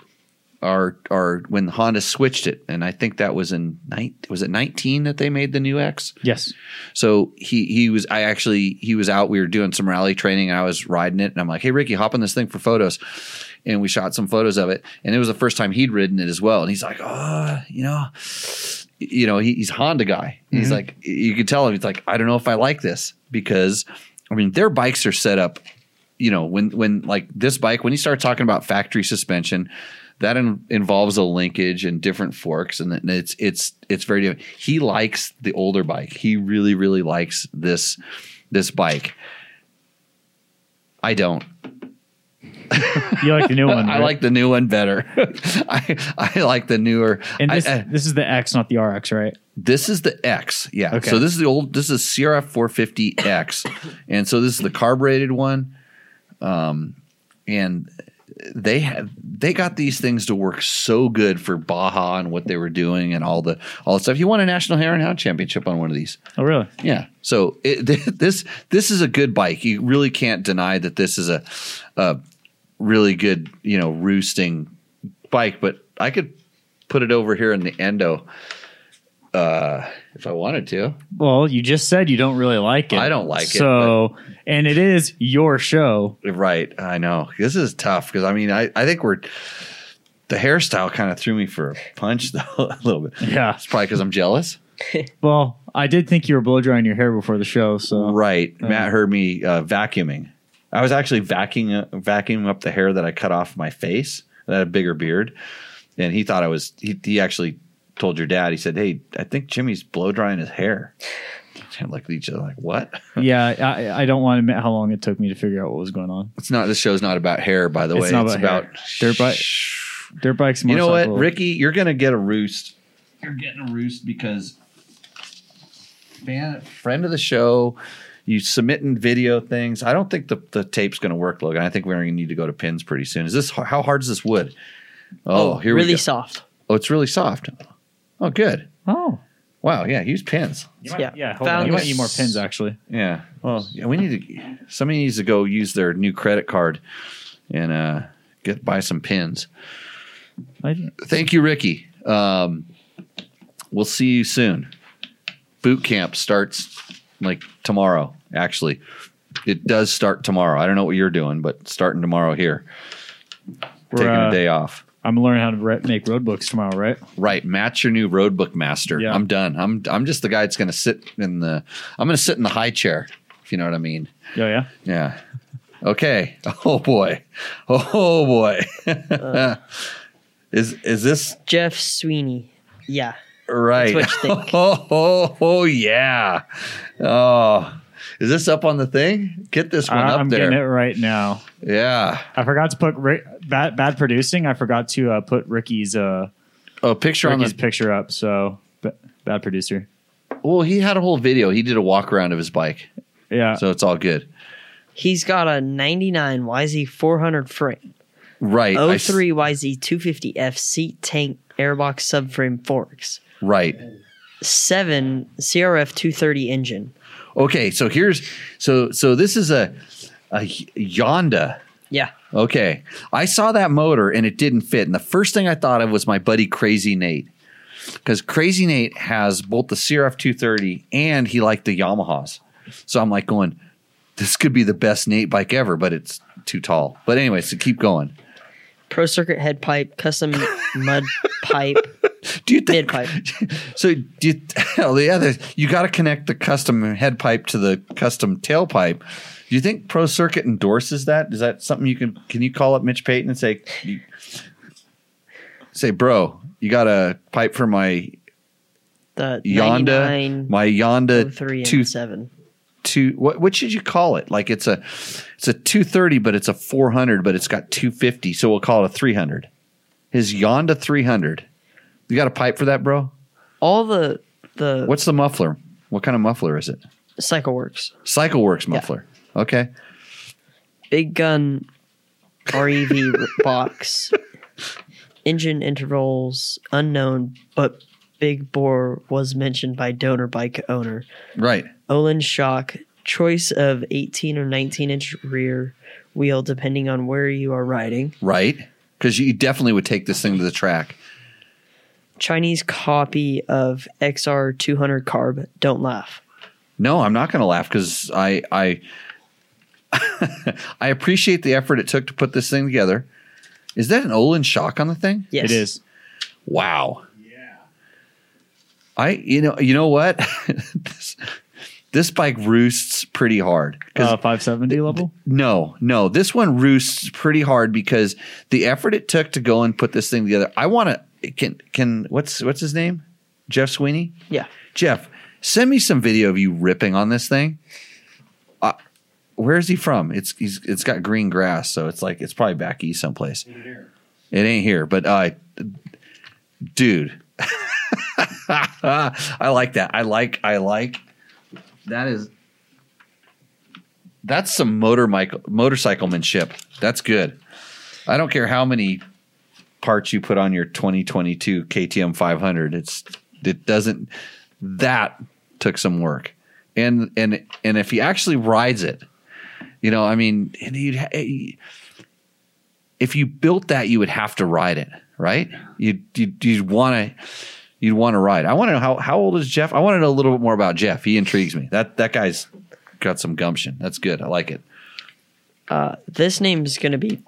Our our when Honda switched it, and I think that was in night was it 19 that they made the new X. yes. So he he was I actually he was out. We were doing some rally training, and I was riding it, and I'm like, "Hey Ricky, hop on this thing for photos." And we shot some photos of it, and it was the first time he'd ridden it as well. And he's like, "Oh, you know, you know, he, he's Honda guy. He's mm-hmm. like, you could tell him he's like, I don't know if I like this because, I mean, their bikes are set up. You know, when when like this bike, when you start talking about factory suspension, that in, involves a linkage and different forks, and it's it's it's very different. He likes the older bike. He really really likes this this bike. I don't. You like the new one? *laughs* I like the new one better. *laughs* I I like the newer. And this, I- I- this is the X, not the RX, right? this is the X. Yeah. Okay. So this is the old. This is CRF 450X, and so this is the carbureted one. Um, and they have they got these things to work so good for Baja and what they were doing and all the all the stuff. You won a national hare and hound championship on one of these. Oh, really? Yeah. So it, *laughs* this this is a good bike. You really can't deny that this is a, a really good you know roosting bike. But I could put it over here in the endo uh, if I wanted to. Well, you just said you don't really like it. I don't like it, So, and it is your show. Right. I know this is tough because I mean I I think we're the hairstyle kind of threw me for a punch *laughs* though a little bit. Yeah. It's probably because I'm jealous. *laughs* Well, I did think you were blow drying your hair before the show. So, Right. Matt heard me uh, vacuuming. I was actually vacuuming vacuuming up the hair that I cut off my face. I had a bigger beard, and he thought I was. He, he actually told your dad. He said, "Hey, I think Jimmy's blow drying his hair." And like each other, like what? *laughs* yeah, I, I don't want to admit how long it took me to figure out what was going on. It's not. This show's not about hair, by the It's way. not it's about about, hair. Dirt bike- Dirt bikes, You know what, Ricky? You're gonna get a roost. You're getting a roost because fan friend of the show. you submitting video things. I don't think the, the tape's going to work, Logan. I think we're going to need to go to pins pretty soon. Is this how hard is this wood? Oh, oh here really we go. Really soft. Oh, it's really soft. Oh, good. Oh, Wow. Yeah, use pins. you might, Yeah. yeah. hold Found on. You might need more pins actually. Yeah. Well, yeah, we need to. Somebody needs to go use their new credit card and uh, get buy some pins. I, Thank you, Ricky. Um, we'll see you soon. Boot camp starts like tomorrow. Actually, it does start tomorrow. I don't know what you're doing, but starting tomorrow here. We're, Taking uh, a day off. I'm learning how to re- make road books tomorrow, right? Right, Matt's your new road book master. Yeah. I'm done. I'm I'm just the guy that's going to sit in the. I'm going to sit in the high chair. If you know what I mean. Oh yeah. Yeah. Okay. *laughs* Oh boy. Oh boy. *laughs* is is this Jeff Sweeney. Yeah. right? That's what you think. Oh, *laughs* oh, oh, yeah. Oh. Is this up on the thing? Get this one I, up I'm there. getting it right now. Yeah. I forgot to put Rick, bad bad producing. I forgot to uh, put Ricky's uh, Oh, picture on Ricky's the. picture up. So ba- bad producer. Well, he had a whole video. He did a walk around of his bike, Yeah. so it's all good. He's got a 99 YZ 400 frame, Right. I s- 03 YZ 250F seat tank airbox subframe forks, right. 7 CRF 230 engine. Okay. So here's so so this is a a Yonda. Yeah. Okay. I saw that motor and it didn't fit. And the first thing I thought of was my buddy Crazy Nate. Because Crazy Nate has both the CRF 230 and he liked the Yamahas. So I'm like going, this could be the best Nate bike ever, but it's too tall. But anyway, so keep going. Pro circuit head pipe, custom mud pipe, *laughs* Do you think mid pipe. *laughs* so? Do you, *laughs* oh, hell, the other you got to connect the custom head pipe to the custom tailpipe. Do you think Pro Circuit endorses that? Is that something you can? Can you call up Mitch Payton and say, say, bro, you got a pipe for my The Yonda, my Yonda 03 two and 7. two. What what should you call it? Like it's a it's a two thirty, but it's a four hundred, but it's got two fifty, so we'll call it a three hundred. His Yonda three hundred. You got a pipe for that, bro? All the the What's the muffler? What kind of muffler is it? cycle works. CycleWorks muffler. Okay. Big gun REV *laughs* box. Engine intervals unknown, but big bore was mentioned by donor bike owner. Right. Olin shock, choice of 18 or 19 inch rear wheel depending on where you are riding. Right. Because you definitely would take this thing to the track. Chinese copy of XR 200 carb. Don't laugh. No, I'm not going to laugh because I I *laughs* I appreciate the effort it took to put this thing together. Is that an Olin shock on the thing? Yes, It is. Wow. Yeah. I you know you know what *laughs* this, this bike roosts pretty hard 'Cause Uh, 570 level. No, no. This one roosts pretty hard because the effort it took to go and put this thing together. I want to can can what's what's his name? Jeff Sweeney. Yeah. Jeff, send me some video of you ripping on this thing. Where is he from? It's he's it's got green grass, so it's like it's probably back east someplace. It ain't here, but uh, dude, *laughs* I like that. I like I like that is that's some motor motorcyclemanship. That's good. I don't care how many parts you put on your 2022 KTM 500. It's it doesn't that took some work. And and and if he actually rides it, you know, I mean, and you'd ha- if you built that, you would have to ride it, right? You'd you'd, you'd want to you'd want to ride. I want to know how how old is Jeff? I want to know a little bit more about Jeff. He intrigues me. That that guy's got some gumption. That's good. I like it. Uh, this name is going to be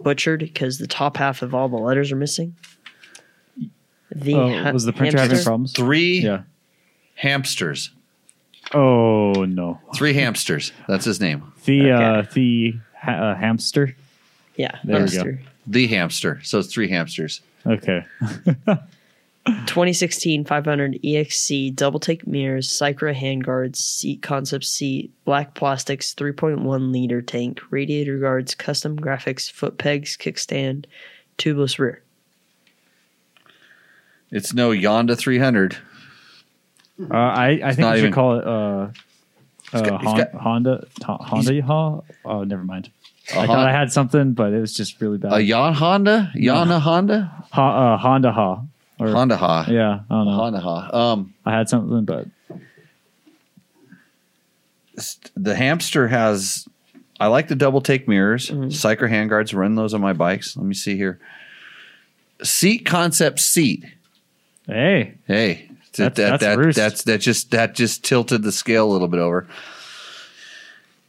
butchered because the top half of all the letters are missing. The Oh, ha- was the printer having problems? Three Yeah. hamsters. Oh no. Three hamsters. That's his name. The Okay. uh, the ha- uh, hamster. Yeah, There we go. hamster. The hamster. So it's three hamsters. Okay. *laughs* 2016 500 EXC double take mirrors, Cycra handguards, seat concept seat, black plastics, 3.1 liter tank, radiator guards, custom graphics, foot pegs, kickstand, tubeless rear. It's no Yonda 300. Uh, I I think not we should even- call it uh, Uh, got- he's Hon- got- Honda, Ta- Honda Yaha. Oh, never mind. I Hon- thought I had something, but it was just really bad. A Yon Honda, Yana Honda, Ha, uh, Honda Ha. Or, Honda Ha, Yeah, I don't know. Honda Ha. Um, I had something, but the hamster has. I like the double take mirrors. Cycra handguards. Run those on my bikes. Let me see here. Seat concept seat. hey, Hey, That's- that, that, that's that, that's that just that just tilted the scale a little bit over.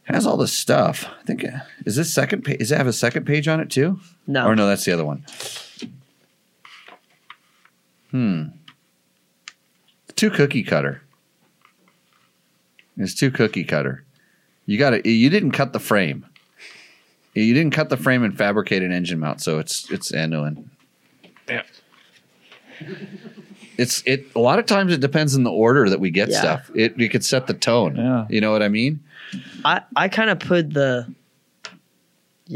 Has all this stuff. I think uh, is this second page? Does it have a second page on it too? No. Or no, that's the other one. Hmm. Two cookie cutter. It's two cookie cutter. You got to You didn't cut the frame. You didn't cut the frame and fabricate an engine mount, so it's it's end to end. It's it. A lot of times it depends on the order that we get Yeah. stuff. It we could set the tone. Yeah. You know what I mean? I, I kind of put the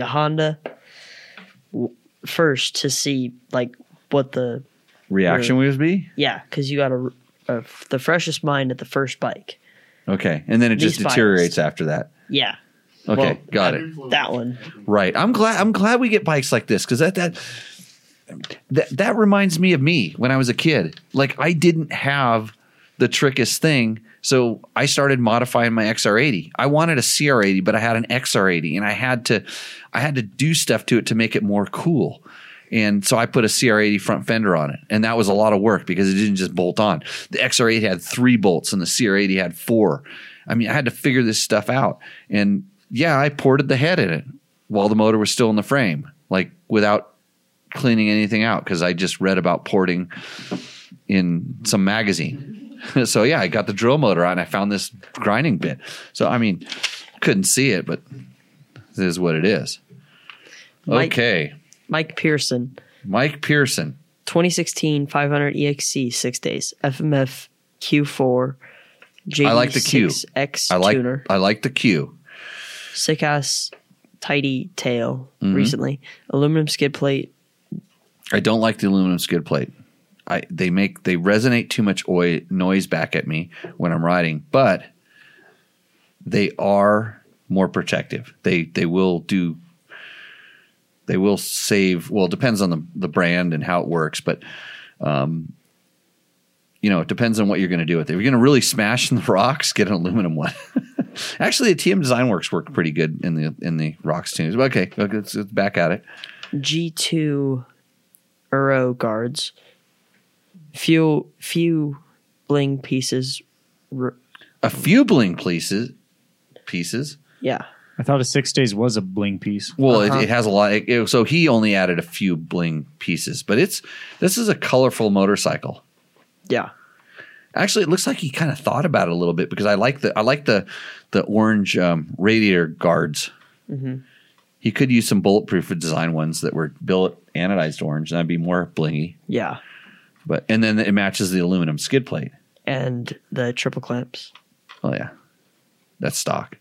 Honda w- first to see like what the Reaction would be yeah because you got a, a the freshest mind at the first bike okay, and then it just These files. deteriorates after that. yeah Okay, Well, got it. that one Right. I'm glad. I'm glad we get bikes like this because that that that that reminds me of me when I was a kid. Like I didn't have the trickiest thing, so I started modifying my XR80. I wanted a CR80, but I had an XR80, and I had to I had to do stuff to it to make it more cool. And so I put a CR80 front fender on it, and that was a lot of work because it didn't just bolt on. The XR80 had three bolts, and the CR80 had four. I mean, I had to figure this stuff out, and yeah, I ported the head in it while the motor was still in the frame, like without cleaning anything out because I just read about porting in some magazine. *laughs* so yeah, I got the drill motor out and I found this grinding bit. So I mean, couldn't see it, but this is what it is. Mike- Okay, Mike Pearson Mike Pearson. 2016 500 EXC six days FMF Q4 I like the Q. X I like tuner I like the Q. sick ass tidy tail Mm-hmm. recently aluminum skid plate I don't like the aluminum skid plate. I they make they resonate too much oi, noise back at me when I'm riding, but they are more protective. They they will do they will save well it depends on the the brand and how it works, but um you know, it depends on what you're going to do with it. If you're going to really smash in the *laughs* rocks, get an aluminum one. *laughs* Actually, the TM Design Works work pretty good in the in the rocks tunes. Okay, let's, let's back at it. G2 Euro guards. Few few bling pieces r- a few bling pieces pieces? Yeah. I thought a six days was a bling piece. well Uh-huh. it, it has a lot it- it- so he only added a few bling pieces but it's this is a colorful motorcycle. Yeah. Actually it looks like he kind of thought about it a little bit because i like the i like the the orange um, radiator guards he could use some bulletproof design ones that were built anodized orange and that'd be more blingy. Yeah. But and then it matches the aluminum skid plate. And the triple clamps oh yeah. That's stock.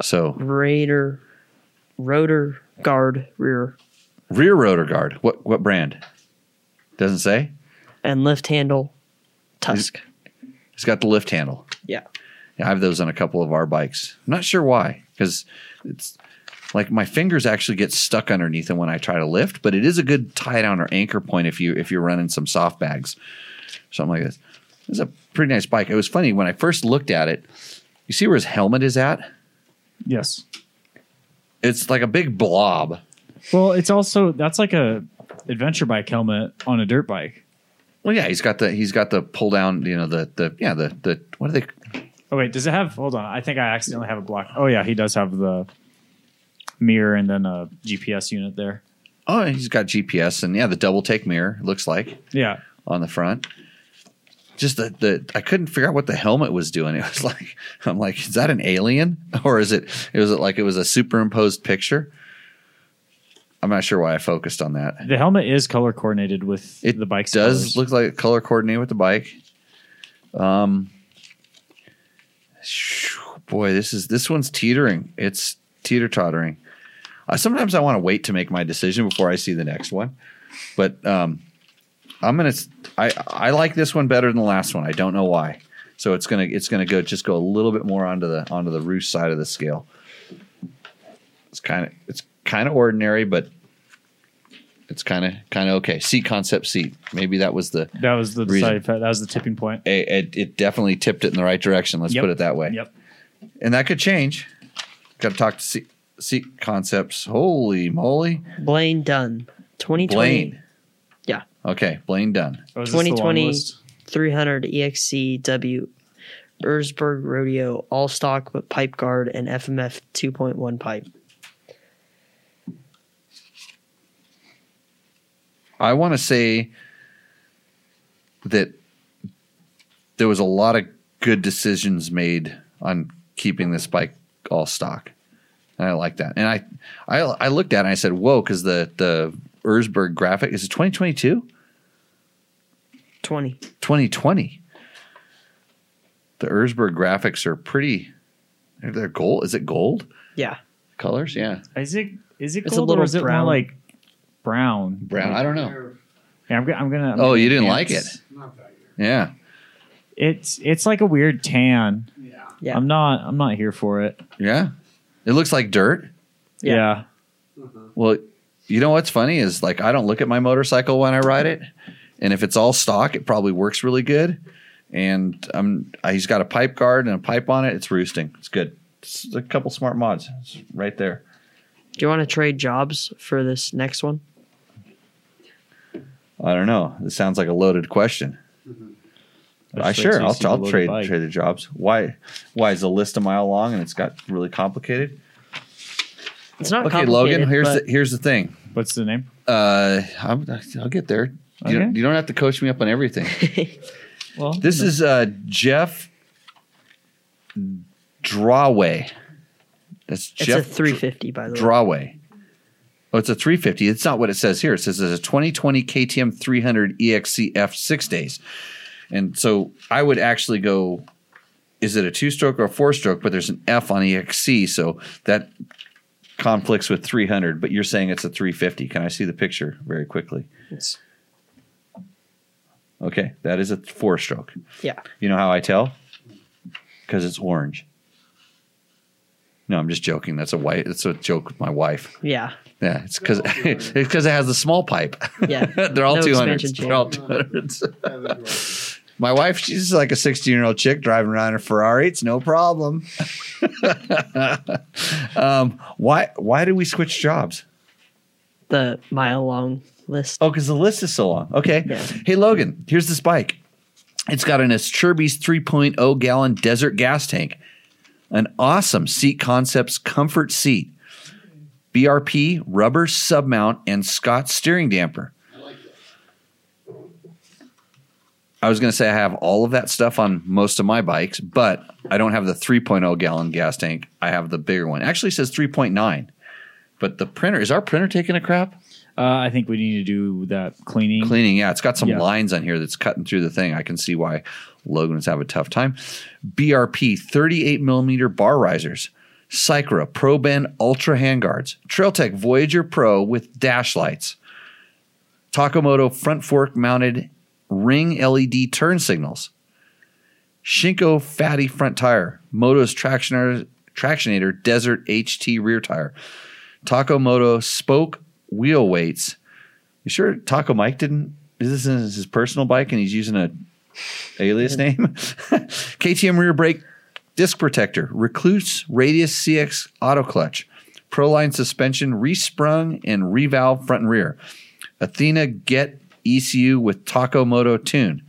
So. Raider rotor guard rear. Rear rotor guard. What what brand? Doesn't say? And lift handle tusk. It's got the lift handle. Yeah, I have those on a couple of our bikes. I'm not sure why, because it's like my fingers actually get stuck underneath them when I try to lift. But it is a good tie down or anchor point if you if you're running some soft bags, something like this. This is a pretty nice bike. It was funny when I first looked at it. You see where his helmet is at? Yes. It's like a big blob. Well, it's also that's like a adventure bike helmet on a dirt bike. Well, yeah, he's got the he's got the pull down. You know the the yeah the the what are they? Oh wait, does it have? Hold on, I think I accidentally have a block. Oh yeah, he does have the mirror and then a GPS unit there. Oh, he's got GPS and yeah, the double take mirror looks like. Yeah, on the front. Just the, the I couldn't figure out what the helmet was doing. *laughs* It was like I'm like, is that an alien *laughs* or is it? It was like it was a superimposed picture. I'm not sure why I focused on that. the helmet is color coordinated with It the bike. does colors. look like color coordinated with the bike. Um, boy, this is this one's teetering. It's teeter tottering. Uh, sometimes I want to wait to make my decision before I see the next one, but um, I'm gonna. I I like this one better than the last one. I don't know why. So it's gonna it's gonna go just go a little bit more onto the onto the roost side of the scale. It's kind of it's kind of ordinary, but it's kind of kind of okay. Seat concept seat. Maybe that was the That was the Reason. decided fa- that was the tipping point. it, it, it definitely tipped it in the right direction. Let's Yep. put it that way. Yep. And that could change. Got to talk to seat, seat concepts. Holy moly, Blaine Dunn, 2020. Blaine. Yeah. Okay, Blaine Dunn. Oh, is this the long 2020 list? 300 EXCW Erzberg Rodeo all stock with pipe guard and FMF 2.1 pipe. I want to say that there was a lot of good decisions made on keeping this bike all stock. And I like that. And I, I, I looked at it and I said, "Whoa!" Because the the Erzberg graphic is it 2022, 20. 2020. The Erzberg graphics are pretty. They're gold. Is it gold Yeah. colors? Yeah, Is it is it It's a little or is it brown. more like brown? brown. I don't know. Yeah, I'm, go- I'm gonna. I'm Oh, gonna you didn't dance. like it? Not that year. Yeah, It's it's like a weird tan. Yeah. Yeah. I'm not I'm not here for it. yeah. It looks like dirt. Yeah. Yeah. Uh-huh. Well, you know what's funny is like I don't look at my motorcycle when I ride it, and if it's all stock, it probably works really good. And I'm I, he's got a pipe guard and a pipe on it. It's roosting. It's good. It's a couple smart mods. It's right there. Do you want to trade jobs for this next one? I don't know. This sounds like a loaded question. I just like sure I'll, see I'll trade bike. trade the jobs. Why? Why is the list a mile long and it's got really complicated? It's not Okay, complicated. Logan. Here's but the here's the thing. What's the name? Uh, I'm, I'll get there. You, don't, you don't have to coach me up on everything. *laughs* Well, This is uh, Jeff Drawway. That's it's Jeff a 350, by the way. Drawway. Oh, it's a 350. It's not what it says here. It says it's a 2020 KTM 300 EXCF six days. And so I would actually go, is it a two stroke or a four stroke? But there's an F on EXC. So that conflicts with 300. But you're saying it's a 350. Can I see the picture very quickly? It's- Okay. That is a four stroke. yeah. You know how I tell? Because it's orange. No, I'm just joking. That's a white. That's a joke with my wife. Yeah. Yeah, it's because *laughs* it's because it has the small pipe. Yeah. *laughs* They're all No two hundreds. They're all two hundreds. *laughs* my wife, she's like a 16 year old chick driving around a Ferrari. It's no problem. um, why why did we switch jobs? The mile long list. Oh, because the list is so long. Okay. Yeah. Hey, Logan, here's this bike. It's got an Acerbis 3.0 gallon desert gas tank, an awesome seat concepts comfort seat, BRP rubber submount, and Scott steering damper. I was going to say I have all of that stuff on most of my bikes, but I don't have the 3.0 gallon gas tank. I have the bigger one. Actually, it says 3.9. But the printer is our printer taking a crap? uh, I think we need to do that cleaning. cleaning. Yeah, it's got some Yeah. lines on here that's cutting through the thing. I can see why Logan's have a tough time. BRP 38 millimeter bar risers, Cycra Pro Bend Ultra handguards, Trailtech Voyager Pro with dash lights, Taco Moto front fork mounted ring LED turn signals, Shinko fatty front tire, Motoz Tractionator, Tractionator Desert HT rear tire, Taco Moto spoke wheel weights. You sure Taco Mike didn't? Is this his personal bike and he's using a alias name? *laughs* KTM rear brake disc protector, Rekluse Radius CX auto clutch, Proline suspension, resprung and revalve front and rear, Athena Get ECU with Taco Moto tune,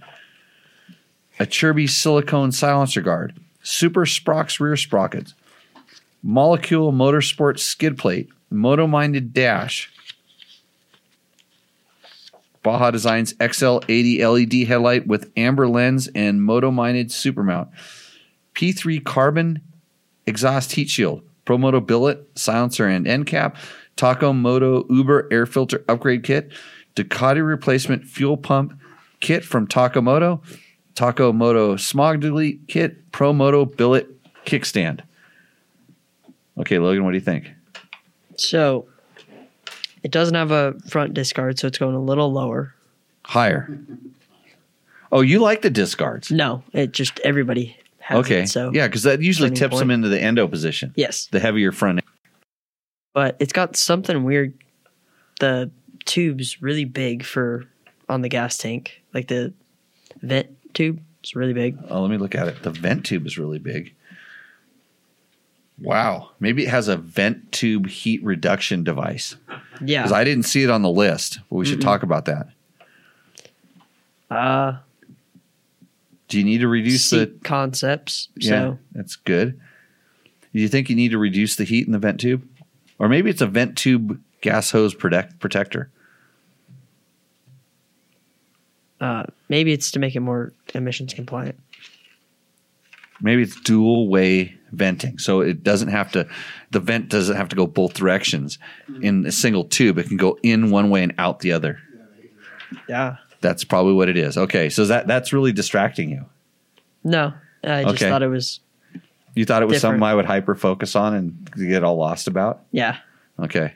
a Chirby silicone silencer guard, Super Sprox rear sprockets, Molecule Motorsport skid plate, Moto Minded dash, Baja Designs XL80 LED headlight with amber lens and Moto Minded super mount, P3 carbon exhaust heat shield, Promoto billet silencer and end cap, Taco Moto Uber air filter upgrade kit, Ducati replacement fuel pump kit from Taco Moto, Taco Moto smog delete kit, Promoto billet kickstand. Okay, Logan, what do you think? So it doesn't have a front disc guard, so it's going a little lower. Higher. Oh, you like the disc guards? No, it just everybody has Okay. it. So yeah, because that usually tips point. them into the endo position. yes, The heavier front. end. but it's got something weird. The tube's really big for on the gas tank, like the vent tube is really big. Oh, let me look at it. The vent tube is really big. Wow. Maybe it has a vent tube heat reduction device. Yeah. Because I didn't see it on the list, but we should talk about that. uh, Do you need to reduce the concepts. Yeah, So that's good. Do you think you need to reduce the heat in the vent tube? Or maybe it's a vent tube gas hose protect, protector. uh, maybe it's to make it more emissions compliant. Maybe it's dual way venting. So it doesn't have to, the vent doesn't have to go both directions in a single tube. It can go in one way and out the other. Yeah. That's probably what it is. Okay. So that that's really distracting you. No, I just Okay. thought it was. You thought it was something I would hyper focus on and get all lost about? Yeah. Okay.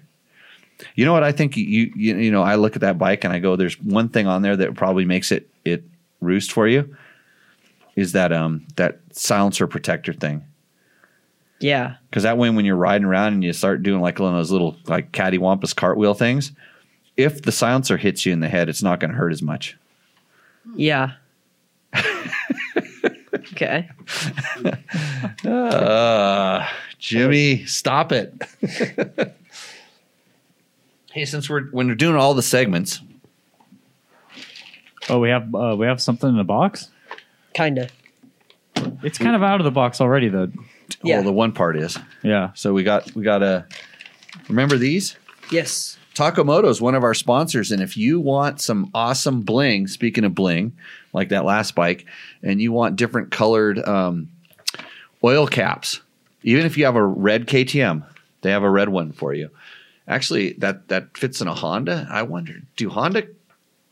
You know what I think you, you you know I look at that bike and I go there's one thing on there that probably makes it it roost for you is that um that silencer protector thing Yeah. because that way when you're riding around and you start doing like one of those little like cattywampus cartwheel things if the silencer hits you in the head it's not going to hurt as much Yeah. *laughs* okay. uh Jimmy stop it *laughs* hey since we're when we're doing all the segments Oh, we have uh, we have something in the box. Kinda. It's kind of out of the box already, though. Yeah. well the one part is Yeah. So we got we got a remember these? Yes. Taco Moto is one of our sponsors, and if you want some awesome bling, speaking of bling, like that last bike, and you want different colored um, oil caps, even if you have a red KTM, they have a red one for you. Actually, that that fits in a Honda. I wonder, do Honda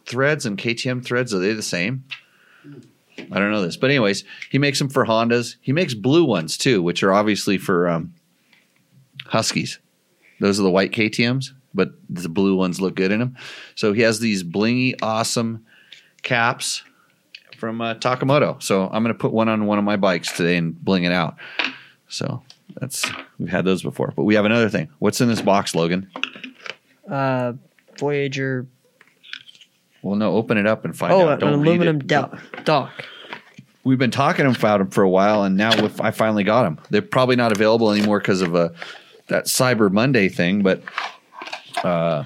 threads and KTM threads are they the same? I don't know this, but anyways, he makes them for Hondas. He makes blue ones too, which are obviously for um, Huskies. Those are the white KTM's, but the blue ones look good in them. So he has these blingy, awesome caps from uh, Taco Moto. So I'm going to put one on one of my bikes today and bling it out. So that's we've had those before, but we have another thing. What's in this box, Logan? Uh, Voyager. Well, no, open it up and find Oh, out. an read aluminum dock. dock. We've been talking about them for a while, and now I finally got them. They're probably not available anymore because of uh, that Cyber Monday thing. But uh,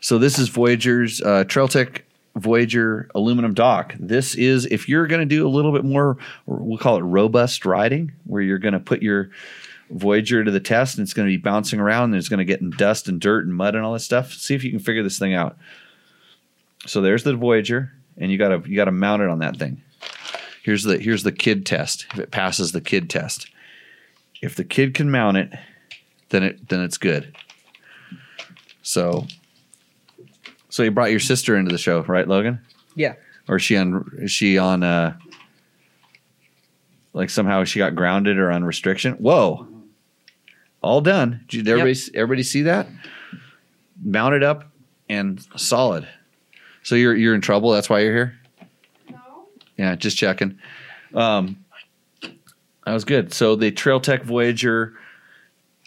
so this is Voyager's uh, Trailtech Voyager aluminum dock. This is if you're going to do a little bit more, we'll call it robust riding, where you're going to put your Voyager to the test, and it's going to be bouncing around. And it's going to get in dust and dirt and mud and all this stuff. See if you can figure this thing out. So there's the Voyager, and you gotta you gotta mount it on that thing. Here's the here's the kid test. If it passes the kid test, if the kid can mount it, then it then it's good. So, so you brought your sister into the show, right, Logan? Yeah. Or is she on? Is she on? uh Like somehow she got grounded or on restriction? Whoa! All done. Did everybody everybody see that? Mounted up and solid. So you're you're in trouble. That's why you're here. No. Yeah, just checking. Um, that was good. So the Trail Tech Voyager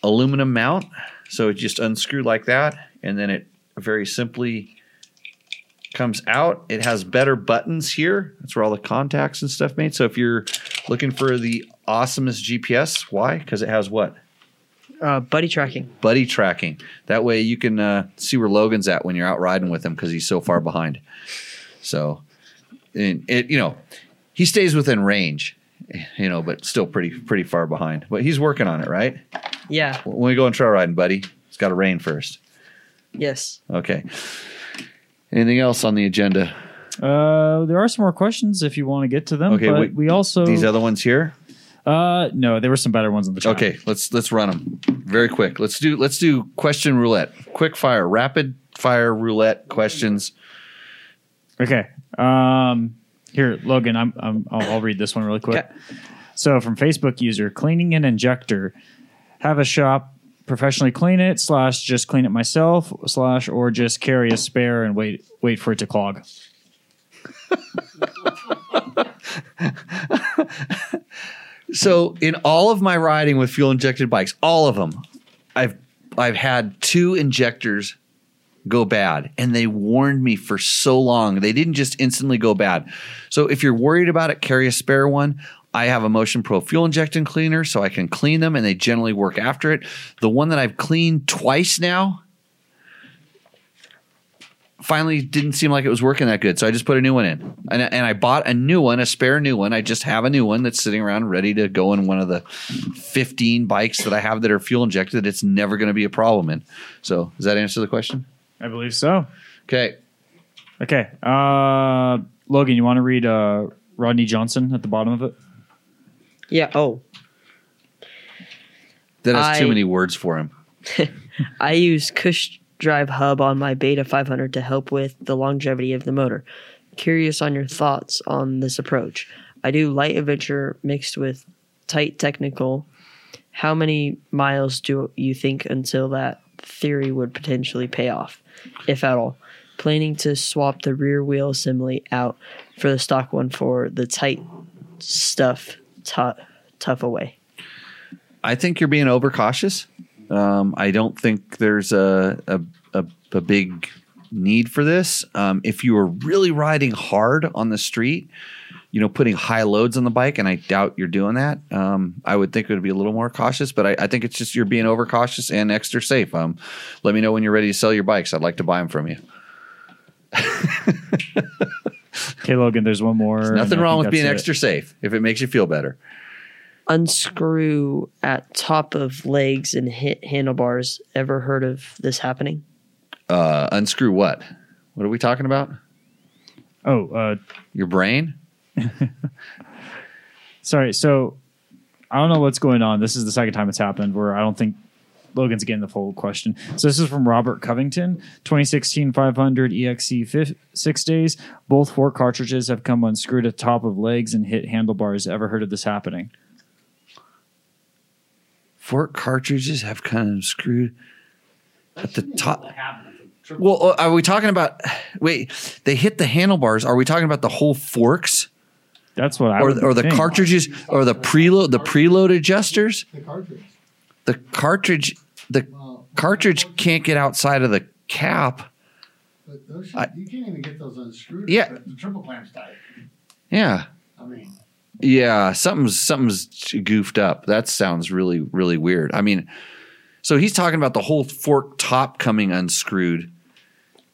aluminum mount. So it just unscrewed like that, and then it very simply comes out. It has better buttons here. That's where all the contacts and stuff made. So if you're looking for the awesomest GPS, why? Because it has what? Uh, buddy tracking. buddy tracking. That way you can uh, see where Logan's at when you're out riding with him because he's so far behind. So, and it you know he stays within range, you know, but still pretty pretty far behind. But he's working on it, right? Yeah. When we go on trail riding, buddy, it's got to rain first. Yes. Okay. Anything else on the agenda? Uh, there are some more questions if you want to get to them. Okay, but we- we, also These other ones here. uh no, there were some better ones in the chat. Okay, let's let's run them very quick. Let's do let's do question roulette, quick fire, rapid fire roulette questions. Okay. Um, here, Logan, I'm, I'm I'll, I'll read this one really quick. Okay. So from Facebook user, cleaning an injector, have a shop professionally clean it slash just clean it myself slash or just carry a spare and wait wait for it to clog. *laughs* So in all of my riding with fuel injected bikes, all of them, I've I've had two injectors go bad and they warned me for so long. They didn't just instantly go bad. So if you're worried about it, carry a spare one. I have a Motion Pro fuel injecting cleaner so I can clean them and they generally work after it. The one that I've cleaned twice now finally didn't seem like it was working that good. So I just put a new one in. And, and I bought a new one, a spare new one. I just have a new one that's sitting around ready to go in one of the 15 bikes that I have that are fuel injected. It's never going to be a problem in. So does that answer the question? I believe so. Okay. Okay. Uh, Logan, you want to read uh, Rodney Johnson at the bottom of it? Yeah. Oh, That has too many words for him. *laughs* I use Cush Drive Hub on my Beta 500 to help with the longevity of the motor. Curious on your thoughts on this approach. I do light adventure mixed with tight technical. How many miles do you think until that theory would potentially pay off, if at all? Planning to swap the rear wheel assembly out for the stock one for the tight stuff tough tough away. I think you're being overcautious. Um, I don't think there's a, a, a, a big need for this. Um, if you were really riding hard on the street, you know, putting high loads on the bike, and I doubt you're doing that. Um, I would think it would be a little more cautious, but I, I think it's just you're being overcautious and extra safe. Um, let me know when you're ready to sell your bikes. I'd like to buy them from you. Okay, Logan, there's one more. and Nothing wrong with being that's it. extra safe if it makes you feel better. unscrew at top of legs and hit handlebars. Ever heard of this happening? Uh, unscrew what? What are we talking about? Oh, uh, Your brain? *laughs* sorry. So I don't know what's going on. This is the second time it's happened where I don't think Logan's getting the full question. So this is from Robert Covington, 2016 500 EXC fif- six days. Both fork cartridges have come unscrewed at top of legs and hit handlebars. Ever heard of this happening? fork cartridges have kind of screwed at the top. Well, uh, are we talking about? Wait, they hit the handlebars. Are we talking about the whole forks, That's what I or would or the think. cartridges, or the preload, the preload adjusters? The cartridge. The cartridge, the cartridge can't get outside of the cap. But those should, I- you can't even get those unscrewed. Yeah. The triple clamps tight. Yeah, I mean, yeah. Something's something's goofed up. That sounds really really weird. I mean, so he's talking about the whole fork top coming unscrewed,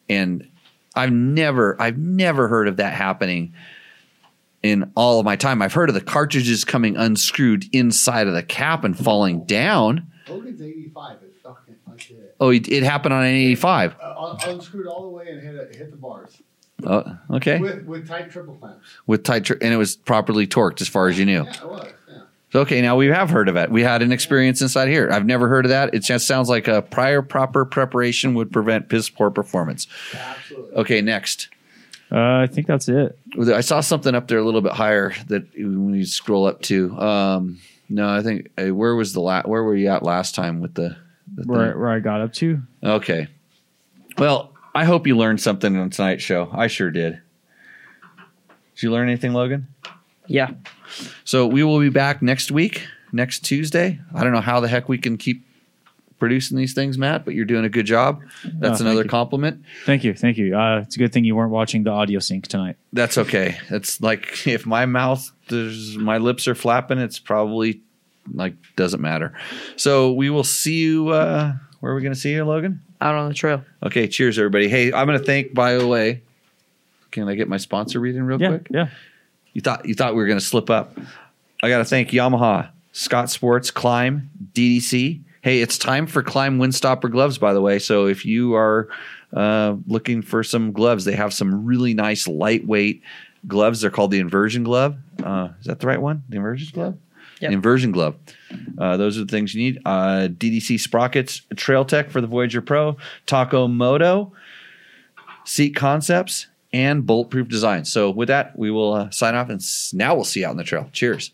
and I've never I've never heard of that happening in all of my time. I've heard of the cartridges coming unscrewed inside of the cap and falling down. Hogan's 85 is fucking like it. Oh, it, it happened on an 85. Uh, un- unscrewed all the way and hit, it, hit the bars Oh, okay. With, with tight triple clamps. With tight, tr- and it was properly torqued as far as you knew. Yeah, it was. Yeah. So, okay, now we have heard of it. We had an experience inside here. I've never heard of that. It just sounds like a prior proper preparation would prevent piss poor performance. Absolutely. Okay, next. Uh, I think that's it. I saw something up there a little bit higher that when you scroll up to. Um, no, I think uh, where was the la- where were you at last time with the, the Where, thing? where I got up to. Okay. Well, I hope you learned something on tonight's show. I sure did. Did you learn anything, Logan? Yeah. So we will be back next week, next Tuesday. I don't know how the heck we can keep producing these things, Matt, but you're doing a good job. That's thank another you. compliment. Thank you, thank you. Uh, it's a good thing you weren't watching the audio sync tonight. That's okay. That's like *laughs* if my mouth, there's my lips are flapping, it's probably like doesn't matter. So we will see you. Uh, where are we going to see you, Logan? Out on the trail. Okay. Cheers, everybody. Hey, I'm going to thank. By the way, can I get my sponsor reading real Yeah, quick? yeah. You thought you thought we were going to slip up. I got to thank Yamaha, Scott Sports, Klim, DDC. Hey, it's time for Klim Windstopper gloves, by the way. So if you are uh, looking for some gloves, they have some really nice lightweight gloves. They're called the Inversion Glove. Uh, is that the right one? The Inversion Glove. Yep. Inversion Glove. Uh, those are the things you need. Uh, DDC sprockets, Trail Tech for the Voyager Pro, Taco Moto, Seat Concepts, and Bulletproof Design. So with that, we will uh, sign off, and s- now we'll see you out on the trail. Cheers.